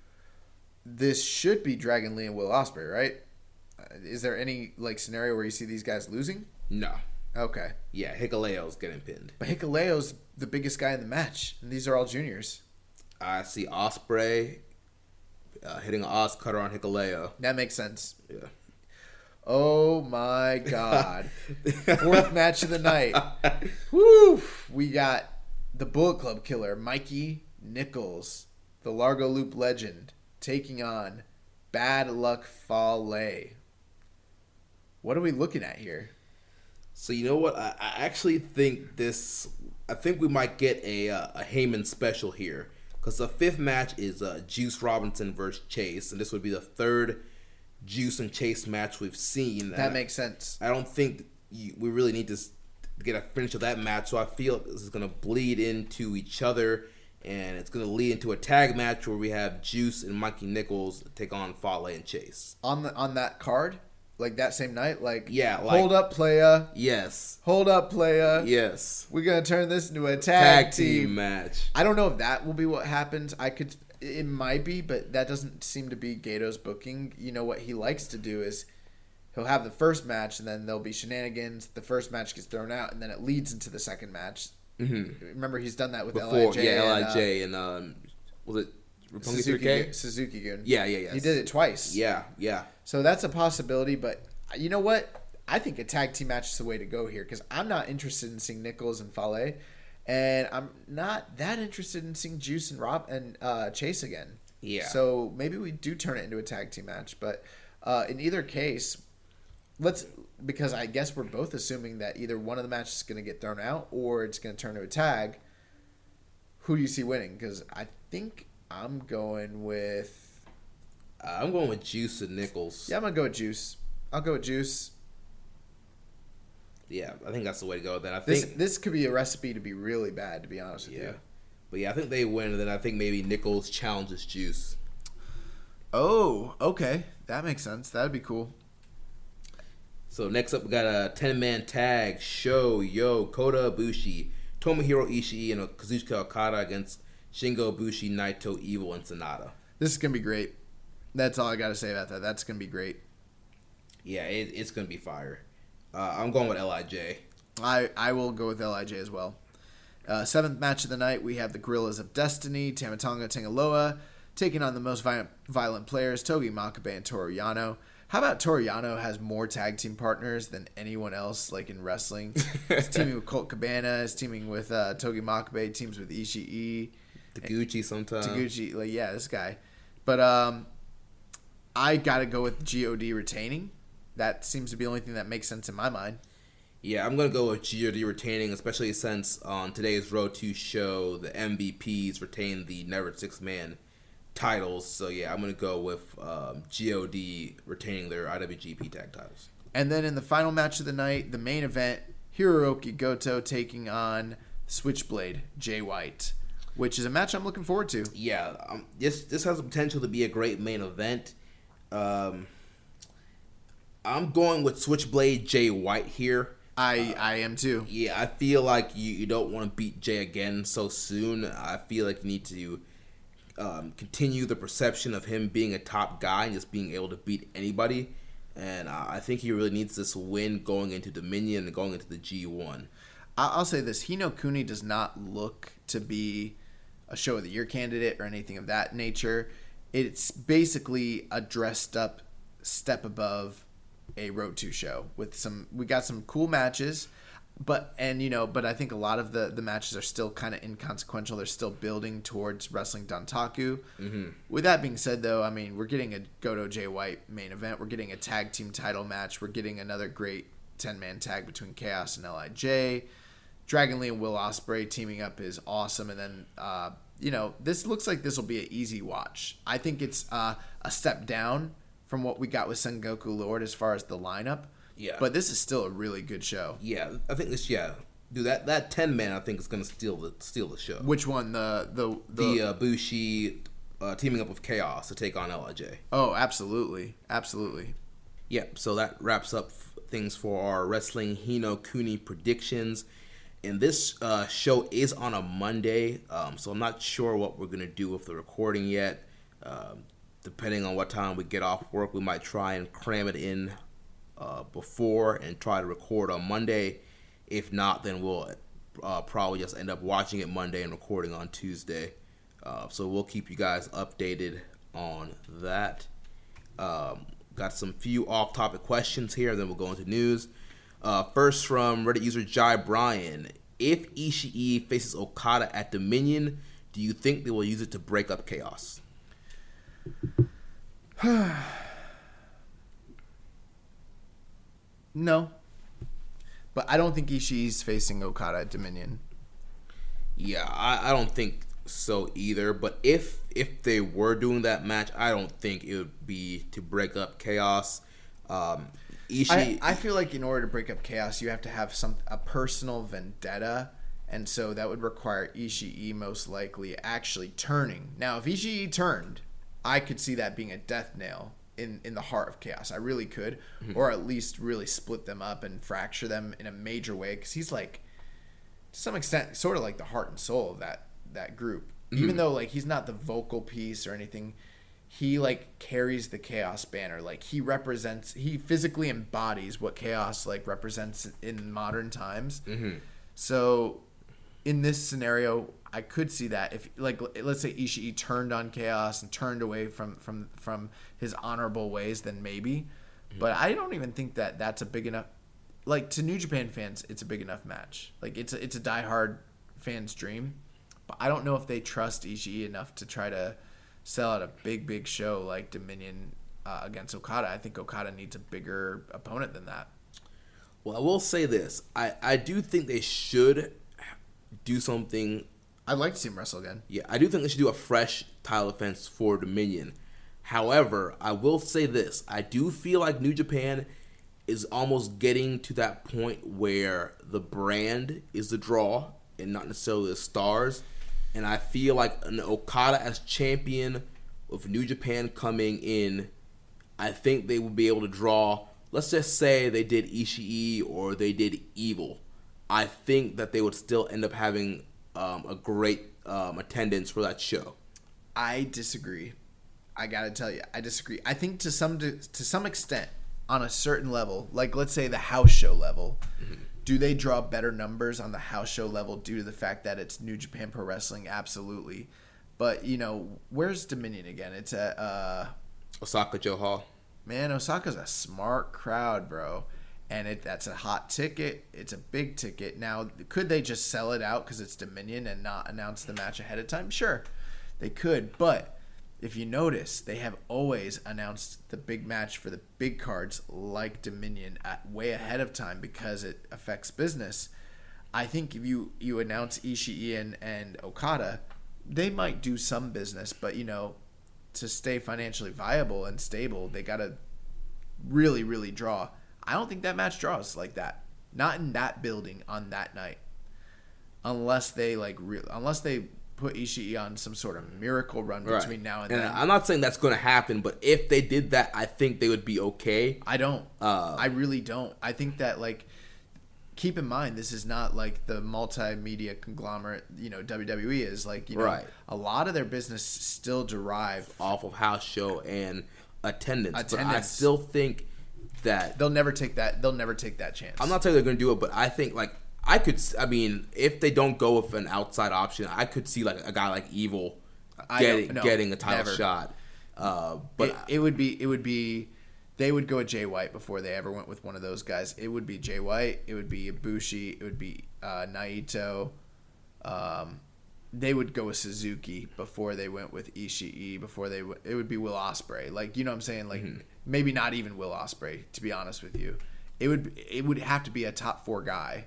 this should be Dragon Lee and Will Ospreay, right? Is there any like scenario where you see these guys losing? No. Okay. Yeah, Hikuleo's getting pinned. But Hikuleo's the biggest guy in the match, and these are all juniors. I see Ospreay uh, hitting an OsCutter on Hikuleo. That makes sense. Yeah. Oh my god. Fourth match of the night. Woo! We got the Bullet Club killer, Mikey Nicholls, the Largo Loop legend, taking on Bad Luck Fale. What are we looking at here? So you know what? I, I actually think this. I think we might get a uh, a Heyman special here because the fifth match is uh, Juice Robinson versus Chase, and this would be the third Juice and Chase match we've seen. That makes sense. I don't think you, we really need to get a finish of that match, so I feel this is going to bleed into each other, and it's going to lead into a tag match where we have Juice and Mikey Nicholls take on Fale and Chase. On the on that card, like that same night, like Yeah, like- hold up, playa. Yes. Hold up, playa. Yes. We're gonna turn this into a tag, Tag team. team match. I don't know if that will be what happens. I could, it might be, but that doesn't seem to be Gedo's booking. You know what he likes to do is he'll have the first match, and then there'll be shenanigans. The first match gets thrown out, and then it leads into the second match. Mm-hmm. Remember, he's done that with Before, Lij. yeah, and, uh, Lij and um, was it Suzuki, 3K? Gun- Suzuki Gun. Yeah, yeah, yeah. He did it twice. Yeah, yeah. So that's a possibility, but you know what? I think a tag team match is the way to go here because I'm not interested in seeing Nicholls and Fale, and I'm not that interested in seeing Juice and Rob and uh, Chase again. Yeah. So maybe we do turn it into a tag team match, but uh, in either case, let's because I guess we're both assuming that either one of the matches is going to get thrown out or it's going to turn to a tag. Who do you see winning? Because I think I'm going with. Uh, I'm going with Juice and Nicholls. Yeah, I'm gonna go with Juice. I'll go with Juice. Yeah, I think that's the way to go. Then I This think, this could be a recipe to be really bad, to be honest with yeah, you. but yeah, I think they win. And then I think maybe Nicholls challenges Juice. Oh, okay, that makes sense. That'd be cool. So next up, we got a ten man tag: Sho Yoh, Kota Ibushi, Tomohiro Ishii, and Kazuchika Okada against Shingo Ibushi, Naito, Evil, and Sanada. This is gonna be great. That's all I gotta say about that. That's gonna be great. Yeah, it, it's gonna be fire. Uh, I'm going with Lij. I I will go with Lij as well. Uh, seventh match of the night, we have the Gorillas of Destiny, Tama Tonga Tanga Loa, taking on the most violent, violent players, Togi Makabe and Toru Yano. How about Toru Yano has more tag team partners than anyone else, like in wrestling? He's teaming with Colt Cabana, he's teaming with uh, Togi Makabe, teams with Ishii. Taguchi sometimes. Taguchi, like yeah, this guy. But um, I gotta go with God retaining. That seems to be the only thing that makes sense in my mind. Yeah, I'm gonna go with God retaining, especially since on today's Road to show the MVPs retain the Never Six Man titles. So yeah, I'm gonna go with um, God retaining their IWGP tag titles. And then in the final match of the night, the main event, Hiroki Goto taking on Switchblade Jay White, which is a match I'm looking forward to. Yeah, um, this this has the potential to be a great main event. Um, I'm going with Switchblade Jay White here. I I am too. Yeah, I feel like you, you don't want to beat Jay again so soon. I feel like you need to um, continue the perception of him being a top guy and just being able to beat anybody. And uh, I think he really needs this win going into Dominion and going into the G1. I- I'll say this: Hino Kuni does not look to be a show of the year candidate or anything of that nature. It's basically a dressed up step above a Road to show with some. We got some cool matches, but and you know, but I think a lot of the the matches are still kind of inconsequential. They're still building towards wrestling Dontaku. Mm-hmm. With that being said, though, I mean, we're getting a Goto Jay White main event. We're getting a tag team title match. We're getting another great ten man tag between Chaos and Lij. Dragon Lee and Will Ospreay teaming up is awesome. And then, uh, you know, this looks like this will be an easy watch. I think it's uh, a step down from what we got with Sengoku Lord as far as the lineup. Yeah. But this is still a really good show. Yeah, I think this. Yeah, dude, that that ten man I think is gonna steal the steal the show. Which one? The the the, the, uh, Bushi uh, teaming up with Chaos to take on Lij. oh, absolutely, absolutely. Yep. So that wraps up f- things for our wrestling Hino Kuni predictions. And this uh, show is on a Monday, um, so I'm not sure what we're gonna do with the recording yet. Um, depending on what time we get off work, we might try and cram it in uh, before and try to record on Monday. If not, then we'll uh, probably just end up watching it Monday and recording on Tuesday. Uh, so we'll keep you guys updated on that. Um, got some few off-topic questions here, then we'll go into news. Uh, first from Reddit user Jai Bryan: If Ishii faces Okada at Dominion, do you think they will use it to break up Chaos? No. But I don't think Ishii's facing Okada at Dominion. Yeah, I, I don't think so either. But if if they were doing that match, I don't think it would be to break up chaos. Um, Ishii, I, I feel like in order to break up chaos, you have to have some a personal vendetta, and so that would require Ishii most likely actually turning. Now, if Ishii turned, I could see that being a death nail in in the heart of chaos. I really could, mm-hmm. or at least really split them up and fracture them in a major way because he's like, to some extent, sort of like the heart and soul of that that group. Even mm-hmm. though like he's not the vocal piece or anything, he like carries the chaos banner. Like he represents, he physically embodies what chaos like represents in modern times. Mm-hmm. So in this scenario, I could see that if like let's say Ishii turned on Chaos and turned away from from from his honorable ways, then maybe. But I don't even think that that's a big enough. Like to New Japan fans, it's a big enough match. Like it's a, it's a diehard fan's dream. But I don't know if they trust Ishii enough to try to sell out a big big show like Dominion uh, against Okada. I think Okada needs a bigger opponent than that. well, I will say this: I I do think they should do something I'd like to see him wrestle again. Yeah, I do think they should do a fresh title defense for Dominion. However, I will say this: I do feel like New Japan is almost getting to that point where the brand is the draw and not necessarily the stars. And I feel like an Okada as champion with New Japan coming in, I think they would be able to draw. Let's just say they did Ishii or they did Evil. I think that they would still end up having um, a great um, attendance for that show. I disagree. I gotta tell you, I disagree. I think to some to, to some extent, on a certain level, like let's say the house show level, do they draw better numbers on the house show level due to the fact that it's New Japan Pro Wrestling? Absolutely. But you know, where's Dominion again? It's at uh, Osaka-jo Hall. man, Osaka's a smart crowd, bro. And it that's a hot ticket. It's a big ticket. Now, could they just sell it out because it's Dominion and not announce the match ahead of time? Sure, they could. But if you notice, they have always announced the big match for the big cards like Dominion at way ahead of time because it affects business. I think if you you announce Ishii and, and Okada, they might do some business, but you know, to stay financially viable and stable, they gotta really, really draw. I don't think that match draws like that. Not in that building on that night, unless they like, re- unless they put Ishii on some sort of miracle run between now and, and then. I'm not saying that's going to happen, but if they did that, I think they would be okay. I don't. Uh, I really don't. I think that like keep in mind this is not like the multimedia conglomerate, you know, WWE is like, you know, Right. a lot of their business still derive off of house show and attendance. attendance. But I still think that they'll never take that they'll never take that chance. I'm not saying they're going to do it, but I think like I could. s- I mean, if they don't go with an outside option, I could see like a guy like Evil getting no, getting a title never. shot. Uh, but it, it would be it would be they would go with Jay White before they ever went with one of those guys. It would be Jay White. It would be Ibushi. It would be uh, Naito. Um, they would go with Suzuki before they went with Ishii. Before they w- it would be Will Ospreay. Like you know what I'm saying? Like maybe not even Will Ospreay. To be honest with you, it would it would have to be a top four guy.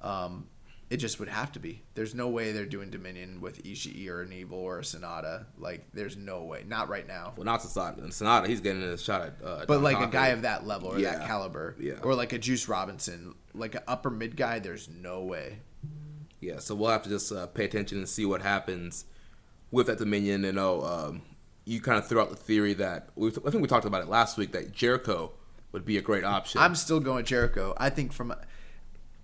Um, it just would have to be. There's no way they're doing Dominion with Ishii or an Evil or a Sanada. Like there's no way. Not right now. well, not Sanada. And Sanada, he's getting a shot at. Uh, But like a guy of that level or that caliber, Yeah. or like a Juice Robinson, like an upper mid guy, there's no way. Yeah, so we'll have to just uh, pay attention and see what happens with that Dominion. You know, um, you kind of threw out the theory that we, I think we talked about it last week that Jericho would be a great option. I'm still going Jericho. I think from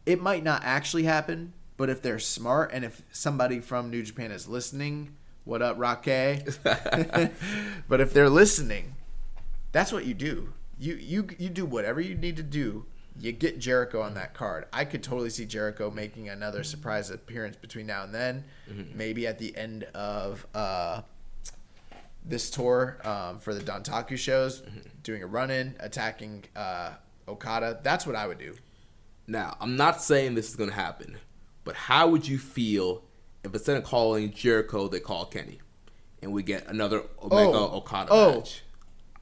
it might not actually happen, but if they're smart and if somebody from New Japan is listening, what up, Rocky? but if they're listening, that's what you do. You you you do whatever you need to do. You get Jericho on that card. I could totally see Jericho making another surprise appearance between now and then. Maybe at the end of uh, this tour um, for the Dontaku shows, doing a run in, attacking uh, Okada. That's what I would do. Now, I'm not saying this is going to happen, but how would you feel if instead of calling Jericho, they call Kenny, and we get another Omega Oh. Okada Oh. match?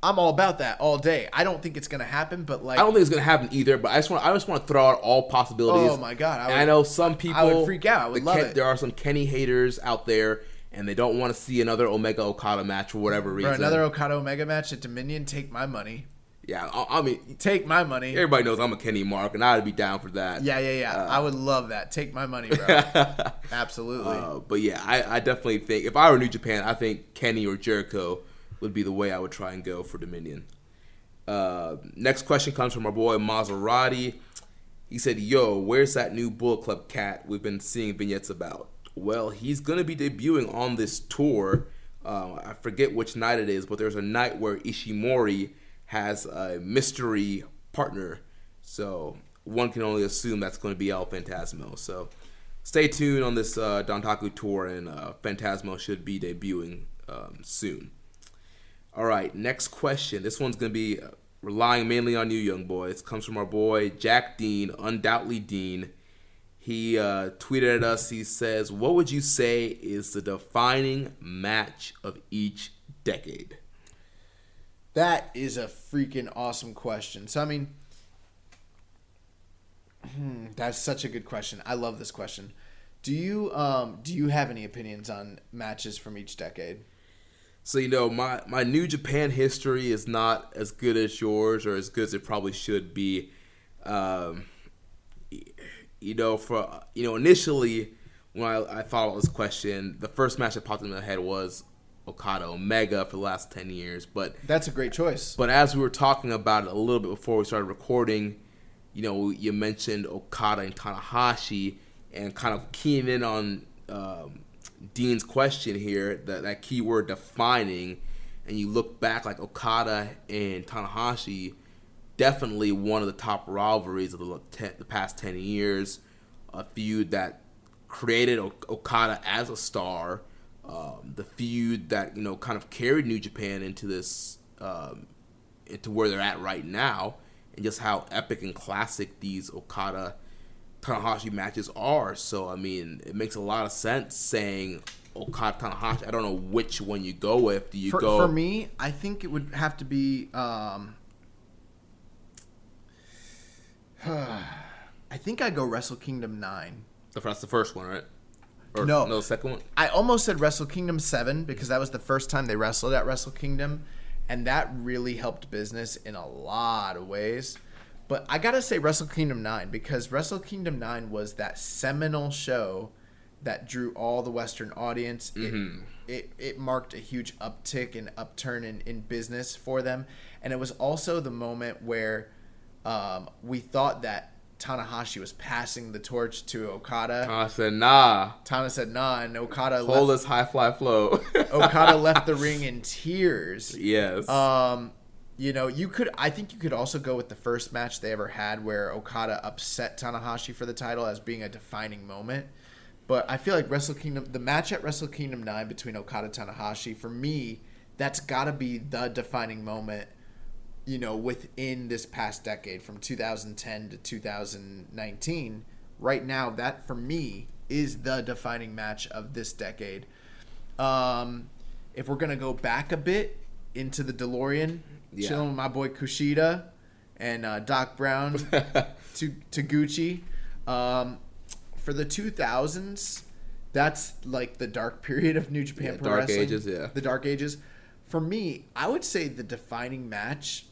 I'm all about that all day. I don't think it's gonna happen, but like I don't think it's gonna happen either. But I just want I just want to throw out all possibilities. Oh my God, I and would- I know some people I would freak out. I would the love Ken- it. There are some Kenny haters out there, and they don't want to see another Omega Okada match for whatever for reason. another Okada Omega match at Dominion, take my money. yeah, I, I mean, Take my money. everybody knows I'm a Kenny Mark, and I'd be down for that. Yeah, yeah, yeah. Uh, I would love that. Take my money, bro. Absolutely. Uh, but yeah, I, I definitely think if I were New Japan, I think Kenny or Jericho would be the way I would try and go for Dominion. Uh, next question comes from our boy Maserati. He said, "Yo, where's that new Bullet Club cat we've been seeing vignettes about?" Well, he's gonna be debuting on this tour. Uh, I forget which night it is, but there's a night where Ishimori has a mystery partner. So one can only assume that's going to be El Phantasmo. So stay tuned on this uh, Dontaku tour, and uh, Phantasmo should be debuting um, soon. All right, next question. This one's going to be uh, relying mainly on you, young boys. Comes from our boy Jack Dean, undoubtedly Dean. He uh, tweeted at us. He says, "What would you say is the defining match of each decade?" That is a freaking awesome question. So I mean, hmm, that's such a good question. I love this question. Do you um do you have any opinions on matches from each decade? So you know, my my New Japan history is not as good as yours, or as good as it probably should be. Um, you know, for you know, initially when I, I thought about this question, the first match that popped in my head was Okada Omega for the last ten years. But That's a great choice. but as we were talking about it a little bit before we started recording, you know, you mentioned Okada and Tanahashi, and kind of keying in on um, Dean's question here, that that keyword defining, and you look back like Okada and Tanahashi, definitely one of the top rivalries of the, ten, the past ten years, a feud that created o- Okada as a star, um, the feud that you know kind of carried New Japan into this um, into where they're at right now, and just how epic and classic these Okada Tanahashi matches are. So I mean, it makes a lot of sense saying Okada Tanahashi. I don't know which one you go with. Do you for, go for me, I think it would have to be. Um, I think I go Wrestle Kingdom nine. That's the first one, right? Or, No. no, second one. I almost said Wrestle Kingdom 7 because that was the first time they wrestled at Wrestle Kingdom, and that really helped business in a lot of ways. But I gotta say Wrestle Kingdom 9 because Wrestle Kingdom 9 was that seminal show that drew all the Western audience. It, mm-hmm. it, it marked a huge uptick and upturn in, in business for them. And it was also the moment where um, we thought that Tanahashi was passing the torch to Okada. I said, nah, Tana said nah, and Okada hold left, this high fly flow. Okada left the ring in tears. yes. Um, you know, you could. I think you could also go with the first match they ever had, where Okada upset Tanahashi for the title as being a defining moment. But I feel like Wrestle Kingdom, the match at Wrestle Kingdom Nine between Okada Tanahashi, for me, that's got to be the defining moment. You know, within this past decade, from 2010 to 2019, right now, that for me is the defining match of this decade. Um, if we're gonna go back a bit into the DeLorean, Yeah. chilling with my boy Kushida and uh, Doc Brown to to Gucci. Um, for the 2000s, that's like the dark period of New Japan Yeah, Pro dark Wrestling. ages, yeah. The dark ages. For me, I would say the defining match,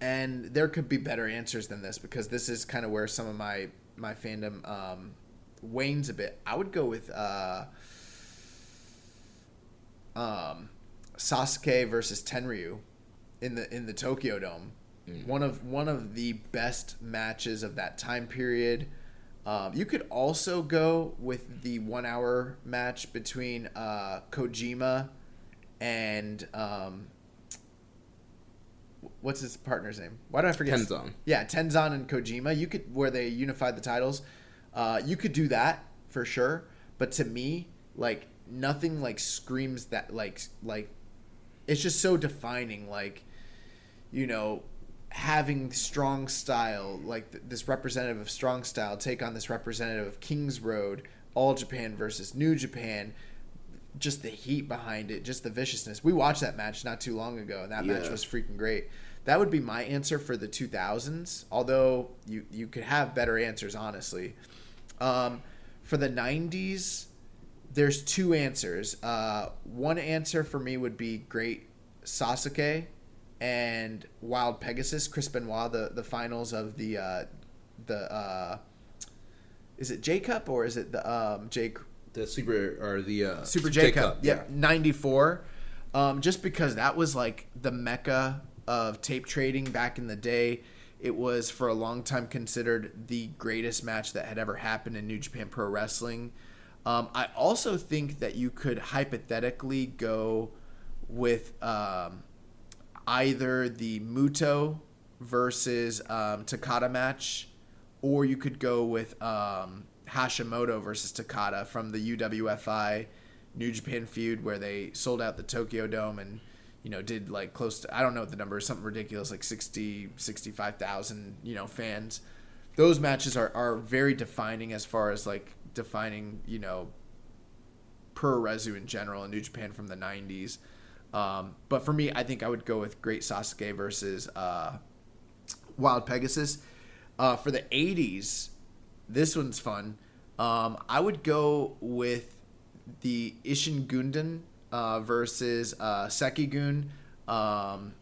and there could be better answers than this because this is kind of where some of my my fandom um, wanes a bit. I would go with uh, um, Sasuke versus Tenryu in the in the Tokyo Dome. One of one of the best matches of that time period. Um, you could also go with the one hour match between uh, Kojima and um, what's his partner's name? Why do I forget? Tenzan. Yeah, Tenzan and Kojima. You could where they unified the titles. Uh, you could do that for sure. But to me, like nothing like screams that like like it's just so defining. Like you know having strong style like th- this representative of strong style take on this representative of Kings Road, All Japan versus New Japan, just the heat behind it, just the viciousness. We watched that match not too long ago, and that match was freaking great. That would be my answer for the 2000s. Although you you could have better answers, honestly. Um, for the 90s, there's two answers. Uh, one answer for me would be Great Sasuke and Wild Pegasus, Chris Benoit, the the finals of the uh, the uh, is it J Cup or is it the um, J The super or the uh, Super J Cup? Yeah, ninety four. Um, just because that was like the mecca of tape trading back in the day. It was for a long time considered the greatest match that had ever happened in New Japan Pro Wrestling. Um, I also think that you could hypothetically go with um, either the Muto versus um, Takada match, or you could go with um, Hashimoto versus Takada from the UWFI New Japan feud where they sold out the Tokyo Dome and you know did like close to I don't know what the number is something ridiculous like 60 65,000 you know fans. Those matches are are very defining as far as like defining you know puroresu in general in New Japan from the 90s. Um, but for me, I think I would go with Great Sasuke versus uh, Wild Pegasus. Uh, for the 80s, this one's fun. Um, I would go with the Ishin Gundan uh, versus uh, Seigigun um,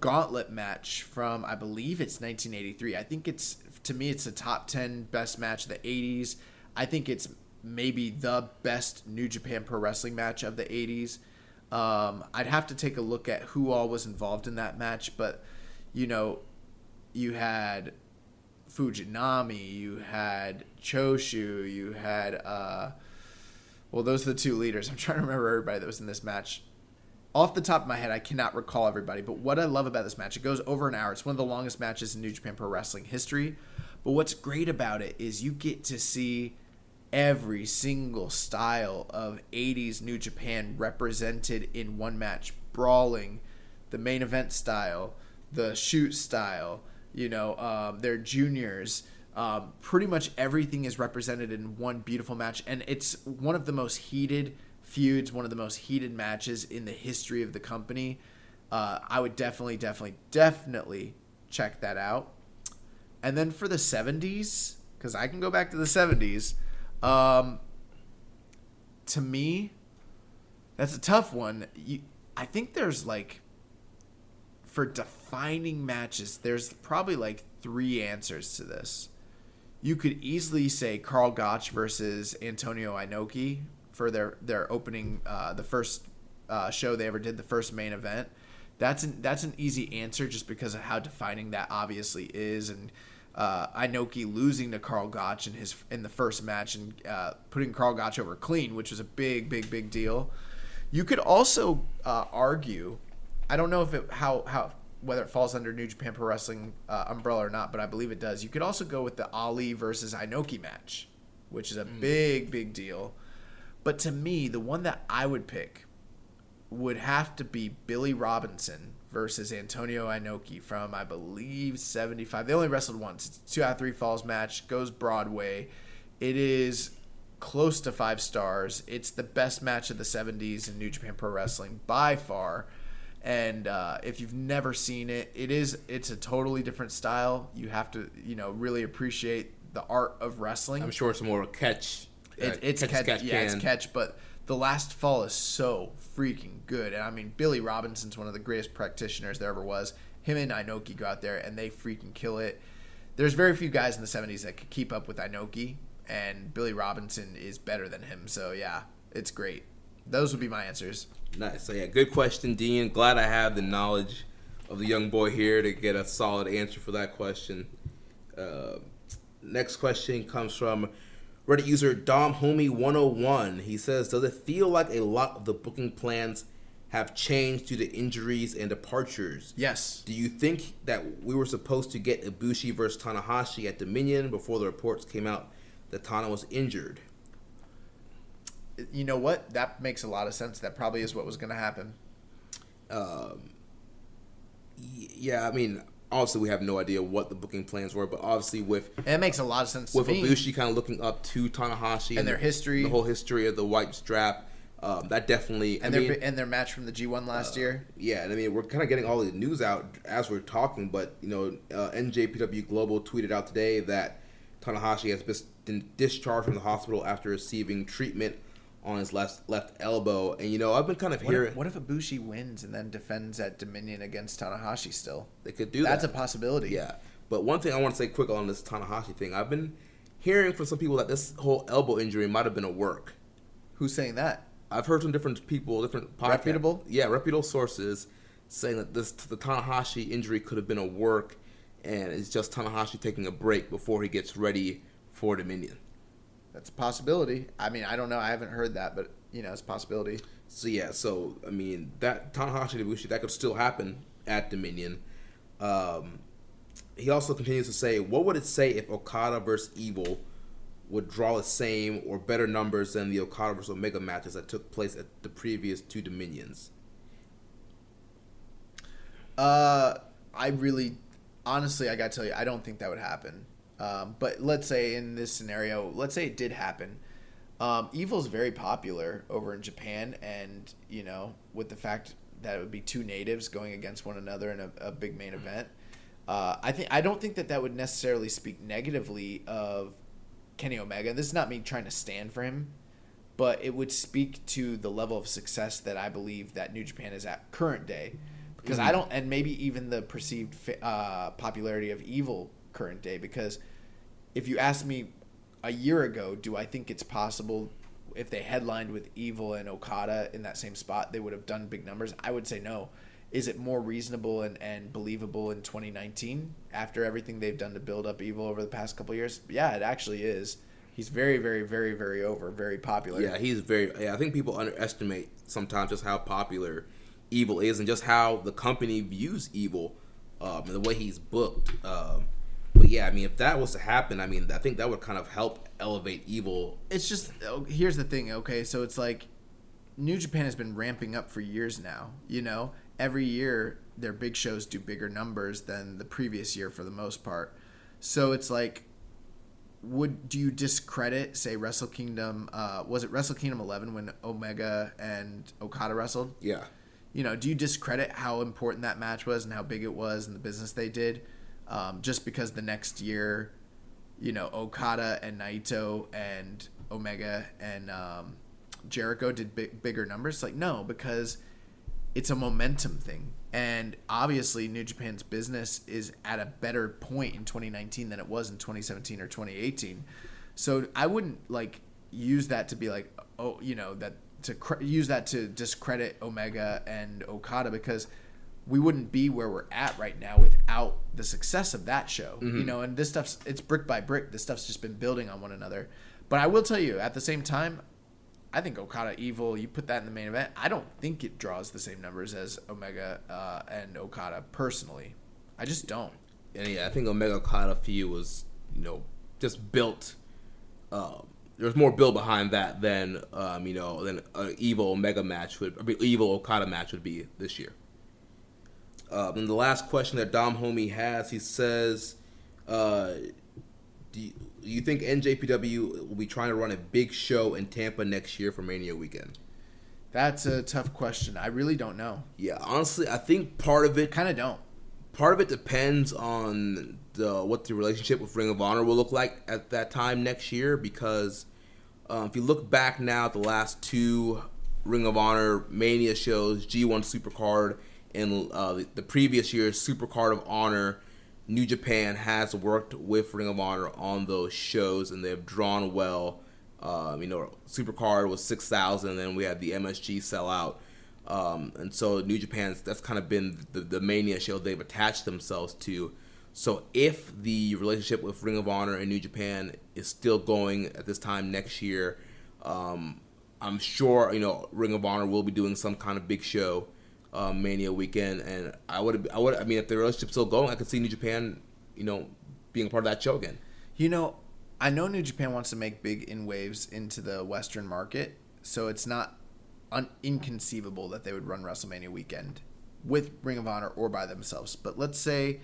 gauntlet match from, I believe it's 1983. I think it's, to me, it's a top 10 best match of the 80s. I think it's maybe the best New Japan Pro Wrestling match of the 80s. Um, I'd have to take a look at who all was involved in that match, but you know, you had Fujinami, you had Choshu, you had uh, well, those are the two leaders. I'm trying to remember everybody that was in this match. Off the top of my head, I cannot recall everybody, but what I love about this match, it goes over an hour. It's one of the longest matches in New Japan Pro Wrestling history. But what's great about it is you get to see every single style of 80s New Japan represented in one match. Brawling, the main event style, the shoot style, you know, um, their juniors. Um, pretty much everything is represented in one beautiful match. And it's one of the most heated feuds, one of the most heated matches in the history of the company. Uh, I would definitely, definitely, definitely check that out. And then for the 70s, because I can go back to the 70s, um, to me, that's a tough one. You, I think there's like, for defining matches, there's probably like three answers to this. You could easily say Karl Gotch versus Antonio Inoki for their their opening, uh, the first uh, show they ever did, the first main event. That's an that's an easy answer just because of how defining that obviously is, and uh, Inoki losing to Karl Gotch in his in the first match and uh, putting Karl Gotch over clean, which was a big, big, big deal. You could also uh, argue, I don't know if it how how whether it falls under New Japan Pro Wrestling uh, umbrella or not, but I believe it does. You could also go with the Ali versus Inoki match, which is a big, big deal. But to me, the one that I would pick would have to be Billy Robinson versus Antonio Inoki from I believe 75. They only wrestled once. It's a two out of three falls match, goes Broadway. It is close to five stars. It's the best match of the 70s in New Japan Pro Wrestling by far. And uh, if you've never seen it, it is it's a totally different style. You have to you know really appreciate the art of wrestling. I'm sure it's more catch. uh, It, it's catch, yeah, it's catch, but the last fall is so freaking good. And I mean, Billy Robinson's one of the greatest practitioners there ever was. Him and Inoki go out there and they freaking kill it. There's very few guys in the 70s that could keep up with Inoki, and Billy Robinson is better than him. So yeah, it's great. Those would be my answers. Nice. So yeah, good question, Dean. Glad I have the knowledge of the young boy here to get a solid answer for that question. Uh, next question comes from Reddit user Dom Homie 101. He says, "Does it feel like a lot of the booking plans have changed due to injuries and departures? Yes. Do you think that we were supposed to get Ibushi versus Tanahashi at Dominion before the reports came out that Tana was injured?" You know what? That makes a lot of sense. That probably is what was going to happen. Um, yeah, I mean, obviously we have no idea what the booking plans were, but obviously with And it makes a lot of sense with. Ibushi kind of looking up to Tanahashi And their history. the whole history of the white strap. Um, that definitely And I their mean, and their match from the G1 last year. yeah, and I mean we're kind of getting all the news out as we're talking, but you know uh, NJPW Global tweeted out today that Tanahashi has been discharged from the hospital after receiving treatment on his left left elbow, and you know I've been kind of What hearing if, what if Ibushi wins and then defends at Dominion against Tanahashi still? they could do That's that. a possibility. Yeah, but one thing I want to say quick on this Tanahashi thing, I've been hearing from some people that this whole elbow injury might have been a work. Who's saying that? I've heard from different people, different podcasts, Reputable? yeah, reputable sources saying that this the Tanahashi injury could have been a work, and it's just Tanahashi taking a break before he gets ready for Dominion. That's a possibility. I mean, I don't know. I haven't heard that, but you know, it's a possibility. So yeah, so I mean that Tanahashi Ibushi that could still happen at Dominion. Um, he also continues to say, "What would it say if Okada versus Evil would draw the same or better numbers than the Okada versus Omega matches that took place at the previous two Dominions?" Uh, I really, honestly, I gotta tell you, I don't think that would happen. Um, but let's say in this scenario, let's say it did happen. Um, Evil's very popular over in Japan, and you know, with the fact that it would be two natives going against one another in a, a big main event, uh, I think I don't think that that would necessarily speak negatively of Kenny Omega. This is not me trying to stand for him, but it would speak to the level of success that I believe that New Japan is at current day. Because I don't, and maybe even the perceived uh, popularity of Evil current day. Because if you asked me a year ago, do I think it's possible if they headlined with Evil and Okada in that same spot, they would have done big numbers? I would say no. Is it more reasonable and, and believable in 2019 after everything they've done to build up Evil over the past couple years? Yeah, it actually is. He's very, very, very, very over, very popular. Yeah, he's very. Yeah, I think people underestimate sometimes just how popular Evil is and just how the company views Evil um, and the way he's booked. Um, but yeah, I mean, if that was to happen, I mean, I think that would kind of help elevate Evil. it's just oh, here's the thing okay so it's like new japan has been ramping up for years now you know? Every year their big shows do bigger numbers than the previous year for the most part. So it's like would do you discredit say wrestle kingdom uh, was it wrestle kingdom 11 when omega and okada wrestled? Yeah, you know, do you discredit how important that match was and how big it was and the business they did, um, just because the next year, you know, Okada and Naito and Omega and um, Jericho did big, bigger numbers? Like, no, because it's a momentum thing, and obviously New Japan's business is at a better point in 2019 than it was in 2017 or 2018. So I wouldn't like use that to be like, oh, you know, that to cr- use that to discredit Omega and Okada because we wouldn't be where we're at right now without the success of that show. You know, and this stuff's it's brick by brick. This stuff's just been building on one another. But I will tell you, at the same time, I think Okada Evil. You put that in the main event. I don't think it draws the same numbers as Omega uh, and Okada personally. I just don't. and yeah, I think Omega Okada feud was you know just built. Uh, there's more build behind that than um, you know than an Evil Omega match would, or Evil Okada match would be this year. Um, and the last question that Dom Homie has, he says, uh, do, you, do you think NJPW will be trying to run a big show in Tampa next year for Mania weekend? That's a tough question. I really don't know. Yeah, honestly, I think part of it Kind of don't. part of it depends on the what the relationship with Ring of Honor will look like at that time next year. Because um, if you look back now at the last two Ring of Honor Mania shows, G1 Supercard and uh, the, the previous year's Super Card of Honor, New Japan has worked with Ring of Honor on those shows, and they've drawn well. Um, you know, Super Card was six thousand, and then we had the MSG sellout. Um, and so New Japan's that's kind of been the, the mania show they've attached themselves to. So if the relationship with Ring of Honor and New Japan is still going at this time next year, um, I'm sure you know Ring of Honor will be doing some kind of big show um, Mania weekend, and I would I would I mean if the relationship's still going, I could see New Japan, you know, being a part of that show again. You know, I know New Japan wants to make big in waves into the Western market, so it's not un- inconceivable that they would run WrestleMania weekend with Ring of Honor or by themselves. But let's say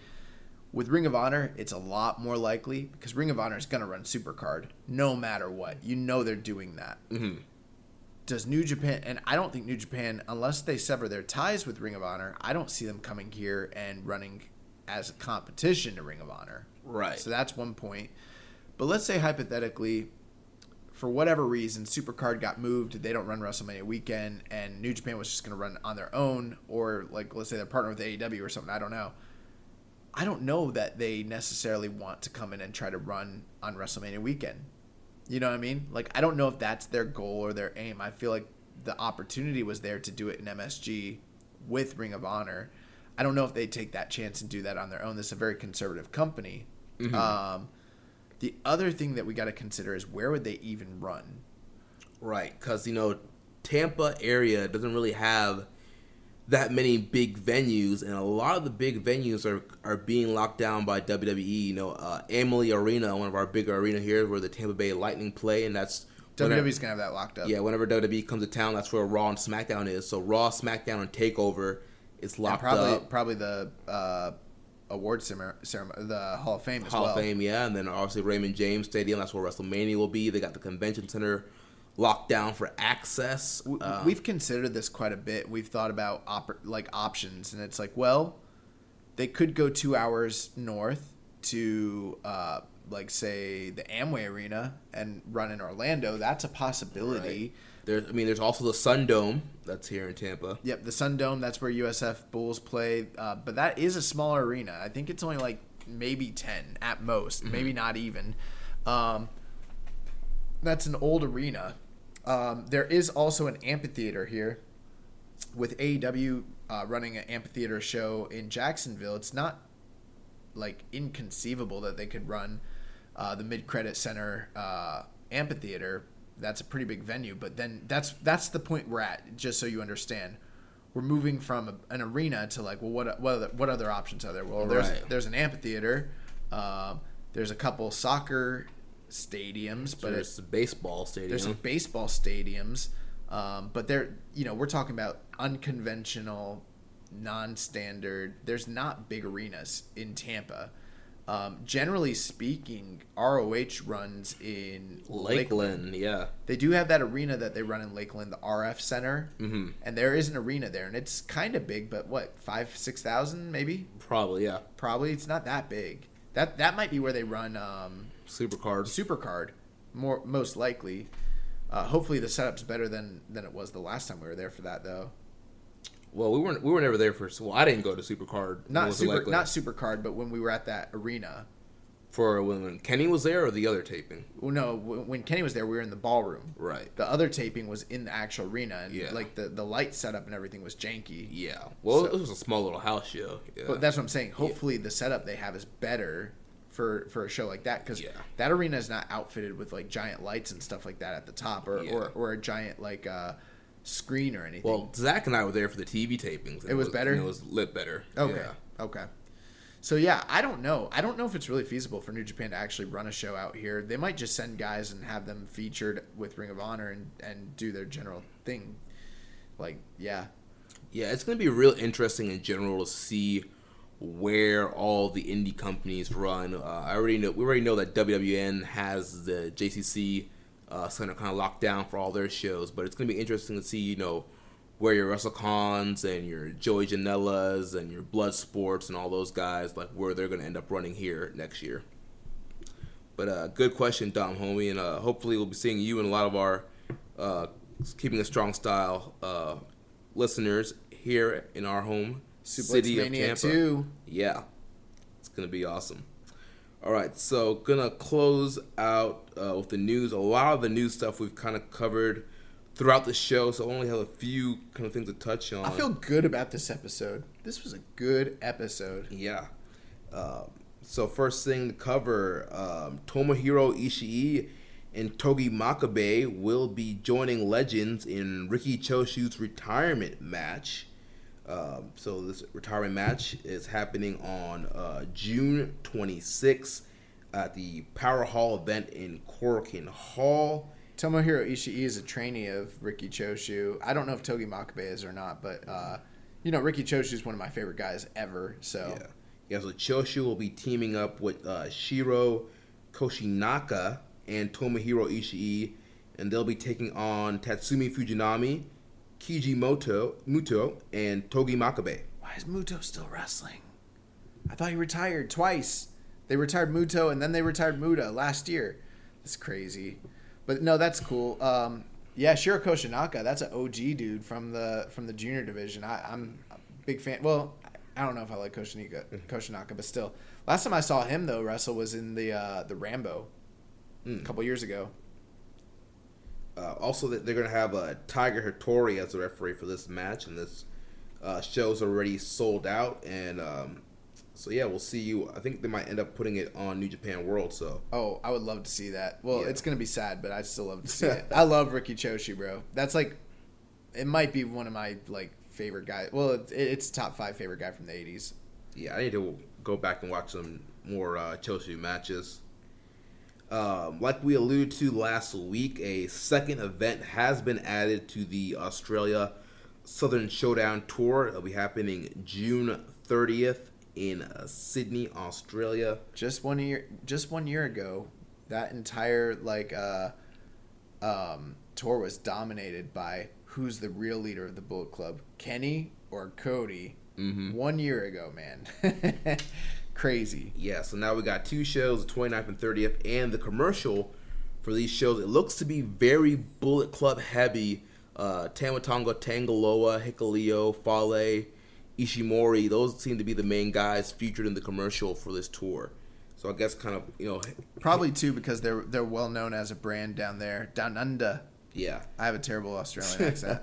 with Ring of Honor, it's a lot more likely because Ring of Honor is going to run Supercard no matter what. You know they're doing that. Mm-hmm. Does New Japan and I don't think New Japan unless they sever their ties with Ring of Honor, I don't see them coming here and running as a competition to Ring of Honor. Right. So that's one point. But let's say hypothetically for whatever reason Supercard got moved, they don't run WrestleMania weekend and New Japan was just going to run on their own or like let's say they're partnered with AEW or something, I don't know. I don't know that they necessarily want to come in and try to run on WrestleMania weekend. You know what I mean? Like I don't know if that's their goal or their aim. I feel like the opportunity was there to do it in MSG with Ring of Honor. I don't know if they take that chance and do that on their own. This is a very conservative company. Mhm. Um, the other thing that we got to consider is where would they even run? Right, because you know, Tampa area doesn't really have that many big venues, and a lot of the big venues are are being locked down by WWE. You know, uh, Amalie Arena, one of our bigger arena here, where the Tampa Bay Lightning play, and that's whenever- WWE's gonna have that locked up. Yeah, whenever WWE comes to town, that's where Raw and SmackDown is. So Raw, SmackDown, and Takeover is And locked probably up. probably the uh, award ceremony, the Hall of Fame as Hall well. of Fame, yeah, and then obviously Raymond James Stadium. That's where WrestleMania will be. They got the convention center locked down for access. Um, We've considered this quite a bit. We've thought about oper- like options, and it's like, well, they could go two hours north to, uh, like, say the Amway Arena and run in Orlando. That's a possibility. There's, I mean, there's also the Sun Dome that's here in Tampa. Yep, the Sun Dome. That's where USF Bulls play, uh, but that is a smaller arena. I think it's only like maybe ten at most, Mm-hmm. maybe not even. Um, that's an old arena. Um, there is also an amphitheater here with AEW uh, running an amphitheater show in Jacksonville. It's not like inconceivable that they could run uh, the Mid Credit Center uh, amphitheater. That's a pretty big venue, but then that's that's the point we're at. Just so you understand, we're moving from a, an arena to like, well, what what other, what other options are there? Well, there's Right. there's an amphitheater. Um, there's a couple soccer stadiums, but There's the baseball stadium. there's some baseball stadiums, um, but they're you know we're talking about unconventional, non-standard. There's not big arenas in Tampa. Um, generally speaking, ROH runs in Lakeland, yeah. They do have that arena that they run in Lakeland, the RF Center, hmm and there is an arena there, and it's kind of big, but what five six thousand maybe? Probably, yeah. Probably it's not that big. That that might be where they run um, Supercard. Supercard, more most likely. Uh, hopefully the setup's better than than it was the last time we were there for that though. Well, we weren't we were never there for. Well, I didn't go to Supercard. Not most super likely. not Supercard, but when we were at that arena. For when, Kenny was there or the other taping. Well, no, when Kenny was there, we were in the ballroom. Right. The other taping was in the actual arena, and Yeah. like the the light setup and everything was janky. Yeah. Well, So- it was a small little house show. Yeah. But that's what I'm saying. Hopefully, the setup they have is better for for a show like that because Yeah. that arena is not outfitted with like giant lights and stuff like that at the top or Yeah. or, or a giant like uh, screen or anything. well, Zach and I were there for the TV tapings. and It was better? It was lit better. Okay. Yeah. Okay. So yeah, I don't know. I don't know if it's really feasible for New Japan to actually run a show out here. They might just send guys and have them featured with Ring of Honor and and do their general thing. Like, yeah. Yeah, it's going to be real interesting in general to see where all the indie companies run. Uh, I already know we already know that WWN has the JCC uh, center kind of locked down for all their shows, but it's going to be interesting to see you know where your WrestleCons and your Joey Janelas and your Blood Sports and all those guys like where they're going to end up running here next year. But uh, good question, Dom, homie, and uh, hopefully we'll be seeing you and a lot of our uh, keeping a strong style uh, listeners here in our home city of Tampa. 2. Yeah, it's gonna be awesome. All right, so gonna close out uh, with the news. A lot of the news stuff we've kind of covered throughout the show, so I only have a few kind of things to touch on. I feel good about this episode. This was a good episode. Yeah. Um, so first thing to cover, um, Tomohiro Ishii and Togi Makabe will be joining Legends in Ricky Choshu's retirement match. Um, so this retirement match is happening on uh, June 26th at the Power Hall event in Korakuen Hall. Tomohiro Ishii is a trainee of Ricky Choshu. I don't know if Togi Makabe is or not, but uh, you know Ricky Choshu is one of my favorite guys ever. So Yeah. Yeah, so Choshu will be teaming up with uh, Shiro Koshinaka and Tomohiro Ishii and they'll be taking on Tatsumi Fujinami, Kiji Moto, Muto, and Togi Makabe. Why is Muto still wrestling? I thought he retired twice. They retired Muto and then they retired Muta last year. It's crazy. But no, that's cool. Um, yeah, Shiro Koshinaka, that's an OG dude from the from the junior division. I, I'm a big fan. Well, I don't know if I like Koshinaka, Koshinaka, but still. Last time I saw him though Russell was in the uh, the Rambo a couple years ago. Uh, also, they're going to have uh, Tiger Hattori as the referee for this match, and this uh, show's already sold out. And um, so, yeah, we'll see you. I think they might end up putting it on New Japan World. So, Oh, I would love to see that. Well, Yeah. it's gonna be sad, but I still love to see it. I love Ricky Choshu, bro. That's like, it might be one of my like favorite guys. Well, it, it's top five favorite guy from the '80s. yeah, I need to go back and watch some more uh, Chelsea matches. Um, like we alluded to last week, a second event has been added to the Australia Southern Showdown Tour. It'll be happening June 30th in uh, Sydney, Australia. Just one year, just one year ago, that entire like uh, um, tour was dominated by who's the real leader of the Bullet Club, Kenny or Cody. Mhm. One year ago, man. Crazy. Yeah, so now we got two shows, the 29th and 30th, and the commercial for these shows. It looks to be very Bullet Club heavy. Uh, Tama Tonga, Tangaloa, Hikuleo, Fale, Ishimori, those seem to be the main guys featured in the commercial for this tour. So I guess kind of, you know, Probably too because they're they're well known as a brand down there, down under. yeah. I have a terrible Australian accent.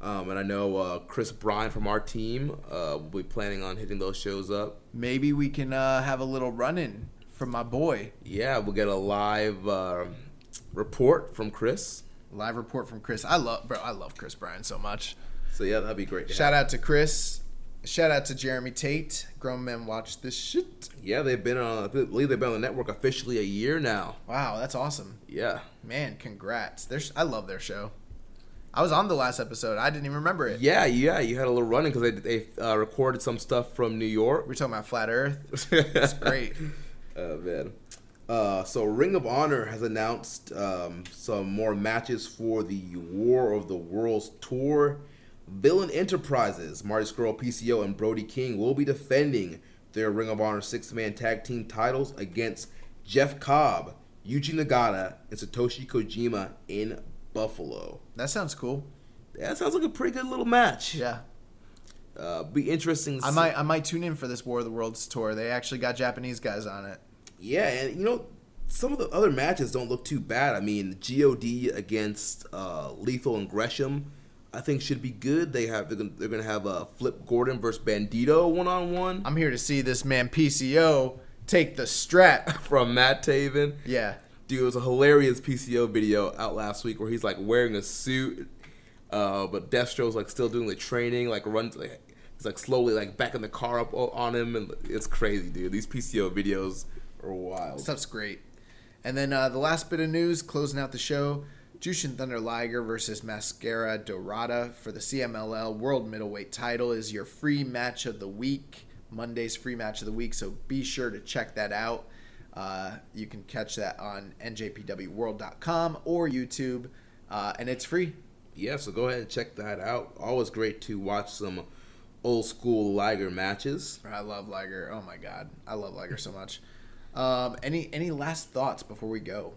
Um, and I know uh, Chris Bryan from our team uh, will be planning on hitting those shows up. Maybe we can uh, have a little run in from my boy. Yeah, we'll get a live uh, report from Chris. Live report from Chris. I love, bro. I love Chris Bryan so much. So yeah, that'd be great. Shout have. out to Chris. Shout out to Jeremy Tate. Grown men watch this shit. Yeah, they've been on. I believe they've been on the network officially a year now. Wow, that's awesome. Yeah. Man, congrats. There's, I love their show. I was on the last episode. I didn't even remember it. Yeah, yeah, you had a little running because they they uh, recorded some stuff from New York. We're talking about flat Earth. It's great. Oh man. Uh, so Ring of Honor has announced um, some more matches for the War of the Worlds tour. Villain Enterprises, Marty Scurll, PCO, and Brody King will be defending their Ring of Honor six-man tag team titles against Jeff Cobb, Yuji Nagata, and Satoshi Kojima in Buffalo. That sounds cool. That sounds like a pretty good little match. Yeah. Uh, be interesting. I might I might tune in for this War of the Worlds tour. They actually got Japanese guys on it. Yeah, and you know, some of the other matches don't look too bad. I mean, God against uh, Lethal and Gresham, I think should be good. They have they're gonna, they're gonna have a Flip Gordon versus Bandito one on one I'm here to see this man PCO take the strap. from Matt Taven. Yeah. Dude, it was a hilarious PCO video out last week where he's like wearing a suit, uh, but Destro's like still doing the training, like runs like he's like slowly like backing the car up on him, and it's crazy, dude. These PCO videos are wild. Stuff's great. And then uh, the last bit of news, closing out the show, Jushin Thunder Liger versus Mascara Dorada for the CMLL World Middleweight title is your free match of the week. Monday's free match of the week, so be sure to check that out. Uh, you can catch that on njpwworld.com or YouTube, uh, and it's free. Yeah, so go ahead and check that out. Always great to watch some old school Liger matches. I love Liger. Oh my god, I love Liger so much. Um, any any last thoughts before we go?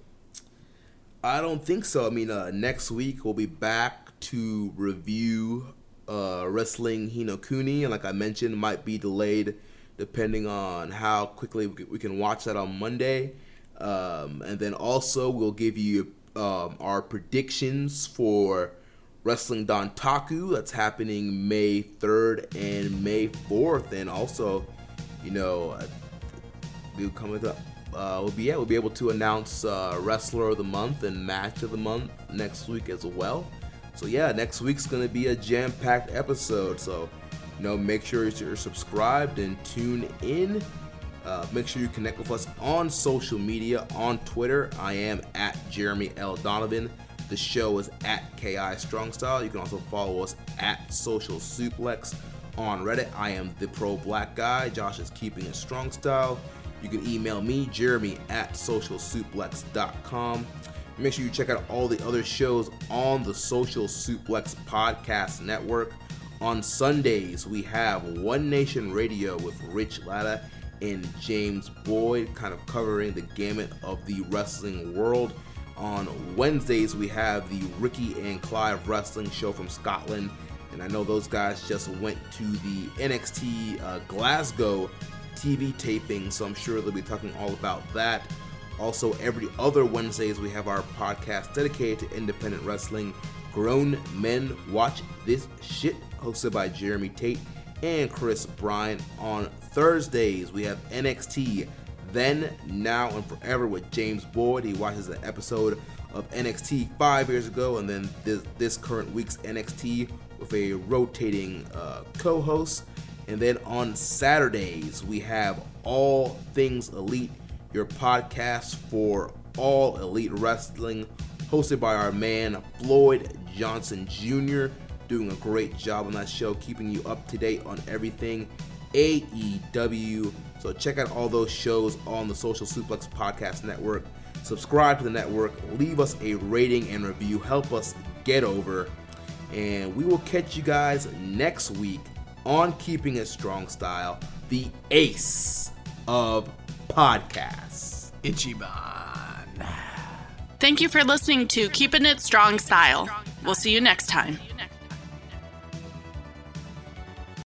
I don't think so. I mean, uh, next week we'll be back to review uh, Wrestling Hinokuni, and like I mentioned, might be delayed depending on how quickly we can- watch that on Monday. Um, and then also we'll give you um, our predictions for Wrestling Dontaku that's happening May 3rd and May 4th, and also, you know, we'll come with a, uh, we'll be yeah, we'll be able to announce uh, wrestler of the month and match of the month next week as well. So yeah, next week's gonna be a jam-packed episode. So you know, make sure you're subscribed and tune in. Uh, make sure you connect with us on social media. On Twitter, I am at Jeremy L Donovan. The show is at Ki Strong Style. You can also follow us at Social Suplex. On Reddit, I am the Pro Black Guy. Josh is keeping it strong style. You can email me, Jeremy at socialsuplex.com. Make sure you check out all the other shows on the Social Suplex Podcast Network. On Sundays, we have One Nation Radio with Rich Latta and James Boyd, kind of covering the gamut of the wrestling world. On Wednesdays, we have the Ricky and Clive Wrestling Show from Scotland. And I know those guys just went to the NXT uh, Glasgow TV taping, so I'm sure they'll be talking all about that. Also, every other Wednesdays, we have our podcast dedicated to independent wrestling. Grown Men Watch This Shit, hosted by Jeremy Tate and Chris Bryan. On Thursdays, we have NXT Then, Now, and Forever with James Boyd. He watches an episode of NXT five years ago, and then this, this current week's NXT with a rotating uh, co host. And then on Saturdays, we have All Things Elite your podcast for all elite wrestling, hosted by our man Floyd Johnson Jr., doing a great job on that show, keeping you up to date on everything AEW. So check out all those shows on the Social Suplex Podcast Network. Subscribe to the network, leave us a rating and review, help us get over. And we will catch you guys next week on Keeping It Strong Style, the ace of podcasts. Ichiban. Thank you for listening to Keeping It Strong Style. We'll see you next time.